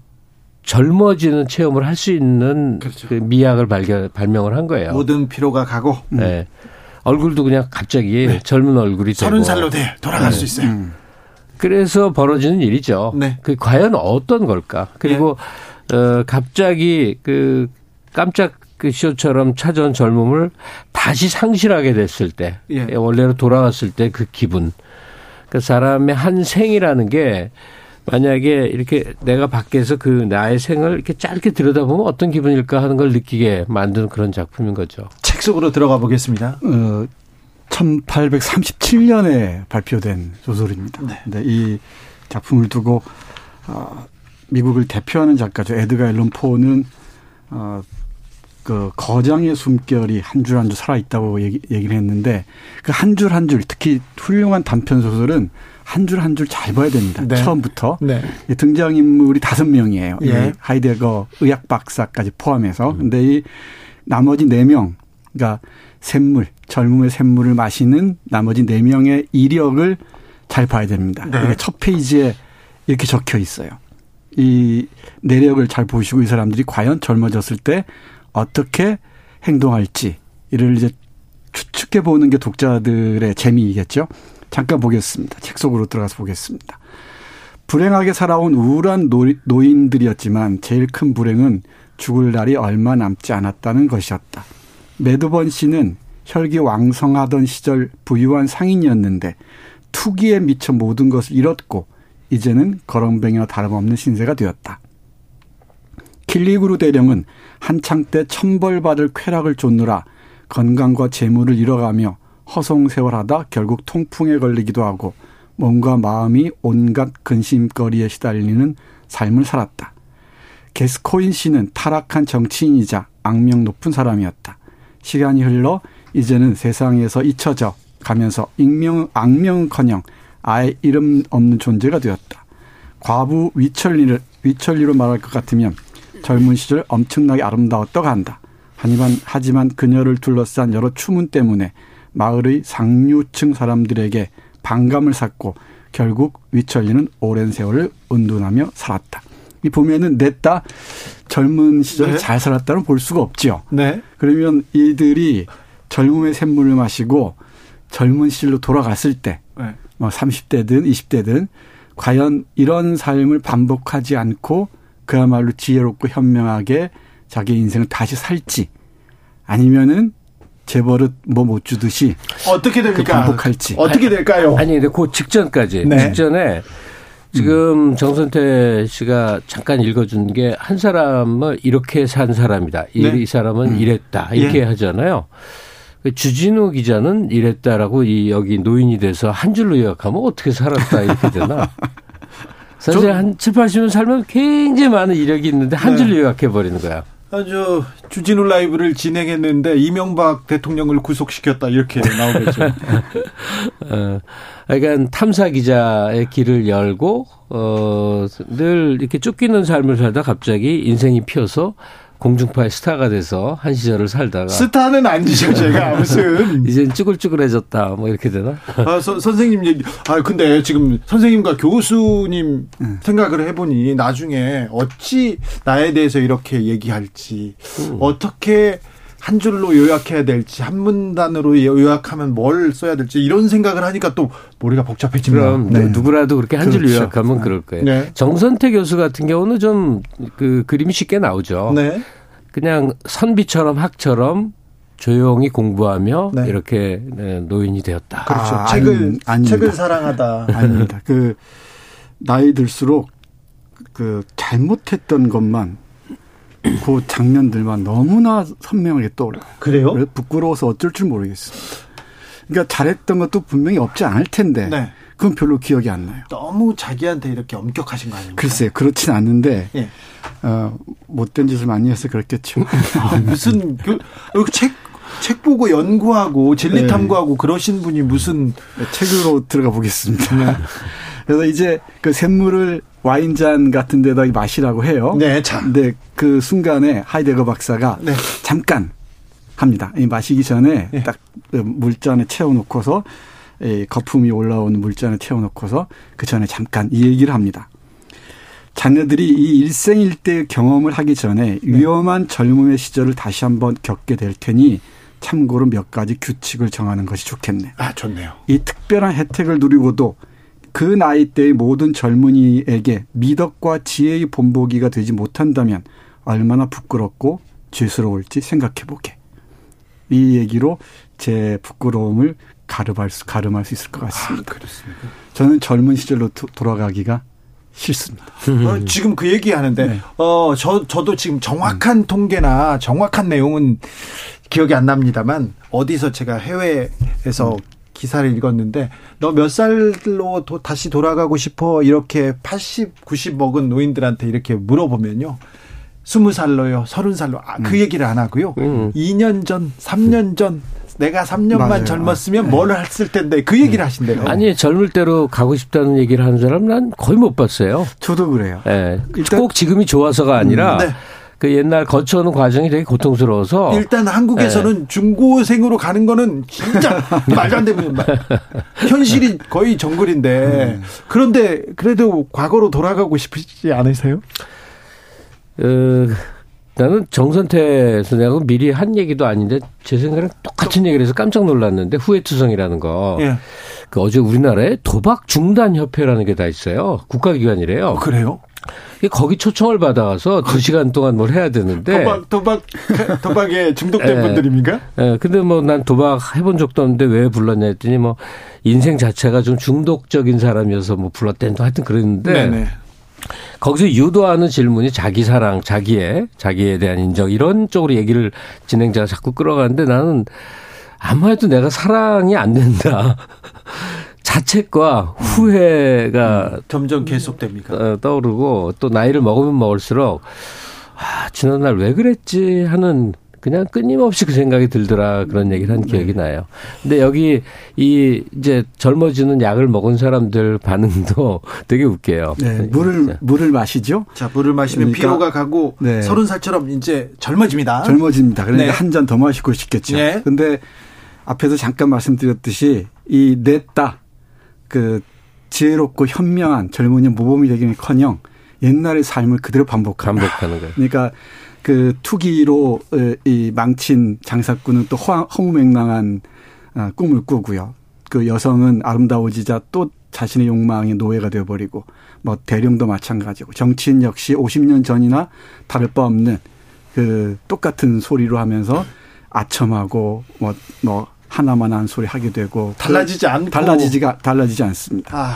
젊어지는 체험을 할 수 있는 그렇죠. 그 미약을 발견 발명을 한 거예요. 모든 피로가 가고 네. 얼굴도 그냥 갑자기 젊은 얼굴이 되고 서른 살로 돼 돌아갈 수 있어요. 그래서 벌어지는 일이죠. 네. 그 과연 어떤 걸까? 그리고 어 갑자기 그 깜짝 그 쇼처럼 찾아온 젊음을 다시 상실하게 됐을 때, 예. 원래로 돌아왔을 때 그 기분. 그 사람의 한 생이라는 게 만약에 이렇게 내가 밖에서 그 나의 생을 이렇게 짧게 들여다보면 어떤 기분일까 하는 걸 느끼게 만드는 그런 작품인 거죠. 책 속으로 들어가 보겠습니다. 어, 1837년에 발표된 소설입니다. 네. 근데 이 작품을 두고 어, 미국을 대표하는 작가죠. 에드가 앨런 포는 어, 그 거장의 숨결이 한 줄 한 줄 살아 있다고 얘기, 얘기를 했는데 그 한 줄 한 줄 특히 훌륭한 단편 소설은 한 줄 한 줄 잘 봐야 됩니다. 네. 처음부터 네. 등장 인물이 다섯 명이에요. 예. 이 하이데거 의학 박사까지 포함해서. 근데 이 나머지 네 명, 그러니까 샘물, 젊음의 샘물을 마시는 나머지 네 명의 이력을 잘 봐야 됩니다. 네. 이게 첫 페이지에 이렇게 적혀 있어요. 이 내력을 잘 보시고 이 사람들이 과연 젊어졌을 때 어떻게 행동할지 이를 이제 추측해 보는 게 독자들의 재미이겠죠. 잠깐 보겠습니다. 책 속으로 들어가서 보겠습니다. 불행하게 살아온 우울한 노- 노인들이었지만 제일 큰 불행은 죽을 날이 얼마 남지 않았다는 것이었다. 매드번 씨는 혈기 왕성하던 시절 부유한 상인이었는데 투기에 미쳐 모든 것을 잃었고 이제는 거렁뱅이와 다름없는 신세가 되었다. 킬리그루 대령은 한창 때 천벌받을 쾌락을 쫓느라 건강과 재물을 잃어가며 허송세월하다 결국 통풍에 걸리기도 하고 몸과 마음이 온갖 근심거리에 시달리는 삶을 살았다. 게스코인 씨는 타락한 정치인이자 악명 높은 사람이었다. 시간이 흘러 이제는 세상에서 잊혀져 가면서 익명, 악명커녕 아예 이름 없는 존재가 되었다. 과부 위천리를, 위천리로 말할 것 같으면 젊은 시절 엄청나게 아름다웠다고 한다. 하지만, 하지만 그녀를 둘러싼 여러 추문 때문에 마을의 상류층 사람들에게 반감을 샀고 결국 위천리는 오랜 세월을 은둔하며 살았다. 이 보면은 냈다 젊은 시절에 네. 잘 살았다는 볼 수가 없죠. 네. 그러면 이들이 젊음의 샘물을 마시고 젊은 시절로 돌아갔을 때, 네. 뭐 30대든 20대든 과연 이런 삶을 반복하지 않고 그야말로 지혜롭고 현명하게 자기 인생을 다시 살지 아니면은 재벌은 뭐못 주듯이 어떻게 그 됩니까? 반복할지. 어떻게 될까요? 아니, 근데 그 직전까지. 네. 직전에 지금 정선태 씨가 잠깐 읽어준 게 한 사람을 이렇게 산 사람이다. 이, 네. 이 사람은 이랬다. 이렇게 예. 하잖아요. 그 주진우 기자는 이랬다라고 이 여기 노인이 돼서 한 줄로 요약하면 어떻게 살았다 이렇게 되나? 사실 저- 한 7, 80년 살면 굉장히 많은 이력이 있는데 한 네. 줄로 요약해 버리는 거야. 아주 주진우 라이브를 진행했는데 이명박 대통령을 구속시켰다 이렇게 나오겠죠. 어, 그러니까 탐사 기자의 길을 열고 어, 늘 이렇게 쫓기는 삶을 살다 갑자기 인생이 피어서 공중파의 스타가 돼서 한 시절을 살다가 스타는 아니죠 제가. 무슨 이젠 쭈글쭈글해졌다. 뭐 이렇게 되나? 아, 서- 선생님 얘기. 아, 근데 지금 선생님과 교수님 생각을 해보니 나중에 어찌 나에 대해서 이렇게 얘기할지, 어떻게 한 줄로 요약해야 될지, 한 문단으로 요약하면 뭘 써야 될지, 이런 생각을 하니까 또 머리가 복잡해집니다. 그럼 네. 누구라도 그렇게 한 줄로 그렇죠. 요약하면 그럴 거예요. 네. 정선태 교수 같은 경우는 좀 그 그림이 쉽게 나오죠. 네. 그냥 선비처럼 학처럼 조용히 공부하며 네. 이렇게 네, 노인이 되었다. 그렇죠. 아, 책을, 아니, 아닙니다. 책을 사랑하다. 아닙니다. 그 나이 들수록 그 잘못했던 것만 그 장면들만 너무나 선명하게 떠올라요. 그래요? 부끄러워서 어쩔 줄 모르겠습니다. 그러니까 잘했던 것도 분명히 없지 않을 텐데 네. 그건 별로 기억이 안 나요. 너무 자기한테 이렇게 엄격하신 거 아닙니까? 글쎄요, 그렇진 않는데 예. 어, 못된 짓을 많이 해서 그렇겠죠. 아, 무슨 그, 책, 책 보고 연구하고 진리 네. 탐구하고 그러신 분이 무슨 네, 책으로 들어가 보겠습니다. 그래서 이제 그 샘물을 와인잔 같은 데다 마시라고 해요. 네, 자. 근데 그 순간에 하이데거 박사가 네. 잠깐 합니다. 이 마시기 전에 예. 딱그 물잔에 채워놓고서 이 거품이 올라오는 물잔에 채워놓고서 그 전에 잠깐 이 얘기를 합니다. 자네들이 이 일생일대의 경험을 하기 전에 위험한 젊음의 시절을 다시 한번 겪게 될 테니 참고로 몇 가지 규칙을 정하는 것이 좋겠네. 아, 좋네요. 이 특별한 혜택을 누리고도 그 나이 대의 모든 젊은이에게 미덕과 지혜의 본보기가 되지 못한다면 얼마나 부끄럽고 죄스러울지 생각해 보게. 이 얘기로 제 부끄러움을 가름할 수, 가름할 수 있을 것 같습니다. 그렇습니다. 저는 젊은 시절로 도- 돌아가기가 싫습니다. 어, 지금 그 얘기 하는데, 네. 어, 저, 저도 지금 정확한 통계나 정확한 내용은 기억이 안 납니다만, 어디서 제가 해외에서 기사를 읽었는데, 너 몇 살로 도- 다시 돌아가고 싶어? 이렇게 80, 90 먹은 노인들한테 이렇게 물어보면요. 20살로요, 30살로. 아, 그 얘기를 안 하고요. 2년 전, 3년 전, 내가 3년만 맞아요. 젊었으면 뭘 했을 텐데, 그 얘기를 하신대요. 아니 젊을 때로 가고 싶다는 얘기를 하는 사람 난 거의 못 봤어요. 저도 그래요. 예. 일단- 꼭 지금이 좋아서가 아니라 네. 그 옛날 거쳐오는 과정이 되게 고통스러워서 일단 한국에서는 중고생으로 가는 거는 진짜 말도 안 되는 말. 현실이 거의 정글인데 그런데 그래도 과거로 돌아가고 싶으시지 않으세요? 어, 나는 정선태 선생하고 미리 한 얘기도 아닌데 제 생각에는 똑같은 얘기를 해서 깜짝 놀랐는데 후회투성이라는 거. 예. 그 어제 우리나라에 도박 중단 협회라는 게 다 있어요. 국가기관이래요. 어, 그래요? 거기 초청을 받아와서 두 시간 동안 뭘 해야 되는데. 도박 도박 도박에 중독된 예. 분들입니까? 예, 근데 뭐 난 도박 해본 적도 없는데 왜 불렀냐 했더니 뭐 인생 자체가 좀 중독적인 사람이어서 뭐 불렀대는 하여튼 그랬는데. 네네. 거기서 유도하는 질문이 자기 사랑, 자기의, 자기에 대한 인정, 이런 쪽으로 얘기를 진행자가 자꾸 끌어가는데 나는 아무 해도 내가 사랑이 안 된다. 자책과 후회가 점점 계속됩니까? 어, 떠오르고 또 나이를 먹으면 먹을수록 아, 지난날 왜 그랬지 하는 그냥 끊임없이 그 생각이 들더라 그런 얘기를 한 기억이 나요. 근데 여기 이 이제 젊어지는 약을 먹은 사람들 반응도 되게 웃겨요. 네, 물을 물을 마시죠. 자 물을 마시면 그러니까- 피로가 가고 네. 서른 살처럼 이제 젊어집니다. 젊어집니다. 그러니까 네. 한잔 더 마시고 싶겠죠. 네. 근데 앞에서 잠깐 말씀드렸듯이 이 냈다 그 지혜롭고 현명한 젊은이 모범이 되기는커녕 옛날의 삶을 그대로 반복하는 반복하는 거예요. 그러니까 그 투기로 어, 이 망친 장사꾼은 또 허- 허무맹랑한 아, 꿈을 꾸고요. 그 여성은 아름다워지자 또 자신의 욕망의 노예가 되어버리고 뭐 대령도 마찬가지고 정치인 역시 50년 전이나 다를 바 없는 그 똑같은 소리로 하면서 아첨하고 뭐, 뭐 하나만 한 소리 하게 되고 달라지지 않고 달라지지가 달라지지 않습니다. 아,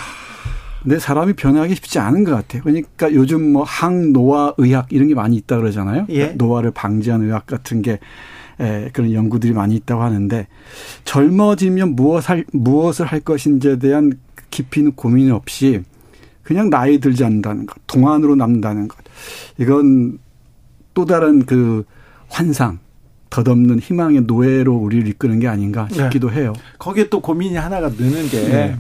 근데 사람이 변하기 쉽지 않은 것 같아요. 그러니까 요즘 뭐 항노화 의학 이런 게 많이 있다 그러잖아요. 예. 노화를 방지하는 의학 같은 게 에, 그런 연구들이 많이 있다고 하는데 젊어지면 무엇 할 무엇을 할 것인지에 대한 깊이 있는 고민 없이 그냥 나이 들지 않는다는 것, 동안으로 남는다는 것. 이건 또 다른 그 환상, 덧없는 희망의 노예로 우리를 이끄는 게 아닌가 싶기도 해요. 거기에 또 고민이 하나가 느는 게 네.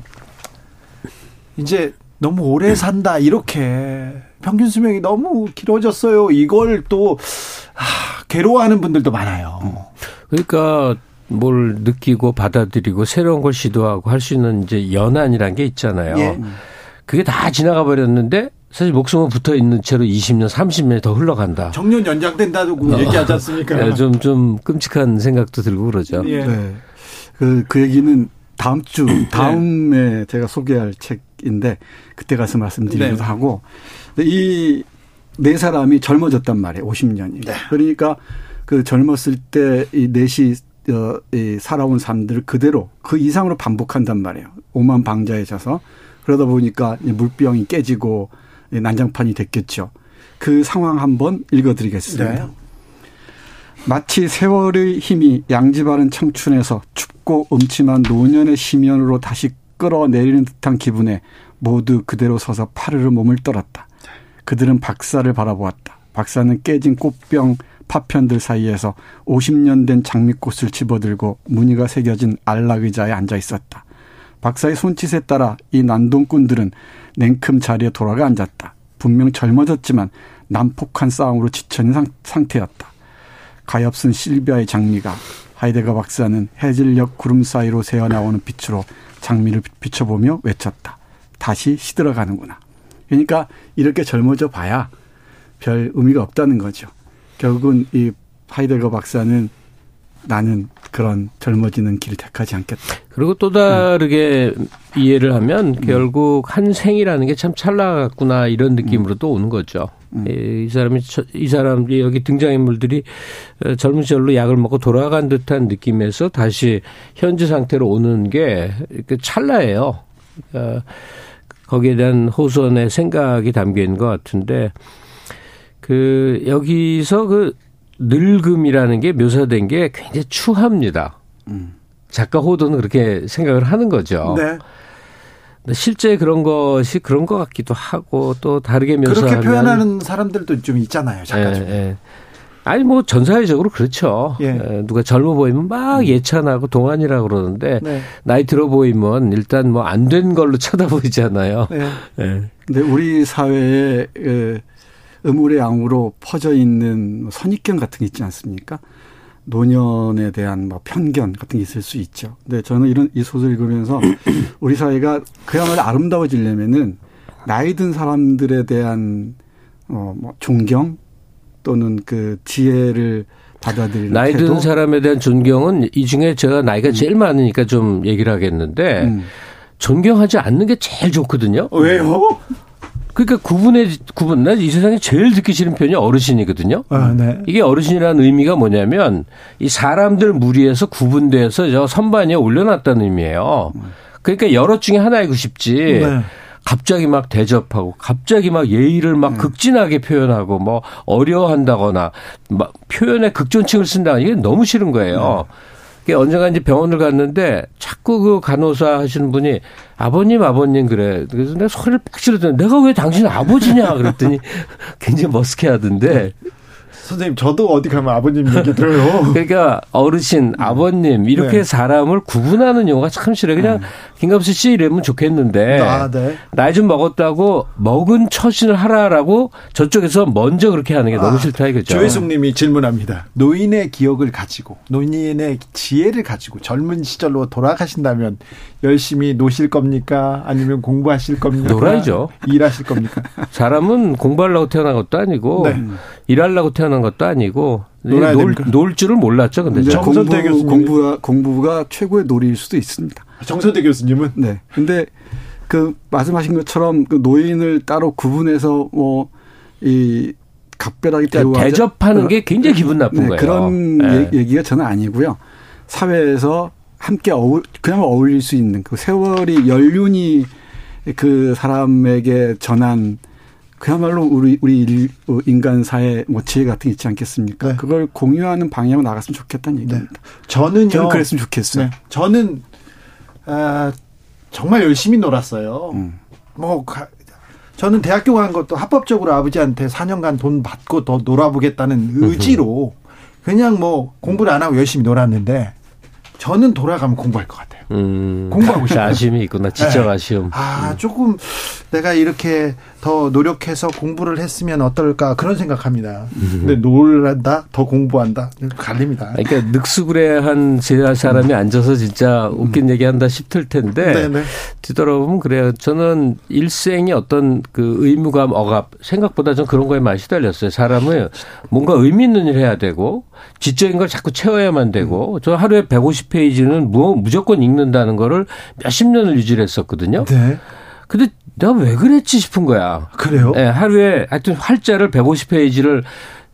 이제 너무 오래 산다 이렇게 평균 수명이 너무 길어졌어요. 이걸 또 아, 괴로워하는 분들도 많아요. 그러니까 뭘 느끼고 받아들이고 새로운 걸 시도하고 할 수 있는 이제 연한이란 게 있잖아요. 예. 그게 다 지나가 버렸는데 사실 목숨은 붙어 있는 채로 20년, 30년이 더 흘러간다. 정년 연장된다고 얘기하지 않습니까? 예, 좀, 좀 끔찍한 생각도 들고 그러죠. 예. 네. 그, 그 얘기는 다음 주, 다음에 제가 소개할 책인데, 그때 가서 말씀드리기도 네. 하고, 이 네 사람이 젊어졌단 말이에요, 50년이. 네. 그러니까 그 젊었을 때 이 넷이 어, 이 살아온 삶들을 그대로 그 이상으로 반복한단 말이에요. 오만 방자에 져서. 그러다 보니까 이 물병이 깨지고 이 난장판이 됐겠죠. 그 상황 한번 읽어드리겠습니다. 네. 마치 세월의 힘이 양지바른 청춘에서 춥고 음침한 노년의 심연으로 다시 끌어내리는 듯한 기분에 모두 그대로 서서 파르르 몸을 떨었다. 그들은 박사를 바라보았다. 박사는 깨진 꽃병 파편들 사이에서 50년 된 장미꽃을 집어들고 무늬가 새겨진 안락 의자에 앉아 있었다. 박사의 손짓에 따라 이 난동꾼들은 냉큼 자리에 돌아가 앉았다. 분명 젊어졌지만 난폭한 싸움으로 지쳐있는 상태였다. 가엾은 실비아의 장미가 하이데거 박사는 해질녘 구름 사이로 새어나오는 빛으로 장미를 비춰보며 외쳤다. 다시 시들어가는구나. 그러니까 이렇게 젊어져 봐야 별 의미가 없다는 거죠. 결국은 이 하이데거 박사는 나는 그런 젊어지는 길을 택하지 않겠다. 그리고 또 다르게 음. 이해를 하면 결국 한 생이라는 게 참 찰나구나 이런 느낌으로 또 오는 거죠. 음. 이 사람이 이 사람이 여기 등장인물들이 어, 젊은 시절로 약을 먹고 돌아간 듯한 느낌에서 다시 현재 상태로 오는 게 찰나예요. 그러니까 거기에 대한 호선의 생각이 담겨 있는 것 같은데 그 여기서 그 늙음이라는 게 묘사된 게 굉장히 추합니다. 음. 작가 호도는 그렇게 생각을 하는 거죠. 네. 실제 그런 것이 그런 것 같기도 하고 또 다르게 묘사하면 그렇게 표현하는 사람들도 좀 있잖아요 작가 중에. 예, 예. 아니 뭐 전 사회적으로 그렇죠. 예. 예. 누가 젊어 보이면 막 음. 예찬하고 동안이라 고 그러는데 네. 나이 들어 보이면 일단 뭐 안 된 걸로 쳐다보이잖아요. 네. 예. 근데 우리 사회에 그 음울의 양으로 퍼져 있는 선입견 같은 게 있지 않습니까? 노년에 대한 뭐 편견 같은 게 있을 수 있죠. 근데 저는 이런 이 소설 읽으면서 우리 사회가 그야말로 아름다워지려면은 나이 든 사람들에 대한 어뭐 존경 또는 그 지혜를 받아들이는 나이 든 사람에 대한 존경은 이 중에 제가 나이가 제일 많으니까 좀 얘기를 하겠는데 음. 존경하지 않는 게 제일 좋거든요. 왜요? 그러니까 구분의 구분. 난이 세상에 제일 듣기 싫은 편이 어르신이거든요. 아, 네. 이게 어르신이라는 의미가 뭐냐면 이 사람들 무리에서 구분돼서 저 선반에 올려놨다는 의미예요. 그러니까 여러 중에 하나이고 싶지. 네. 갑자기 막 대접하고 갑자기 막 예의를 막 네. 극진하게 표현하고 뭐 어려워한다거나 막 표현에 극존칭을 쓴다 이게 너무 싫은 거예요. 네. 언젠가 이제 병원을 갔는데 자꾸 그 간호사 하시는 분이 아버님 아버님 그래. 그래서 내가 소리를 팍 지르더니 내가 왜 당신 아버지냐 그랬더니 굉장히 머쓱해 하던데 선생님 저도 어디 가면 아버님 얘기 들어요. 그러니까 어르신, 아버님 이렇게 네. 사람을 구분하는 용어가 참 싫어요. 그냥 네. 김갑수 씨 이러면 좋겠는데 아, 네. 나이 좀 먹었다고 먹은 처신을 하라라고 저쪽에서 먼저 그렇게 하는 게 너무 아, 싫다 이거죠. 조혜숙님이 질문합니다. 노인의 기억을 가지고 노인의 지혜를 가지고 젊은 시절로 돌아가신다면 열심히 노실 겁니까? 아니면 공부하실 겁니까? 놀아야죠. 일하실 겁니까? 사람은 공부하려고 태어난 것도 아니고 네. 일하려고 태어난 것도 아니고 놀, 놀 줄을 몰랐죠. 근데 정선태 공부, 공부가 공부가 최고의 놀이일 수도 있습니다. 정선태 교수님은 네. 근데 그 말씀하신 것처럼 그 노인을 따로 구분해서 뭐이 각별하게 그러니까 대접하는 게 굉장히 기분 나쁜 네, 거예요. 그런 네. 얘기가 저는 아니고요. 사회에서 함께 어울 그냥 어울릴 수 있는 그 세월이 연륜이 그 사람에게 전한 그야말로 우리 우리 어, 인간 사회 뭐 지혜 같은 게 있지 않겠습니까? 네. 그걸 공유하는 방향으로 나갔으면 좋겠다는 네. 얘기입니다. 네. 저는요. 저는 그랬으면 좋겠어요. 네. 저는 아, 정말 열심히 놀았어요. 음. 뭐 가, 저는 대학교 간 것도 합법적으로 아버지한테 4년간 돈 받고 더 놀아보겠다는 의지로 그냥 뭐 공부를 안 하고 열심히 놀았는데 저는 돌아가면 공부할 것 같아요. 음, 공부하고 싶어요. 아쉬움이 있구나. 지적 네. 아쉬움. 아, 조금 내가 이렇게 더 노력해서 공부를 했으면 어떨까 그런 생각합니다. 음. 근데 놀란다, 더 공부한다, 갈립니다. 그러니까 늑수그레한 사람이 앉아서 진짜 웃긴 음. 얘기한다 싶을 텐데 네네. 뒤돌아보면 그래요. 저는 일생이 어떤 그 의무감, 억압 생각보다 좀 그런 거에 많이 시달렸어요. 사람을 뭔가 의미 있는 일 해야 되고 지적인 걸 자꾸 채워야만 되고 저 하루에 150페이지는 뭐 무조건 읽는 다는 거를 몇십 년을 유지를 했었거든요. 네. 근데 내가 왜 그랬지 싶은 거야. 그래요? 예, 네, 하루에 하여튼 활자를 150페이지를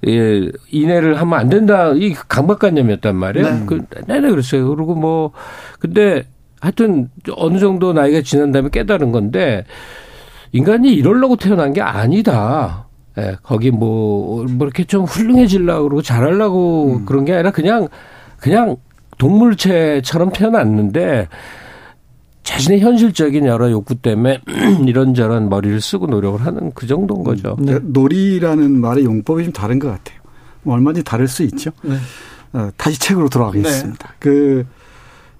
예, 이내를 하면 안 된다. 이 강박관념이었단 말이에요. 네. 그, 내내 그랬어요. 그리고 뭐, 근데 하여튼 어느 정도 나이가 지난 다음에 깨달은 건데 인간이 이럴려고 태어난 게 아니다. 예, 거기 뭐, 뭐 이렇게 좀 훌륭해지려고 그러고 잘하려고 그런 게 아니라 그냥, 그냥 동물체처럼 태어났는데 자신의 현실적인 여러 욕구 때문에 이런저런 머리를 쓰고 노력을 하는 그 정도인 거죠. 네. 놀이라는 말의 용법이 좀 다른 것 같아요. 뭐 얼마든지 다를 수 있죠. 네. 어, 다시 책으로 돌아가겠습니다. 그,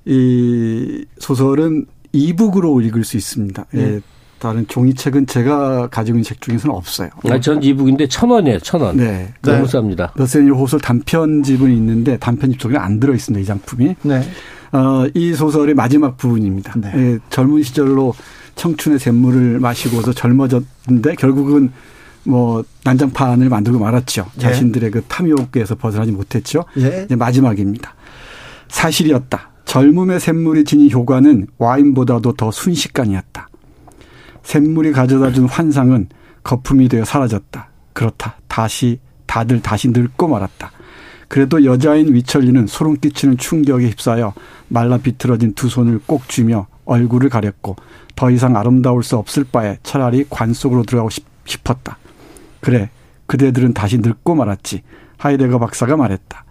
이 소설은 이북으로 읽을 수 있습니다. 예, 네. 다른 종이책은 제가 가지고 있는 책 중에서는 없어요. 아, 전 이북인데 천 원이에요, 천 원. 네. 너무 쌉니다. 러셀 호설 단편집은 있는데 단편집 속에 안 들어 있습니다. 이 작품이. 네. 어, 이 소설의 마지막 부분입니다. 네. 예, 젊은 시절로 청춘의 샘물을 마시고서 젊어졌는데 결국은 뭐 난장판을 만들고 말았죠. 예. 자신들의 그 탐욕에서 벗어나지 못했죠. 예. 이제 마지막입니다. 사실이었다. 젊음의 샘물이 지닌 효과는 와인보다도 더 순식간이었다. 샘물이 가져다 준 환상은 거품이 되어 사라졌다. 그렇다. 다시 다들 다시 늙고 말았다. 그래도 여자인 위철리는 소름 끼치는 충격에 휩싸여 말라 비틀어진 두 손을 꼭 쥐며 얼굴을 가렸고 더 이상 아름다울 수 없을 바에 차라리 관 속으로 들어가고 싶, 싶었다. 그래, 그대들은 다시 늙고 말았지. 하이데거 박사가 말했다.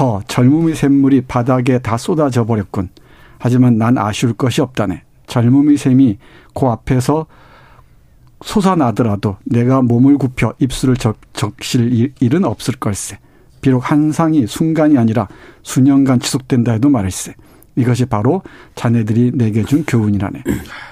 허, 젊음의 샘물이 바닥에 다 쏟아져 버렸군. 하지만 난 아쉬울 것이 없다네. 젊음의 샘이 그 앞에서 솟아나더라도 내가 몸을 굽혀 입술을 적, 적실 일- 일은 없을 걸세. 비록 한상이 순간이 아니라 수년간 지속된다 해도 말일세. 이것이 바로 자네들이 내게 준 교훈이라네.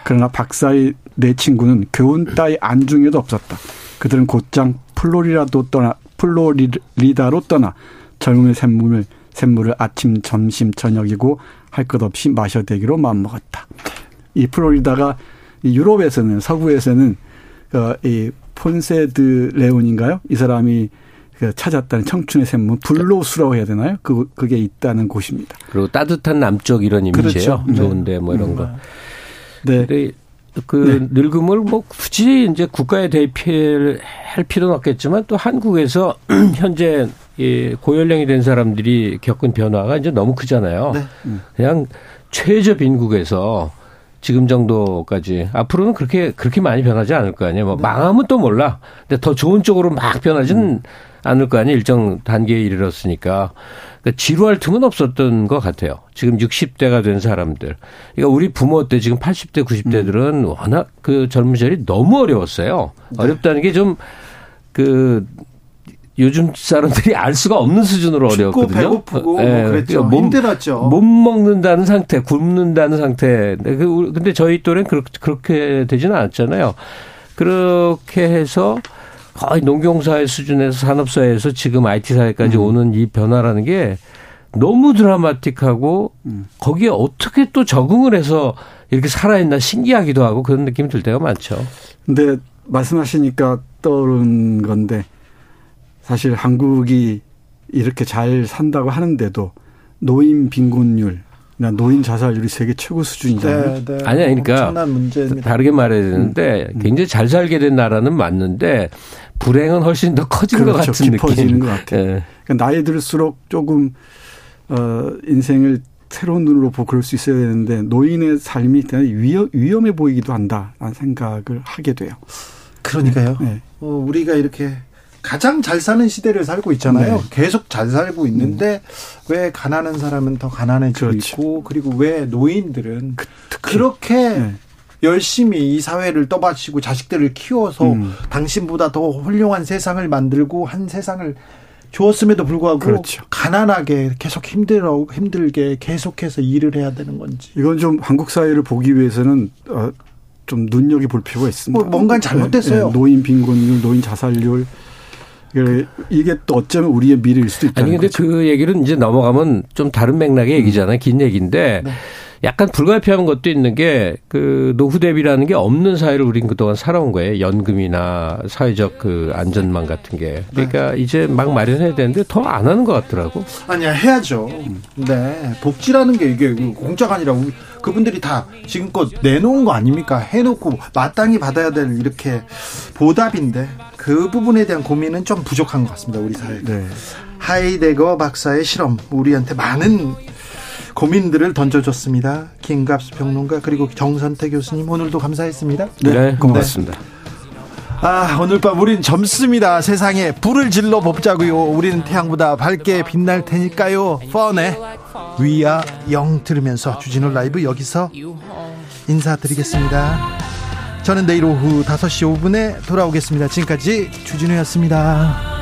그러나 박사의 내 친구는 교훈 따위 안중에도 없었다. 그들은 곧장 플로리다도 떠나 플로리다로 떠나 젊음의 샘물을 샘물을 아침, 점심, 저녁이고 할 것 없이 마셔대기로 마음먹었다. 이 플로리다가 이 유럽에서는 서구에서는 그이 폰세 데 레온인가요? 이 사람이 그 찾았다는 청춘의 샘물 불로수라고 해야 되나요? 그 그게 있다는 곳입니다. 그리고 따뜻한 남쪽 이런 이미지예요. 그렇죠. 네. 좋은데 뭐 이런 거. 네. 그 늙음을 뭐 굳이 이제 국가에 대피할 필요는 없겠지만 또 한국에서 현재 이 고연령이 된 사람들이 겪은 변화가 이제 너무 크잖아요. 네. 그냥 최저 빈국에서 지금 정도까지 앞으로는 그렇게 그렇게 많이 변하지 않을 거 아니에요. 뭐 망하면 또 몰라. 근데 더 좋은 쪽으로 막 변하지는 않을 거 아니에요. 일정 단계에 이르렀으니까. 그러니까 지루할 틈은 없었던 것 같아요. 지금 60대가 된 사람들. 그러니까 우리 부모 때 지금 80대, 90대들은 워낙 그 젊은 시절이 너무 어려웠어요. 어렵다는 게 좀 그 요즘 사람들이 알 수가 없는 수준으로 어려웠거든요. 배고프고 뭐 예, 그랬죠. 그러니까 몸- 힘들었죠. 못 먹는다는 상태, 굶는다는 상태. 근데 그 저희 또래는 그렇게, 되지는 않았잖아요. 그렇게 해서 거의 농경사회 수준에서 산업사회에서 지금 IT 사회까지 오는 이 변화라는 게 너무 드라마틱하고 거기에 어떻게 또 적응을 해서 이렇게 살아있나 신기하기도 하고 그런 느낌이 들 때가 많죠. 근데 말씀하시니까 떠오른 건데 사실 한국이 이렇게 잘 산다고 하는데도 노인 빈곤율, 나 노인 자살률이 세계 최고 수준이잖아요. 네, 네. 아니야, 그러니까 엄청난 문제입니다. 다르게 말해야 되는데 굉장히 잘 살게 된 나라는 맞는데 불행은 훨씬 더 커진 것 그렇죠. 같은 깊어지는 느낌. 것 같아요. 예. 그러니까 나이 들수록 조금 어 인생을 새로운 눈으로 보고 그럴 수 있어야 되는데 노인의 삶이 위험, 위험해 보이기도 한다라는 생각을 하게 돼요. 그러니까요. 네. 어, 우리가 이렇게 가장 잘 사는 시대를 살고 있잖아요. 네. 계속 잘 살고 있는데 왜 가난한 사람은 더 가난해지고 그렇죠. 있고 그리고 왜 노인들은 그, 렇게 네. 열심히 이 사회를 떠받치고 자식들을 키워서 음. 당신보다 더 훌륭한 세상을 만들고 한 세상을 주었음에도 불구하고 그렇죠. 가난하게 계속 힘들어 힘들게 계속해서 일을 해야 되는 건지 이건 좀 한국 사회를 보기 위해서는 어, 좀 눈여겨 볼 필요가 있습니다. 뭐 뭔가 잘못됐어요. 네, 노인 빈곤율, 노인 자살률 이게- 이게 또 어쩌면 우리의 미래일 수도 있다는 아니 근데 거죠. 그 얘기는 이제 넘어가면 좀 다른 맥락의 얘기잖아요. 긴 얘기인데 네. 약간 불가피한 것도 있는 게 그 노후 대비라는 게 없는 사회를 우린 그동안 살아온 거예요. 연금이나 사회적 그 안전망 같은 게. 그러니까 이제 막 마련해야 되는데 더 안 하는 것 같더라고. 아니야 해야죠. 네 복지라는 게 이게 공짜가 아니라 우리- 그분들이 다 지금껏 내놓은 거 아닙니까? 해놓고 마땅히 받아야 될 이렇게 보답인데 그 부분에 대한 고민은 좀 부족한 것 같습니다. 우리 사회가. 네. 하이데거 박사의 실험 우리한테 많은 고민들을 던져줬습니다. 김갑수 평론가 그리고 정선태 교수님 오늘도 감사했습니다. 네, 네 고맙습니다. 네. 아 오늘 밤 우린 젊습니다. 세상에 불을 질러 봅자고요. 우리는 태양보다 밝게 빛날 테니까요. 펀에 위아 영 들으면서 주진우 라이브 여기서 인사드리겠습니다. 저는 내일 오후 5시 5분에 돌아오겠습니다. 지금까지 주진우였습니다.